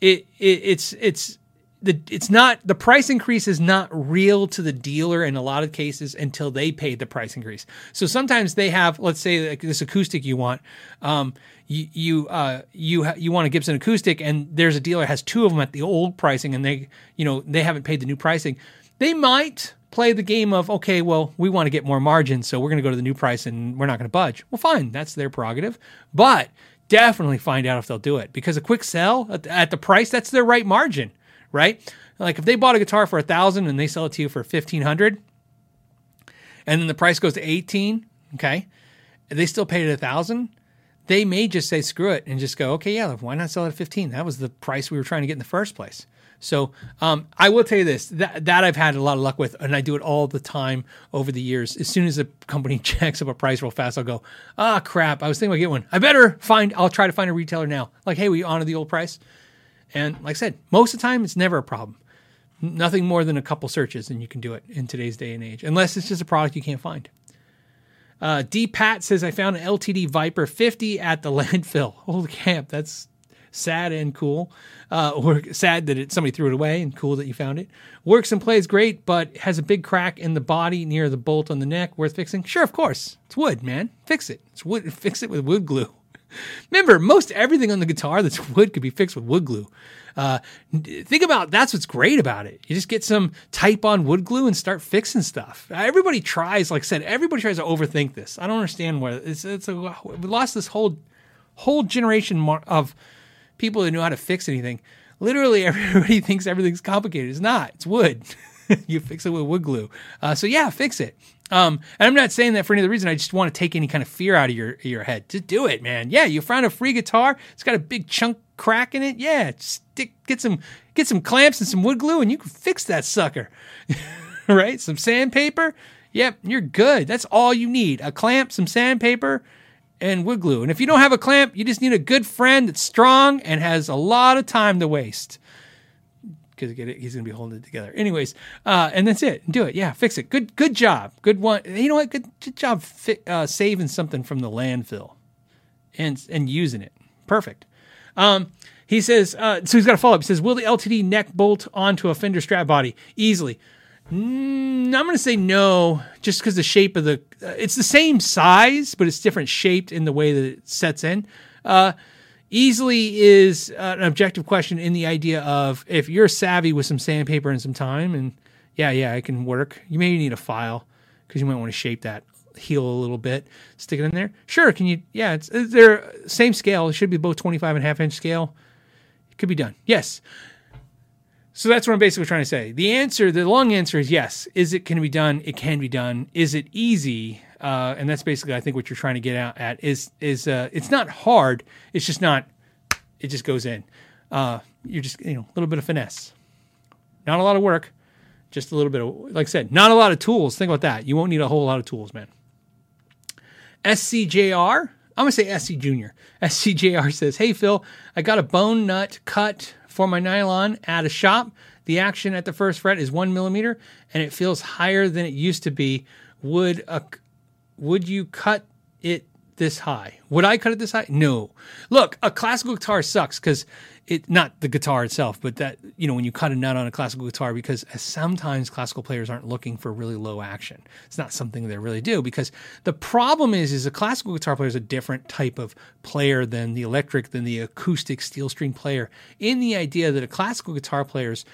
it, it it's, it's, the, it's not the price increase is not real to the dealer in a lot of cases until they pay the price increase. So sometimes they have, let's say, like this acoustic you want, um, you you uh, you ha- you want a Gibson acoustic, and there's a dealer has two of them at the old pricing, and they you know they haven't paid the new pricing. They might play the game of, okay, well, we want to get more margin, so we're going to go to the new price and we're not going to budge. Well, fine, that's their prerogative. But definitely find out if they'll do it because a quick sell at, the price, that's their right margin, right? Like if they bought a guitar for a thousand and they sell it to you for fifteen hundred, and then the price goes to eighteen, okay, they still paid it a thousand. They may just say screw it and just go, okay, yeah, why not sell it at fifteen? That was the price we were trying to get in the first place. So um, I will tell you this that, that I've had a lot of luck with, and I do it all the time over the years. As soon as a company checks up a price real fast, I'll go, ah, crap, I was thinking about getting one. I better find, I'll try to find a retailer now. Like, hey, we honor the old price. And like I said, most of the time, it's never a problem. Nothing more than a couple searches, and you can do it in today's day and age, unless it's just a product you can't find. Uh, D Pat says, I found an LTD Viper 50 at the landfill. Holy camp, that's sad and cool. Uh, or sad that it, somebody threw it away, and cool that you found it. Works and plays great, but has a big crack in the body near the bolt on the neck. Worth fixing? Sure, of course. It's wood, man. Fix it. It's wood. Fix it with wood glue. Remember, most everything on the guitar that's wood could be fixed with wood glue. Uh, think about that's what's great about it. You just get some type on wood glue and start fixing stuff. Everybody tries, like I said, everybody tries to overthink this. I don't understand why it's. It's a, we lost this whole whole generation of people that know how to fix anything. Literally, everybody thinks everything's complicated. It's not. It's wood. you fix it with wood glue. Uh, so yeah, fix it. Um, and I'm not saying that for any other reason. I just want to take any kind of fear out of your your head. Just do it, man. Yeah, you found a free guitar. It's got a big chunk crack in it. Yeah, stick get some get some clamps and some wood glue, and you can fix that sucker. right? Some sandpaper. Yep, you're good. That's all you need: a clamp, some sandpaper, and wood glue. And if you don't have a clamp, you just need a good friend that's strong and has a lot of time to waste because he's going to be holding it together. Anyways, uh, and that's it. Do it. Yeah, fix it. Good, good job. Good one. You know what? Good, good job fi- uh, saving something from the landfill and and using it. Perfect. Um, he says. Uh, so he's got a follow up. He says, "Will the LTD neck bolt onto a Fender Strat body easily?" Mm, I'm going to say no, just because the shape of the uh, it's the same size, but it's different shaped in the way that it sets in. Uh, easily is an objective question in the idea of if you're savvy with some sandpaper and some time, and yeah, yeah, it can work. You may need a file because you might want to shape that heel a little bit, stick it in there. Sure, can you? Yeah, it's they're same scale. It should be both 25 and a half inch scale. Could be done. Yes. So that's what I'm basically trying to say. The answer, the long answer is yes. Is it can it be done? It can be done. Is it easy? Uh, and that's basically, I think, what you're trying to get out at is is uh, it's not hard. It's just not. It just goes in. Uh, you're just you know a little bit of finesse. Not a lot of work, just a little bit of like I said, not a lot of tools. Think about that. You won't need a whole lot of tools, man. SCJR. I'm gonna say SC Junior. SCJR says, "Hey Phil, I got a bone nut cut for my nylon at a shop. The action at the first fret is one millimeter, and it feels higher than it used to be. Would a would you cut it this high? Would I cut it this high? No. Look, a classical guitar sucks because it not the guitar itself, but that you know when you cut a nut on a classical guitar because sometimes classical players aren't looking for really low action. It's not something they really do because the problem is is a classical guitar player is a different type of player than the electric than the acoustic steel string player in the idea that a classical guitar players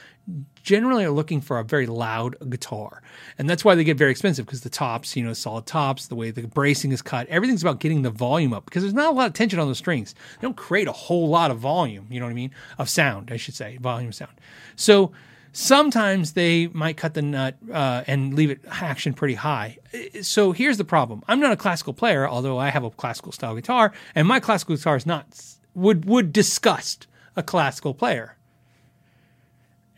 generally are looking for a very loud guitar. And that's why they get very expensive because the tops, you know, solid tops, the way the bracing is cut, everything's about getting the volume up because there's not a lot of tension on the strings. They don't create a whole lot of volume, you know what I mean? Of sound, I should say, volume sound. So sometimes they might cut the nut uh, and leave it action pretty high. So here's the problem. I'm not a classical player, although I have a classical style guitar, and my classical guitar is not would would disgust a classical player.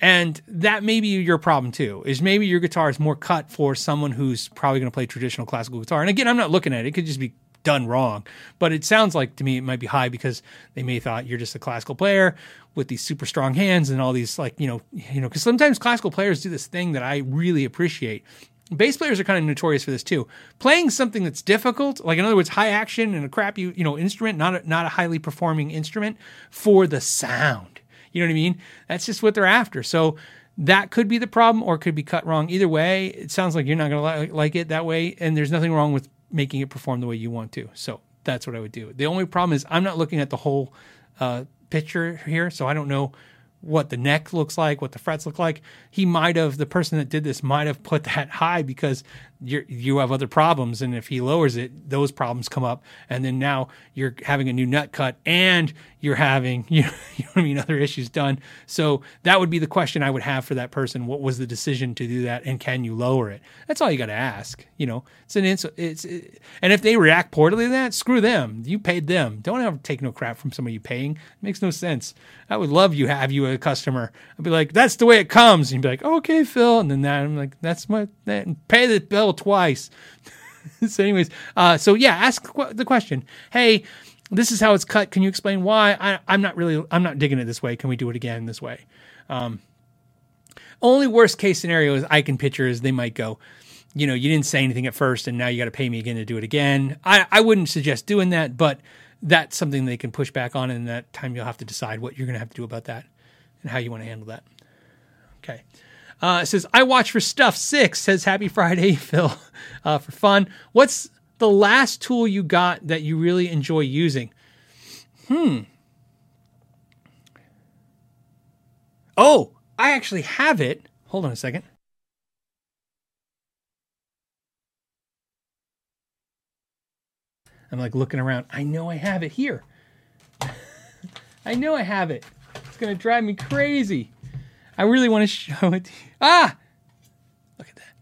And that may be your problem too, is maybe your guitar is more cut for someone who's probably going to play traditional classical guitar. And again, I'm not looking at it. It could just be done wrong. But it sounds like to me it might be high because they may thought you're just a classical player with these super strong hands and all these like, you know, you know, because sometimes classical players do this thing that I really appreciate. Bass players are kind of notorious for this too. Playing something that's difficult, like in other words, high action and a crappy, you know, instrument, not a, not a highly performing instrument for the sound you know what I mean? That's just what they're after. So that could be the problem or could be cut wrong. Either way, it sounds like you're not going to li- like it that way. And there's nothing wrong with making it perform the way you want to. So that's what I would do. The only problem is I'm not looking at the whole uh, picture here. So I don't know what the neck looks like, what the frets look like. He might have, the person that did this might have put that high because you you have other problems. And if he lowers it, those problems come up. And then now you're having a new nut cut and you're having, you know, you know I mean, other issues done. So that would be the question I would have for that person. What was the decision to do that? And can you lower it? That's all you got to ask. You know, it's an ins- it's, it, and if they react poorly to that, screw them. You paid them. Don't ever take no crap from somebody you paying. It makes no sense. I would love you have you a customer. I'd be like, that's the way it comes. And you'd be like, okay, Phil. And then that, I'm like, that's my, that, pay the bill twice. so, anyways, uh, so yeah, ask the question. Hey, this is how it's cut. Can you explain why? I, I'm not really, I'm not digging it this way. Can we do it again this way? Um, only worst case scenario is I can picture is they might go, you know, you didn't say anything at first, and now you got to pay me again to do it again. I, I wouldn't suggest doing that, but that's something they can push back on, and that time you'll have to decide what you're going to have to do about that and how you want to handle that. Okay. Uh, it says, I watch for stuff. Six says, Happy Friday, Phil, uh, for fun. What's the last tool you got that you really enjoy using? Hmm. Oh, I actually have it. Hold on a second. I'm like looking around. I know I have it here. I know I have it. It's going to drive me crazy. I really want to show it to you. Ah! Look at that.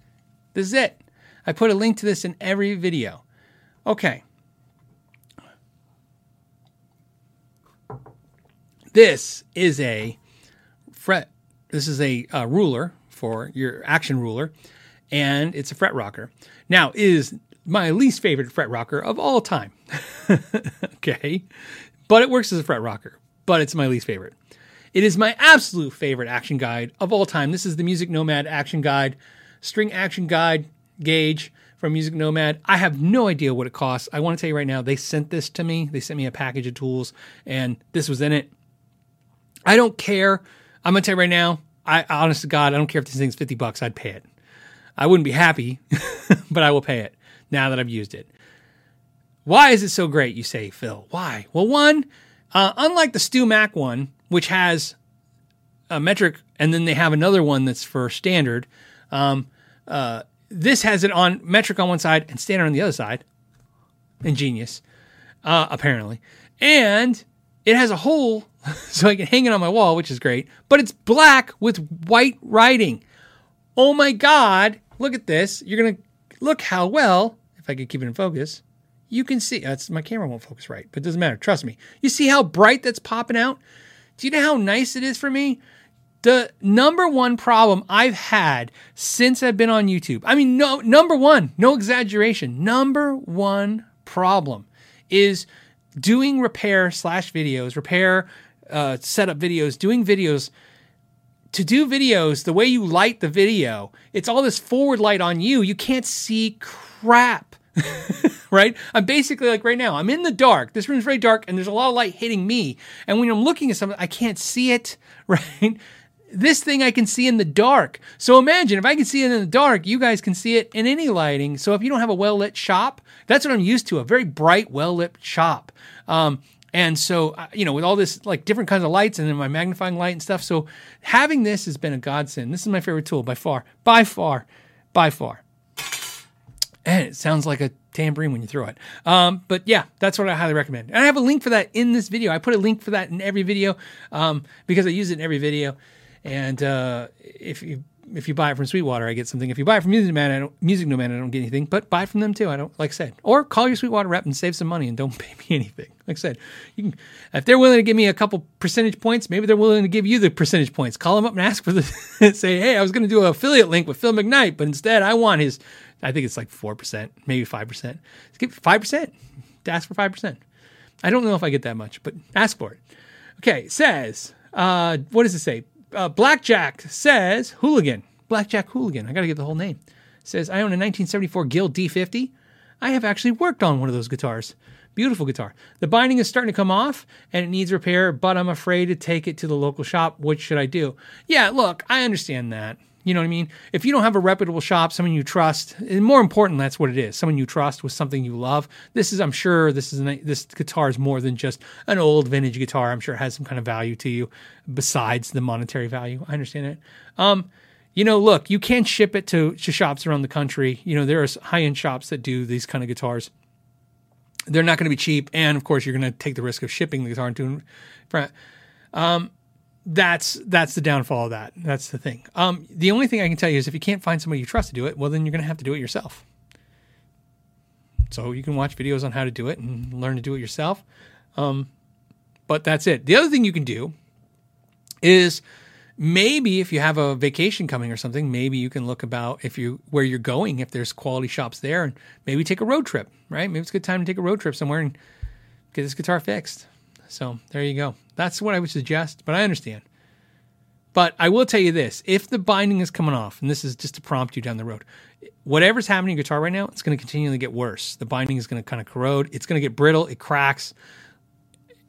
This is it. I put a link to this in every video. Okay. This is a fret. This is a uh, ruler for your action ruler, and it's a fret rocker. Now, is my least favorite fret rocker of all time. okay, but it works as a fret rocker. But it's my least favorite. It is my absolute favorite action guide of all time. This is the Music Nomad Action Guide, String Action Guide Gauge from Music Nomad. I have no idea what it costs. I want to tell you right now, they sent this to me. They sent me a package of tools, and this was in it. I don't care. I'm gonna tell you right now. I honest to God, I don't care if this thing's 50 bucks. I'd pay it. I wouldn't be happy, but I will pay it now that I've used it. Why is it so great? You say, Phil. Why? Well, one, uh, unlike the StewMac one, which has a metric, and then they have another one that's for standard. Um, uh, this has it on metric on one side and standard on the other side. Ingenious, uh, apparently, and it has a hole so I can hang it on my wall, which is great. But it's black with white writing. Oh my God! Look at this. You're gonna look how well, if I could keep it in focus, you can see. That's my camera won't focus right, but it doesn't matter. Trust me. You see how bright that's popping out? Do you know how nice it is for me? The number one problem I've had since I've been on YouTube. I mean, no, number one, no exaggeration. Number one problem is doing repair slash videos, repair uh, setup videos, doing videos. To do videos the way you light the video, it's all this forward light on you. You can't see crap. right? I'm basically like right now, I'm in the dark. This room's very dark and there's a lot of light hitting me. And when I'm looking at something, I can't see it, right? This thing I can see in the dark. So imagine if I can see it in the dark, you guys can see it in any lighting. So if you don't have a well lit shop, that's what I'm used to a very bright, well lit shop. Um, and so, uh, you know, with all this like different kinds of lights and then my magnifying light and stuff. So having this has been a godsend. This is my favorite tool by far, by far, by far and it sounds like a tambourine when you throw it. Um, but yeah, that's what I highly recommend. And I have a link for that in this video. I put a link for that in every video um, because I use it in every video. And uh, if you if you buy it from Sweetwater, I get something. If you buy it from Music Nomad, I don't, Music Nomad, I don't get anything. But buy it from them too. I don't, like I said, or call your Sweetwater rep and save some money and don't pay me anything. Like I said, you can if they're willing to give me a couple percentage points, maybe they're willing to give you the percentage points. Call them up and ask for the say, hey, I was going to do an affiliate link with Phil McKnight, but instead I want his. I think it's like four percent, maybe five percent. Give five percent. To Ask for five percent. I don't know if I get that much, but ask for it. Okay, says, uh, what does it say? Uh, Blackjack says hooligan. Blackjack hooligan. I got to get the whole name. Says I own a 1974 Guild D50. I have actually worked on one of those guitars. Beautiful guitar. The binding is starting to come off and it needs repair, but I'm afraid to take it to the local shop. What should I do? Yeah, look, I understand that. You know what I mean? If you don't have a reputable shop, someone you trust, and more important, that's what it is. Someone you trust with something you love. This is, I'm sure, this is an, this guitar is more than just an old vintage guitar. I'm sure it has some kind of value to you besides the monetary value. I understand it. Um, you know, look, you can ship it to, to shops around the country. You know, there are high end shops that do these kind of guitars. They're not going to be cheap, and of course, you're going to take the risk of shipping the guitar into. Um, that's that's the downfall of that. That's the thing. Um, the only thing I can tell you is if you can't find somebody you trust to do it, well, then you're going to have to do it yourself. So you can watch videos on how to do it and learn to do it yourself. Um, but that's it. The other thing you can do is maybe if you have a vacation coming or something, maybe you can look about if you where you're going, if there's quality shops there, and maybe take a road trip. Right? Maybe it's a good time to take a road trip somewhere and get this guitar fixed. So there you go. That's what I would suggest, but I understand. But I will tell you this if the binding is coming off, and this is just to prompt you down the road, whatever's happening to your guitar right now, it's going to continually get worse. The binding is going to kind of corrode, it's going to get brittle, it cracks.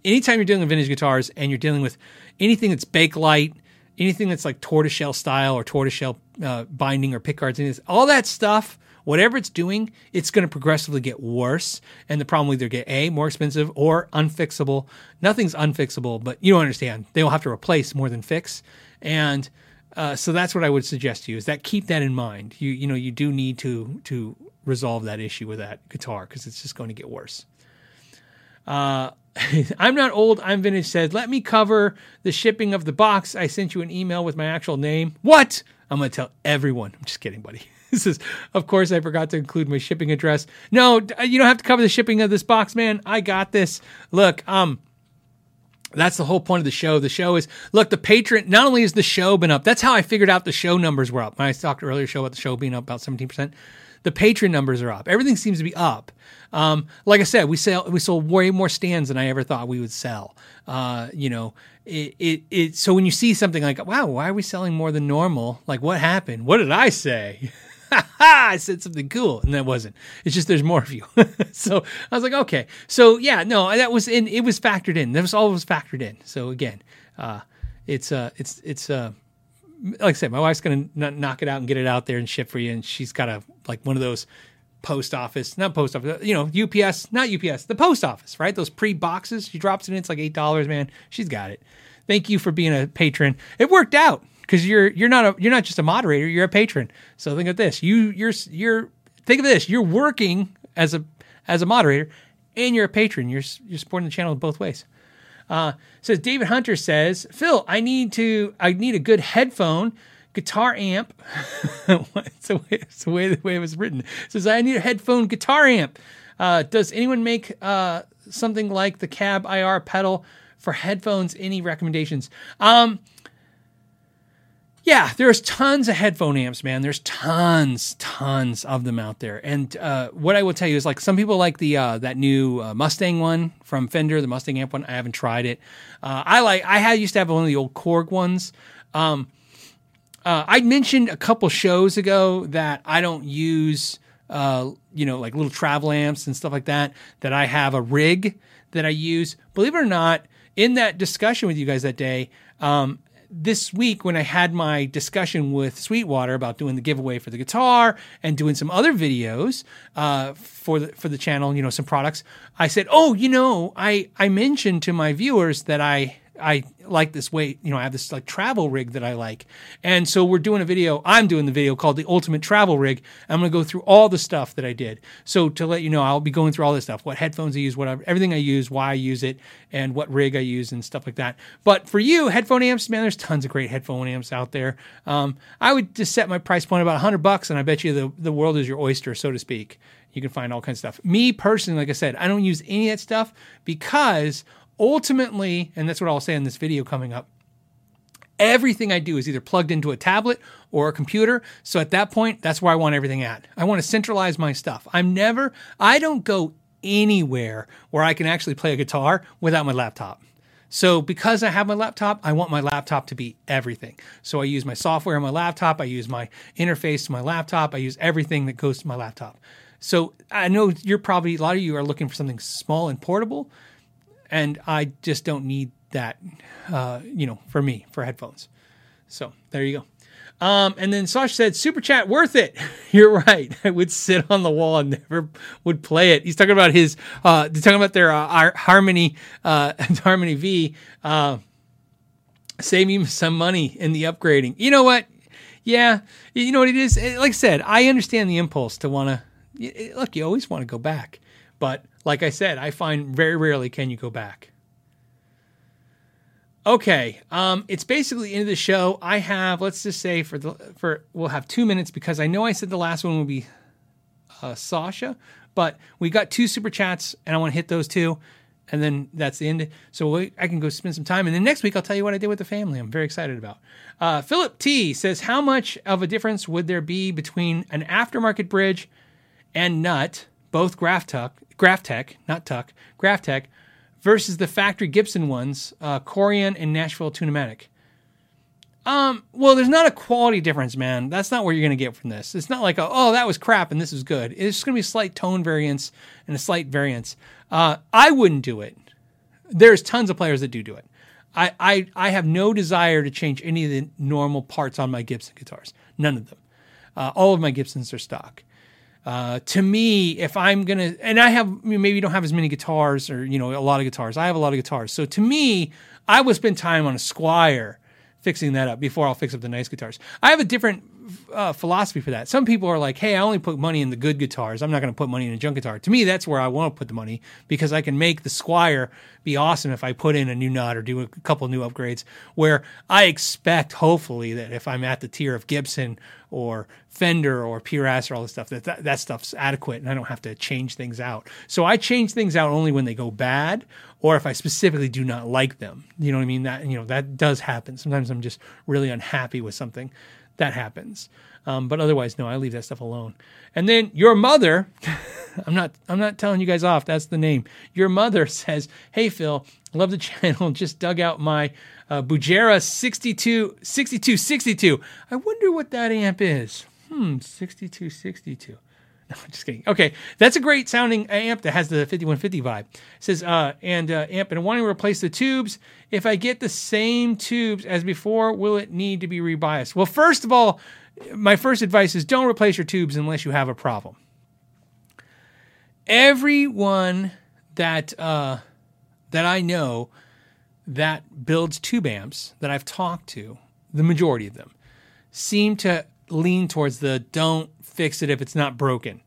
Anytime you're dealing with vintage guitars and you're dealing with anything that's Bakelite, anything that's like tortoiseshell style or tortoiseshell uh, binding or pickguards, all that stuff whatever it's doing, it's going to progressively get worse. And the problem will either get A, more expensive or unfixable. Nothing's unfixable, but you don't understand. They'll have to replace more than fix. And uh, so that's what I would suggest to you is that keep that in mind. You you know you do need to to resolve that issue with that guitar because it's just going to get worse. Uh, I'm not old. I'm vintage. Said, let me cover the shipping of the box. I sent you an email with my actual name. What? I'm going to tell everyone. I'm just kidding, buddy. This is, of course, I forgot to include my shipping address. No, you don't have to cover the shipping of this box, man. I got this. Look, um, that's the whole point of the show. The show is look, the patron. Not only has the show been up, that's how I figured out the show numbers were up. When I talked earlier show about the show being up about seventeen percent, the patron numbers are up. Everything seems to be up. Um, like I said, we sell we sold way more stands than I ever thought we would sell. Uh, you know, it, it it so when you see something like wow, why are we selling more than normal? Like what happened? What did I say? I said something cool, and that wasn't. It's just there's more of you. so I was like, okay. So yeah, no, that was in. It was factored in. That was all was factored in. So again, uh, it's uh, it's it's uh, like I said, my wife's gonna kn- knock it out and get it out there and ship for you, and she's got a like one of those post office, not post office, you know, UPS, not UPS, the post office, right? Those pre boxes. She drops it in. It's like eight dollars, man. She's got it. Thank you for being a patron. It worked out because you're you're not a you're not just a moderator. You're a patron. So think of this. You you're you're think of this. You're working as a as a moderator, and you're a patron. You're you're supporting the channel both ways. Uh, says David Hunter says, Phil, I need to I need a good headphone, guitar amp. it's the way, it's the way the way it was written. It says I need a headphone guitar amp. Uh, does anyone make uh, something like the Cab IR pedal for headphones? Any recommendations? Um, yeah, there's tons of headphone amps, man. There's tons, tons of them out there. And uh, what I will tell you is, like, some people like the uh, that new uh, Mustang one from Fender, the Mustang amp one. I haven't tried it. Uh, I like. I had used to have one of the old Korg ones. Um, uh, I mentioned a couple shows ago that I don't use, uh, you know, like little travel amps and stuff like that. That I have a rig that I use. Believe it or not, in that discussion with you guys that day, um, this week when I had my discussion with Sweetwater about doing the giveaway for the guitar and doing some other videos uh, for the for the channel, you know, some products, I said, "Oh, you know, I I mentioned to my viewers that I I like this way, you know, I have this like travel rig that I like. And so we're doing a video, I'm doing the video called The Ultimate Travel Rig. I'm going to go through all the stuff that I did. So to let you know, I'll be going through all this stuff, what headphones I use, whatever, everything I use, why I use it, and what rig I use and stuff like that. But for you, headphone amps, man, there's tons of great headphone amps out there. Um, I would just set my price point about 100 bucks and I bet you the, the world is your oyster, so to speak. You can find all kinds of stuff. Me personally, like I said, I don't use any of that stuff because ultimately, and that's what I'll say in this video coming up, everything I do is either plugged into a tablet or a computer. So at that point, that's where I want everything at. I want to centralize my stuff. I'm never, I don't go anywhere where I can actually play a guitar without my laptop. So because I have my laptop, I want my laptop to be everything. So I use my software on my laptop, I use my interface to my laptop, I use everything that goes to my laptop. So I know you're probably a lot of you are looking for something small and portable, and I just don't need that, uh, you know, for me for headphones. So there you go. Um, and then Sash said, "Super chat worth it." You're right. I would sit on the wall and never would play it. He's talking about his. Uh, they're talking about their uh, Har- Harmony uh, Harmony V. Uh, save me some money in the upgrading. You know what? Yeah, you know what it is. Like I said, I understand the impulse to want to. Look, you always want to go back, but like I said, I find very rarely can you go back. Okay, um, it's basically of the show. I have, let's just say for the for we'll have two minutes because I know I said the last one would be uh, Sasha, but we got two super chats and I want to hit those two, and then that's the end. So we, I can go spend some time, and then next week I'll tell you what I did with the family. I'm very excited about. Uh, Philip T says, how much of a difference would there be between an aftermarket bridge and nut, both Graph Tuck, Graph Tech, not Tuck, Graph Tech, versus the factory Gibson ones, uh, Corian and Nashville Tunematic. Um, well, there's not a quality difference, man. That's not what you're going to get from this. It's not like, a, oh, that was crap and this is good. It's just going to be slight tone variance and a slight variance. Uh, I wouldn't do it. There's tons of players that do do it. I, I, I have no desire to change any of the normal parts on my Gibson guitars. None of them. Uh, all of my Gibsons are stock. Uh, to me, if I'm gonna, and I have maybe don't have as many guitars or you know a lot of guitars. I have a lot of guitars, so to me, I would spend time on a Squier fixing that up before I'll fix up the nice guitars. I have a different uh, philosophy for that. Some people are like, "Hey, I only put money in the good guitars. I'm not going to put money in a junk guitar." To me, that's where I want to put the money because I can make the Squier be awesome if I put in a new nut or do a couple new upgrades. Where I expect, hopefully, that if I'm at the tier of Gibson or Fender or PRS or all this stuff, that, that that stuff's adequate and I don't have to change things out. So I change things out only when they go bad or if I specifically do not like them. You know what I mean? That you know that does happen. Sometimes I'm just really unhappy with something. That happens. Um, but otherwise, no, I leave that stuff alone. And then your mother, I'm not, I'm not telling you guys off. That's the name. Your mother says, "Hey Phil, love the channel. Just dug out my uh, Bugera 62, 62, 62. I wonder what that amp is. Hmm, 62, 62. No, I'm just kidding. Okay, that's a great sounding amp that has the 5150 vibe. It says, uh, and uh, amp, and wanting to replace the tubes. If I get the same tubes as before, will it need to be rebiased? Well, first of all, my first advice is don't replace your tubes unless you have a problem. Everyone that uh, that I know that builds tube amps that I've talked to, the majority of them, seem to lean towards the don't fix it if it's not broken.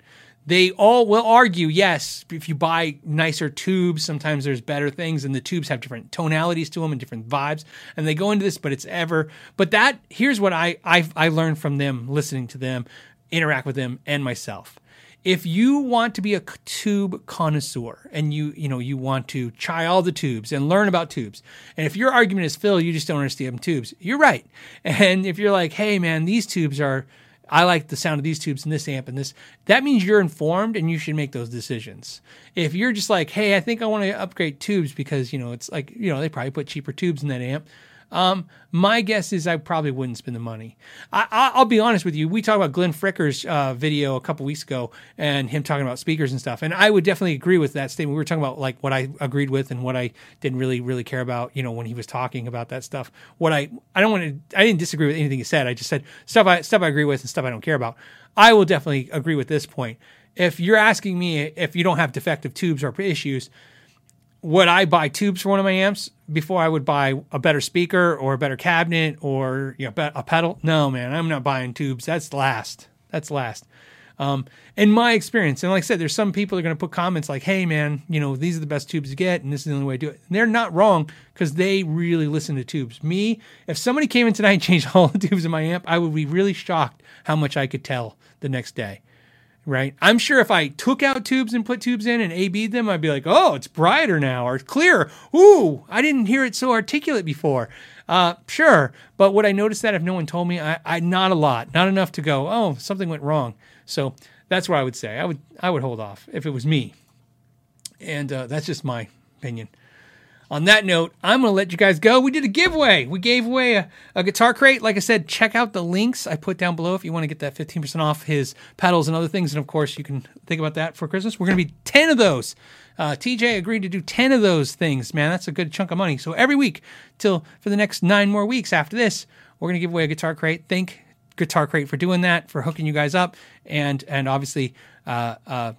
They all will argue, yes, if you buy nicer tubes, sometimes there's better things, and the tubes have different tonalities to them and different vibes. And they go into this, but it's ever. But that here's what I I, I learned from them, listening to them, interact with them, and myself. If you want to be a tube connoisseur and you you know you want to try all the tubes and learn about tubes, and if your argument is Phil, you just don't understand tubes, you're right. And if you're like, hey man, these tubes are I like the sound of these tubes and this amp and this. That means you're informed and you should make those decisions. If you're just like, hey, I think I want to upgrade tubes because, you know, it's like, you know, they probably put cheaper tubes in that amp. Um, my guess is I probably wouldn't spend the money. I, will be honest with you. We talked about Glenn Fricker's uh, video a couple weeks ago and him talking about speakers and stuff. And I would definitely agree with that statement. We were talking about like what I agreed with and what I didn't really, really care about, you know, when he was talking about that stuff. What I, I don't want to, I didn't disagree with anything he said. I just said stuff I, stuff I agree with and stuff I don't care about. I will definitely agree with this point. If you're asking me if you don't have defective tubes or issues, would I buy tubes for one of my amps before I would buy a better speaker or a better cabinet or you know, a pedal? No, man, I'm not buying tubes. That's last. That's last. Um, in my experience, and like I said, there's some people that are going to put comments like, "Hey, man, you know these are the best tubes to get, and this is the only way to do it." And they're not wrong because they really listen to tubes. Me, if somebody came in tonight and changed all the tubes in my amp, I would be really shocked how much I could tell the next day right? I'm sure if I took out tubes and put tubes in and A-B'd them, I'd be like, oh, it's brighter now or clearer. Ooh, I didn't hear it so articulate before. Uh, sure. But would I notice that if no one told me? I, I not a lot, not enough to go, oh, something went wrong. So that's what I would say. I would, I would hold off if it was me. And uh, that's just my opinion on that note, I'm going to let you guys go. We did a giveaway. We gave away a, a, guitar crate. Like I said, check out the links I put down below if you want to get that 15% off his pedals and other things. And of course, you can think about that for Christmas. We're going to be 10 of those. Uh, TJ agreed to do 10 of those things. Man, that's a good chunk of money. So every week till for the next nine more weeks after this, we're going to give away a guitar crate. Thank Guitar Crate for doing that, for hooking you guys up, and and obviously uh, uh,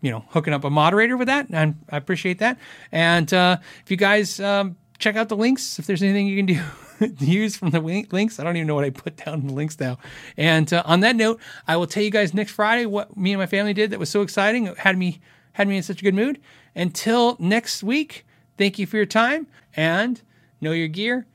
you know hooking up a moderator with that, and I appreciate that. And uh, if you guys um, check out the links, if there's anything you can do. use from the links. I don't even know what I put down in the links now. And uh, on that note, I will tell you guys next Friday what me and my family did that was so exciting. It had me had me in such a good mood. Until next week, thank you for your time and know your gear